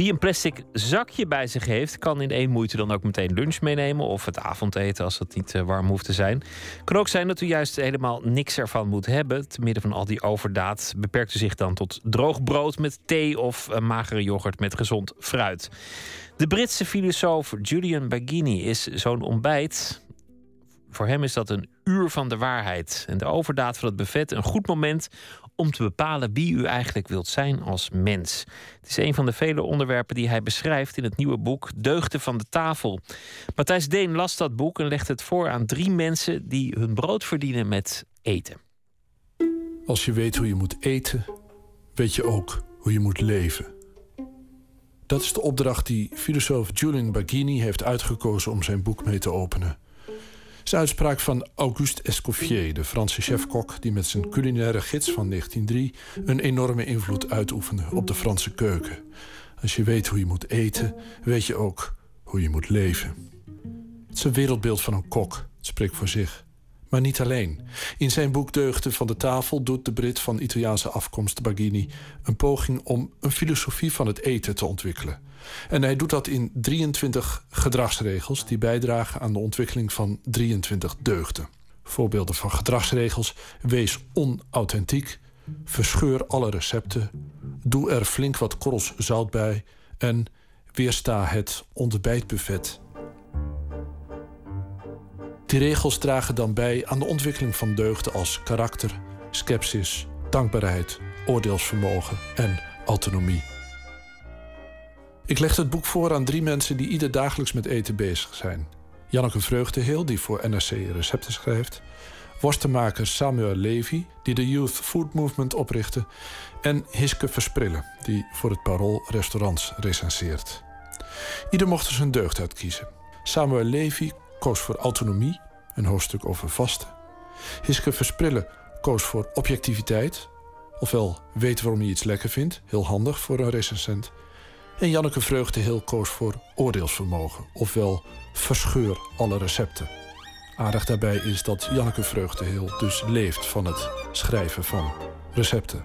[SPEAKER 2] Wie een plastic zakje bij zich heeft, kan in één moeite dan ook meteen lunch meenemen of het avondeten als het niet eh, warm hoeft te zijn. Kan ook zijn dat u juist helemaal niks ervan moet hebben. Te midden van al die overdaad beperkt u zich dan tot droog brood met thee of magere yoghurt met gezond fruit. De Britse filosoof Julian Baggini is zo'n ontbijt. Voor hem is dat een uur van de waarheid. En de overdaad van het buffet een goed moment om te bepalen wie u eigenlijk wilt zijn als mens. Het is een van de vele onderwerpen die hij beschrijft in het nieuwe boek Deugden van de tafel. Matthijs Deen las dat boek en legt het voor aan drie mensen die hun brood verdienen met eten.
[SPEAKER 25] Als je weet hoe je moet eten, weet je ook hoe je moet leven. Dat is de opdracht die filosoof Julian Baggini heeft uitgekozen om zijn boek mee te openen. Is uitspraak van Auguste Escoffier, de Franse chefkok die met zijn culinaire gids van 1903 een enorme invloed uitoefende op de Franse keuken. Als je weet hoe je moet eten, weet je ook hoe je moet leven. Het is een wereldbeeld van een kok, het spreekt voor zich. Maar niet alleen. In zijn boek Deugden van de tafel doet de Brit van Italiaanse afkomst Baggini een poging om een filosofie van het eten te ontwikkelen. En hij doet dat in 23 gedragsregels die bijdragen aan de ontwikkeling van 23 deugden. Voorbeelden van gedragsregels: wees onauthentiek, verscheur alle recepten, doe er flink wat korrels zout bij en weersta het ontbijtbuffet. Die regels dragen dan bij aan de ontwikkeling van deugden als karakter, scepsis, dankbaarheid, oordeelsvermogen en autonomie. Ik leg het boek voor aan drie mensen die ieder dagelijks met eten bezig zijn. Janneke Vreugdeheel, die voor NRC recepten schrijft. worstenmaker Samuel Levy, die de Youth Food Movement oprichtte, en Hiske Versprille, die voor het Parool restaurants recenseert. Ieder mocht er zijn deugd uitkiezen. Samuel Levy koos voor autonomie, een hoofdstuk over vasten. Hiske Versprille koos voor objectiviteit, ofwel weten waarom je iets lekker vindt, heel handig voor een recensent. En Janneke Vreugdeheel koos voor oordeelsvermogen, ofwel verscheur alle recepten. Aardig daarbij is dat Janneke Vreugdeheel dus leeft van het schrijven van recepten.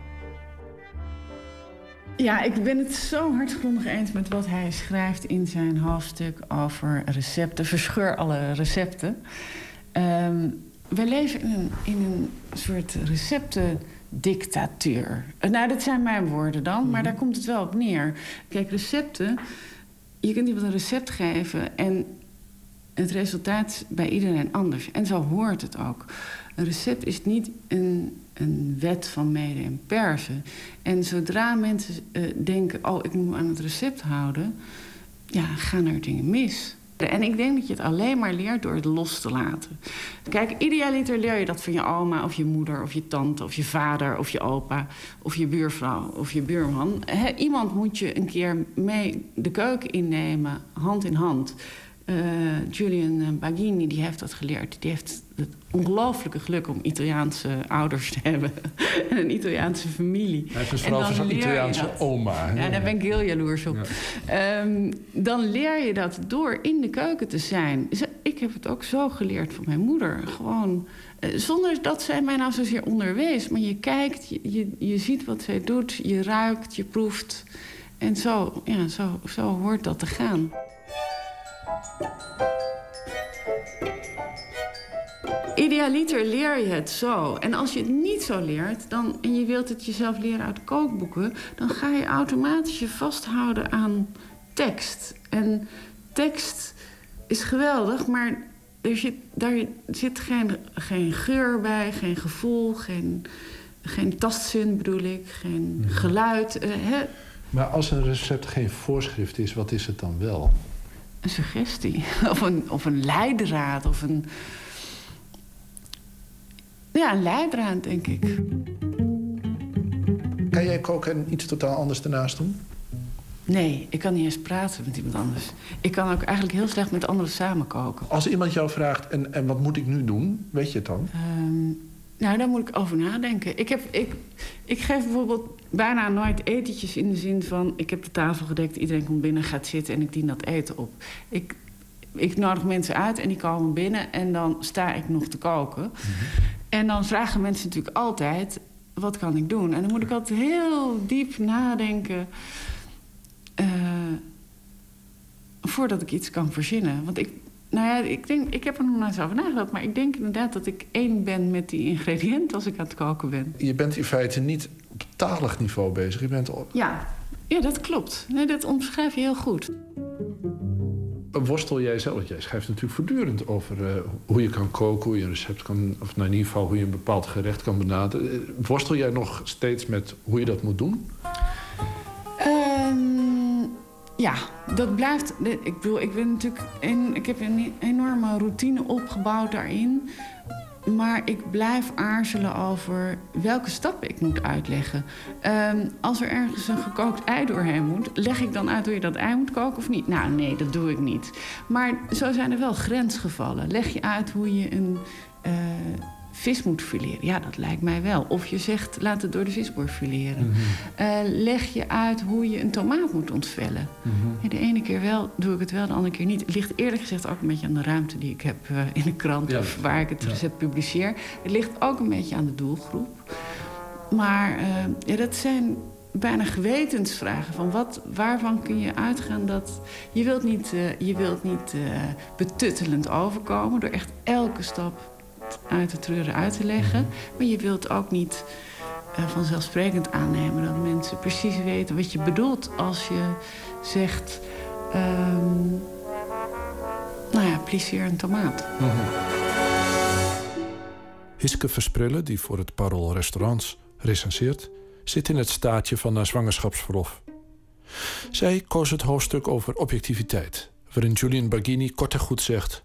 [SPEAKER 26] Ja, ik ben het zo hartgrondig eens met wat hij schrijft in zijn hoofdstuk over recepten. Verscheur alle recepten. Ehm, we leven in een, in een soort receptendictatuur. Eh, Nou, dat zijn mijn woorden dan, maar daar komt het wel op neer. Kijk, recepten. Je kunt iemand een recept geven en het resultaat is bij iedereen anders. En zo hoort het ook. Een recept is niet een, een wet van mede en persen. En zodra mensen eh, denken, oh, ik moet me aan het recept houden... ja, gaan er dingen mis. En ik denk dat je het alleen maar leert door het los te laten. Kijk, idealiter leer je dat van je oma of je moeder of je tante of je vader of je opa of je buurvrouw of je buurman. Iemand moet je een keer mee de keuken innemen, hand in hand. Eh, Julian Baghini die heeft dat geleerd. Die heeft het ongelooflijke geluk om Italiaanse ouders te hebben. en een Italiaanse familie.
[SPEAKER 25] Hij heeft zijn
[SPEAKER 26] leer je
[SPEAKER 25] Italiaanse oma. hè?
[SPEAKER 26] Ja, daar ben ik heel jaloers op. Ehm, dan leer je dat door in de keuken te zijn. Ik heb het ook zo geleerd van mijn moeder. Gewoon, eh, zonder dat zij mij nou zozeer onderwees. Maar je kijkt, je, je, je ziet wat zij doet, je ruikt, je proeft. En zo, ja, zo, zo hoort dat te gaan. Idealiter leer je het zo. En als je het niet zo leert dan, en je wilt het jezelf leren uit kookboeken... dan ga je automatisch je vasthouden aan tekst. En tekst is geweldig, maar er zit, daar zit geen, geen geur bij, geen gevoel... geen, geen tastzin bedoel ik, geen geluid. eh, hè?
[SPEAKER 25] Maar als een recept geen voorschrift is, wat is het dan wel?
[SPEAKER 26] Een suggestie. Of een, of een leidraad. Of een... Ja, een leidraad, denk ik.
[SPEAKER 25] Kan jij koken en iets totaal anders daarnaast doen?
[SPEAKER 26] Nee, ik kan niet eens praten met iemand anders. Ik kan ook eigenlijk heel slecht met anderen samen koken.
[SPEAKER 25] Als iemand jou vraagt, en, en wat moet ik nu doen? Weet je het dan?
[SPEAKER 26] Ehm, nou, daar moet ik over nadenken. Ik, heb, ik, ik geef bijvoorbeeld bijna nooit etentjes in de zin van... ik heb de tafel gedekt, iedereen komt binnen, gaat zitten... en ik dien dat eten op. Ik, ik nodig mensen uit en die komen binnen... en dan sta ik nog te koken. En dan vragen mensen natuurlijk altijd... wat kan ik doen? En dan moet ik altijd heel diep nadenken... eh, voordat ik iets kan verzinnen. Want ik, nou ja, ik, denk, ik heb er nog nooit over nagedacht... maar ik denk inderdaad dat ik één ben met die ingrediënten... als ik aan het koken ben.
[SPEAKER 25] Je bent in feite niet op talig niveau bezig. Je bent op...
[SPEAKER 26] Ja, ja dat klopt. Nee, dat omschrijf je heel goed.
[SPEAKER 25] Worstel jij zelf? Jij schrijft natuurlijk voortdurend over eh, hoe je kan koken, hoe je een recept kan, of nou in ieder geval hoe je een bepaald gerecht kan benaderen. Eh, Worstel jij nog steeds met hoe je dat moet doen?
[SPEAKER 26] Ja, dat blijft. Ik bedoel, ik ben natuurlijk. een- ik heb een enorme routine opgebouwd daarin. Maar ik blijf aarzelen over welke stappen ik moet uitleggen. Ehm, als er ergens een gekookt ei doorheen moet, leg ik dan uit hoe je dat ei moet koken of niet? Nou, nee, dat doe ik niet. Maar zo zijn er wel grensgevallen. Leg je uit hoe je een eh, vis moet fileren? Ja, dat lijkt mij wel. Of je zegt, laat het door de visboer fileren. Eh, leg je uit hoe je een tomaat moet ontvellen? Ja, de ene keer wel, doe ik het wel, de andere keer niet. Het ligt eerlijk gezegd ook een beetje aan de ruimte die ik heb eh, in de krant...
[SPEAKER 25] Ja.
[SPEAKER 26] of waar ik het
[SPEAKER 25] Ja.
[SPEAKER 26] recept publiceer. Het ligt ook een beetje aan de doelgroep. Maar eh, ja, dat zijn bijna gewetensvragen. Van wat, waarvan kun je uitgaan dat... Je wilt niet, je wilt niet betuttelend overkomen... door echt elke stap uit de treuren uit te leggen. Maar je wilt ook niet eh, vanzelfsprekend aannemen... dat mensen precies weten wat je bedoelt als je zegt... ehm, nou ja, plisseer een tomaat.
[SPEAKER 25] Hiske Versprille, die voor het Parool Restaurants recenseert, zit in het staatje van haar zwangerschapsverlof. Zij koos het hoofdstuk over objectiviteit, waarin Julian Baghini kort en goed zegt: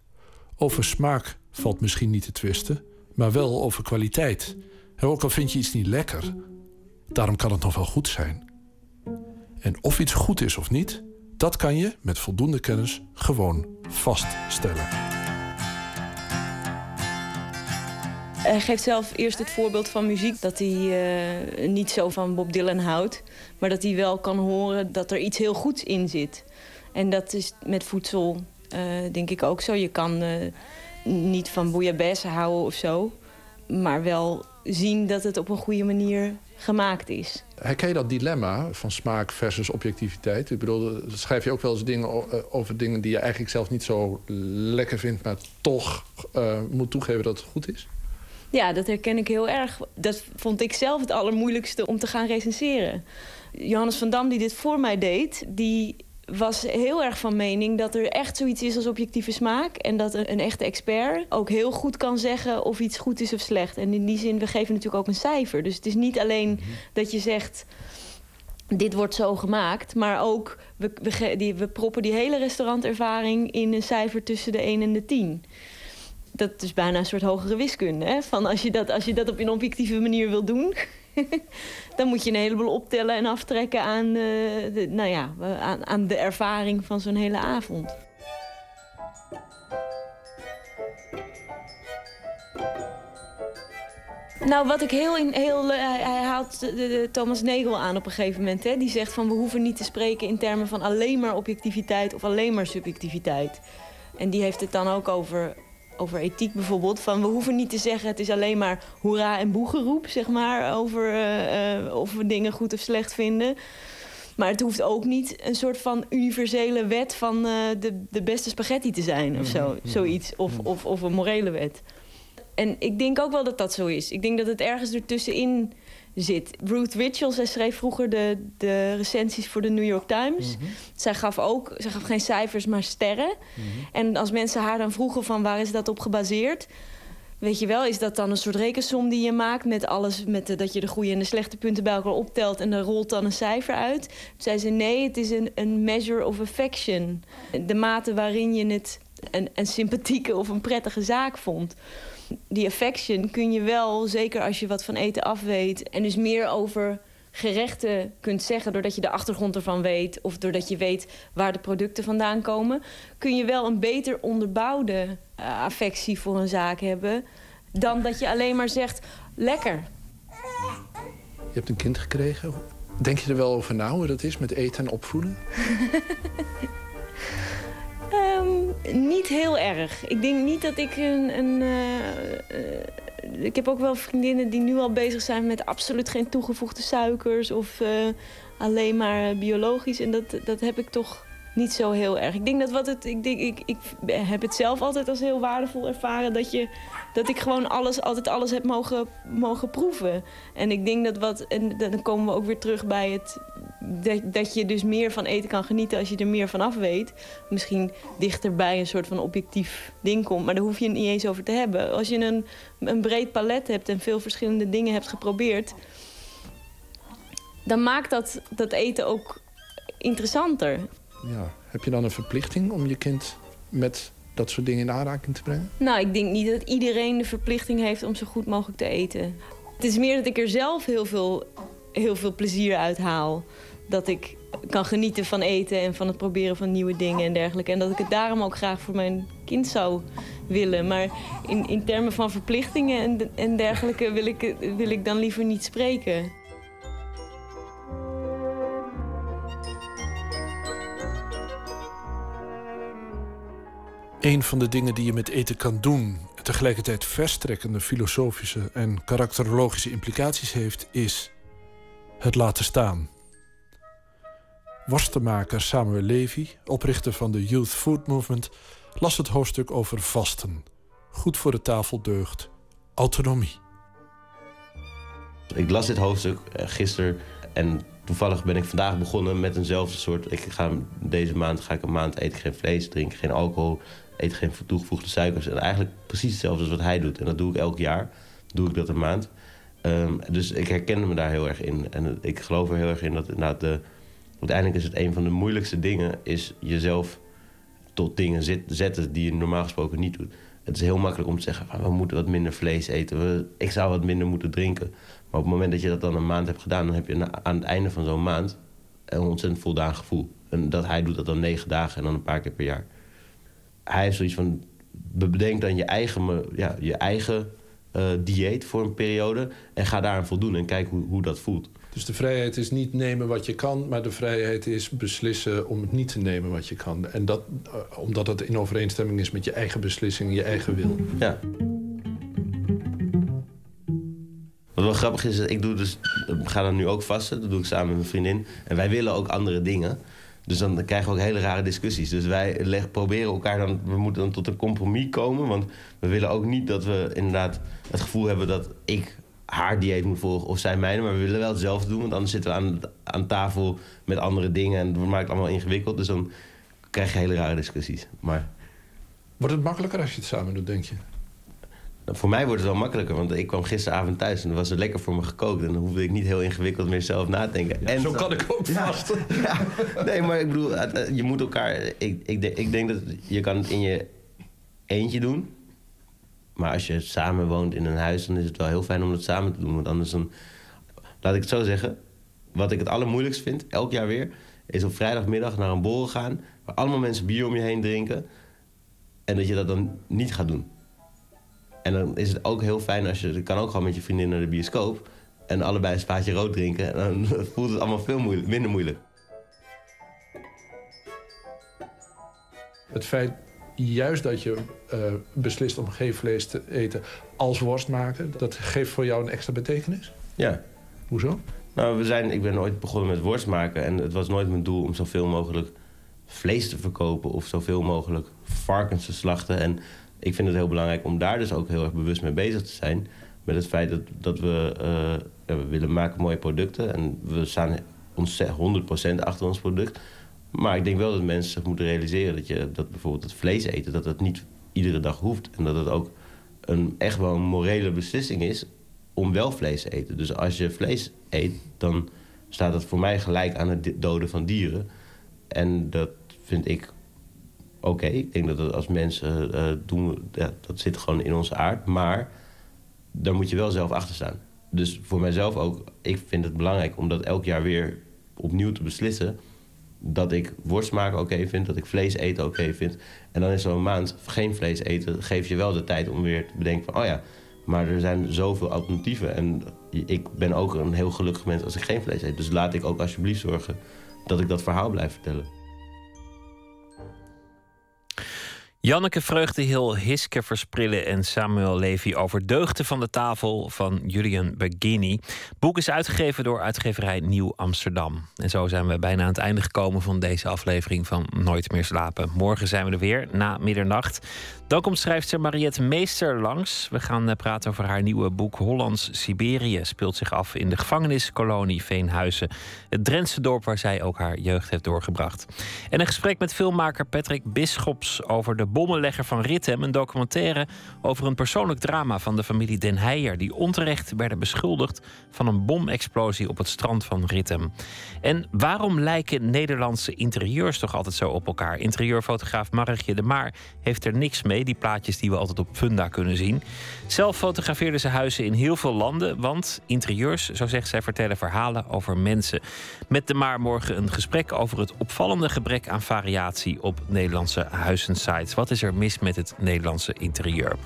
[SPEAKER 25] Over smaak valt misschien niet te twisten, maar wel over kwaliteit. En ook al vind je iets niet lekker, daarom kan het nog wel goed zijn. En of iets goed is of niet, dat kan je met voldoende kennis gewoon vaststellen.
[SPEAKER 7] Hij geeft zelf eerst het voorbeeld van muziek dat hij eh, niet zo van Bob Dylan houdt, maar dat hij wel kan horen dat er iets heel goeds in zit. En dat is met voedsel eh, denk ik ook zo. Je kan eh, niet van bouillabaisse houden of zo, maar wel zien dat het op een goede manier gemaakt is.
[SPEAKER 25] Herken je dat dilemma van smaak versus objectiviteit? Ik bedoel, schrijf je ook wel eens dingen eh, over dingen die je eigenlijk zelf niet zo lekker vindt, maar toch eh, moet toegeven dat het goed is?
[SPEAKER 7] Ja, dat herken ik heel erg. Dat vond ik zelf het allermoeilijkste om te gaan recenseren. Johannes van Dam, die dit voor mij deed, die was heel erg van mening dat er echt zoiets is als objectieve smaak. En dat een, een echte expert ook heel goed kan zeggen of iets goed is of slecht. En in die zin, we geven natuurlijk ook een cijfer. Dus het is niet alleen dat je zegt, dit wordt zo gemaakt. Maar ook, we, we, die, we proppen die hele restaurantervaring in een cijfer tussen de 1 en de 10 dat is bijna een soort hogere wiskunde. Hè? Van als, je dat, als je dat op een objectieve manier wil doen... dan moet je een heleboel optellen en aftrekken aan, eh, de, nou ja, aan, aan de ervaring van zo'n hele avond. Nou, wat ik heel... In, heel eh, hij, haalt de, Thomas Nagel aan op een gegeven moment. Hè? Die zegt van we hoeven niet te spreken in termen van alleen maar objectiviteit... of alleen maar subjectiviteit. En die heeft het dan ook over, over ethiek bijvoorbeeld. Van we hoeven niet te zeggen het is alleen maar hoera en boegeroep, zeg maar. Over eh, eh, of we dingen goed of slecht vinden. Maar het hoeft ook niet een soort van universele wet van eh, de, de beste spaghetti te zijn of zo. Zoiets. Of, of, of een morele wet. En ik denk ook wel dat dat zo is. Ik denk dat het ergens ertussenin zit. Ruth Richel, zij schreef vroeger de, de recensies voor de New York Times. Zij gaf ook, zij gaf geen cijfers, maar sterren. En als mensen haar dan vroegen van waar is dat op gebaseerd... Weet je wel, is dat dan een soort rekensom die je maakt met alles, met de, dat je de goede en de slechte punten bij elkaar optelt en er rolt dan een cijfer uit? Toen zei ze nee, het is een, een measure of affection. De mate waarin je het een, een sympathieke of een prettige zaak vond. Die affection kun je wel, zeker als je wat van eten af weet en dus meer over gerechten kunt zeggen doordat je de achtergrond ervan weet of doordat je weet waar de producten vandaan komen, kun je wel een beter onderbouwde eh, affectie voor een zaak hebben dan dat je alleen maar zegt lekker.
[SPEAKER 25] Je hebt een kind gekregen. Denk je er wel over na hoe dat is met eten en opvoeden?
[SPEAKER 7] Ehm, niet heel erg. Ik denk niet dat ik een. een eh, eh, ik heb ook wel vriendinnen die nu al bezig zijn met absoluut geen toegevoegde suikers of eh, alleen maar biologisch. En dat, dat heb ik toch niet zo heel erg. Ik denk dat wat het. Ik, denk, ik, ik heb het zelf altijd als heel waardevol ervaren dat, je, dat ik gewoon alles, altijd alles heb mogen, mogen proeven. En ik denk dat wat. En dan komen we ook weer terug bij het. Dat, dat je dus meer van eten kan genieten als je er meer van af weet. Misschien dichter bij een soort van objectief ding komt. Maar daar hoef je het niet eens over te hebben. Als je een, een breed palet hebt en veel verschillende dingen hebt geprobeerd. dan maakt dat, dat eten ook interessanter.
[SPEAKER 25] Ja. Heb je dan een verplichting om je kind met dat soort dingen in aanraking te brengen?
[SPEAKER 7] Nou, ik denk niet dat iedereen de verplichting heeft om zo goed mogelijk te eten. Het is meer dat ik er zelf heel veel, heel veel plezier uit haal. Dat ik kan genieten van eten en van het proberen van nieuwe dingen en dergelijke. En dat ik het daarom ook graag voor mijn kind zou willen. Maar in, in termen van verplichtingen en, en dergelijke wil ik, wil ik dan liever niet spreken.
[SPEAKER 25] Een van de dingen die je met eten kan doen, en tegelijkertijd verstrekkende filosofische en karakterologische implicaties heeft, is het laten staan. Worstenmaker Samuel Levy, oprichter van de Youth Food Movement, las het hoofdstuk over vasten. Goed voor de tafeldeugd, autonomie.
[SPEAKER 27] Ik las dit hoofdstuk eh, gisteren en toevallig ben ik vandaag begonnen met eenzelfde soort. Ik ga, deze maand ga ik een maand eten geen vlees, drink geen alcohol, eet geen toegevoegde suikers. En eigenlijk precies hetzelfde als wat hij doet. En dat doe ik elk jaar. Doe ik dat een maand. Ehm, dus ik herken me daar heel erg in. En ik geloof er heel erg in dat inderdaad de, uiteindelijk is het een van de moeilijkste dingen... is jezelf tot dingen zet- zetten die je normaal gesproken niet doet. Het is heel makkelijk om te zeggen, van, we moeten wat minder vlees eten. We, ik zou wat minder moeten drinken. Maar op het moment dat je dat dan een maand hebt gedaan... dan heb je aan het einde van zo'n maand een ontzettend voldaan gevoel. En dat, hij doet dat dan negen dagen en dan een paar keer per jaar. Hij heeft zoiets van, bedenk dan je eigen, ja, je eigen eh, dieet voor een periode... en ga daaraan voldoen en kijk hoe, hoe dat voelt.
[SPEAKER 25] Dus de vrijheid is niet nemen wat je kan, maar de vrijheid is beslissen om het niet te nemen wat je kan. En dat eh, omdat het in overeenstemming is met je eigen beslissing, je eigen wil.
[SPEAKER 27] Ja. Wat wel grappig is, ik doe dus, ik ga dan nu ook vasten. Dat doe ik samen met mijn vriendin. En wij willen ook andere dingen. Dus dan krijgen we ook hele rare discussies. Dus wij proberen elkaar dan... We moeten dan tot een compromis komen. Want we willen ook niet dat we inderdaad het gevoel hebben... dat ik haar dieet moet volgen of zij mijne. Maar we willen wel hetzelfde doen. Want anders zitten we aan, aan tafel met andere dingen. En dat maakt het allemaal ingewikkeld. Dus dan krijg je hele rare discussies. Maar
[SPEAKER 25] Wordt het makkelijker als je het samen doet, denk je?
[SPEAKER 27] Voor mij wordt het wel makkelijker, want ik kwam gisteravond thuis en dan was er lekker voor me gekookt. En dan hoefde ik niet heel ingewikkeld meer zelf na te denken. en
[SPEAKER 25] zo kan ik ook vast.
[SPEAKER 27] Ja, nee, maar ik bedoel, eh, je moet elkaar. Ik, ik, denk- ik denk dat je kan het in je eentje doen. Maar als je samen woont in een huis, dan is het wel heel fijn om het samen te doen. Want anders dan. Laat ik het zo zeggen. Wat ik het allermoeilijkst vind, elk jaar weer, is op vrijdagmiddag naar een borrel gaan. Waar allemaal mensen bier om je heen drinken. En dat je dat dan niet gaat doen. En dan is het ook heel fijn als je... Je kan ook gewoon met je vriendin naar de bioscoop... en allebei een spaatje rood drinken. En dan voelt het allemaal veel moeilijk, minder moeilijk.
[SPEAKER 25] Het feit juist dat je eh, beslist om geen vlees te eten als worst maken, dat geeft voor jou een extra betekenis?
[SPEAKER 27] Ja.
[SPEAKER 25] Hoezo?
[SPEAKER 27] Nou, we zijn, ik ben ooit begonnen met worst maken... en het was nooit mijn doel om zoveel mogelijk vlees te verkopen... of zoveel mogelijk varkens te slachten. En ik vind het heel belangrijk om daar dus ook heel erg bewust mee bezig te zijn... met het feit dat, dat we, eh, willen maken mooie producten... en we staan ontzettend 100% achter ons product... Maar ik denk wel dat mensen zich moeten realiseren dat, je, dat bijvoorbeeld het vlees eten... dat dat niet iedere dag hoeft. En dat het ook een, echt wel een morele beslissing is om wel vlees te eten. Dus als je vlees eet, dan staat dat voor mij gelijk aan het doden van dieren. En dat vind ik oké. Ik denk dat het als mensen eh, doen, ja, dat zit gewoon in onze aard. Maar daar moet je wel zelf achter staan. Dus voor mijzelf ook, ik vind het belangrijk om dat elk jaar weer opnieuw te beslissen dat ik worst maken oké vind, dat ik vlees eten oké vind. En dan is zo'n maand geen vlees eten, geeft je wel de tijd om weer te bedenken van... oh ja, maar er zijn zoveel alternatieven. En ik ben ook een heel gelukkig mens als ik geen vlees eet. Dus laat ik ook alsjeblieft zorgen dat ik dat verhaal blijf vertellen.
[SPEAKER 2] Janneke Vreugdehil, Hiske Versprillen en Samuel Levy over Deugden van de Tafel van Julian. Het boek is uitgegeven door uitgeverij Nieuw Amsterdam. En zo zijn we bijna aan het einde gekomen van deze aflevering van Nooit meer slapen. Morgen zijn we er weer, na middernacht. Dan komt schrijfster Mariette Meester langs. We gaan eh, praten over haar nieuwe boek Hollands Siberië. Speelt zich af in de gevangeniskolonie Veenhuizen. Het Drentse dorp waar zij ook haar jeugd heeft doorgebracht. En een gesprek met filmmaker Patrick Bisschops over de bommenlegger van Rittem. Een documentaire over een persoonlijk drama van de familie Den Heijer... die onterecht werden beschuldigd van een bomexplosie op het strand van Rittem. En waarom lijken Nederlandse interieurs toch altijd zo op elkaar? Interieurfotograaf Margje de Maar heeft er niks mee. Die plaatjes die we altijd op Funda kunnen zien. Zelf fotografeerde ze huizen in heel veel landen. Want interieurs, zo zegt zij, vertellen verhalen over mensen. Met de Maar morgen een gesprek over het opvallende gebrek aan variatie op Nederlandse huizensites. Wat is er mis met het Nederlandse interieur?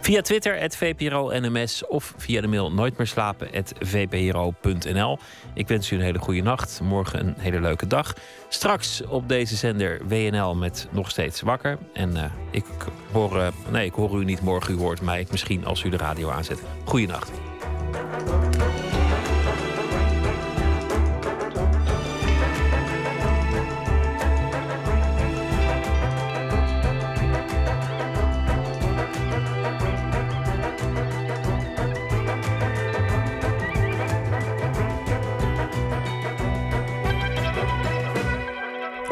[SPEAKER 2] Via Twitter, het VPRO-NMS of via de mail nooitmeerslapen.vpro.nl. Ik wens u een hele goede nacht. Morgen een hele leuke dag. Straks op deze zender WNL met nog steeds wakker. En eh, ik hoor, eh, nee, ik hoor u niet morgen. U hoort mij misschien als u de radio aanzet. Goeienacht.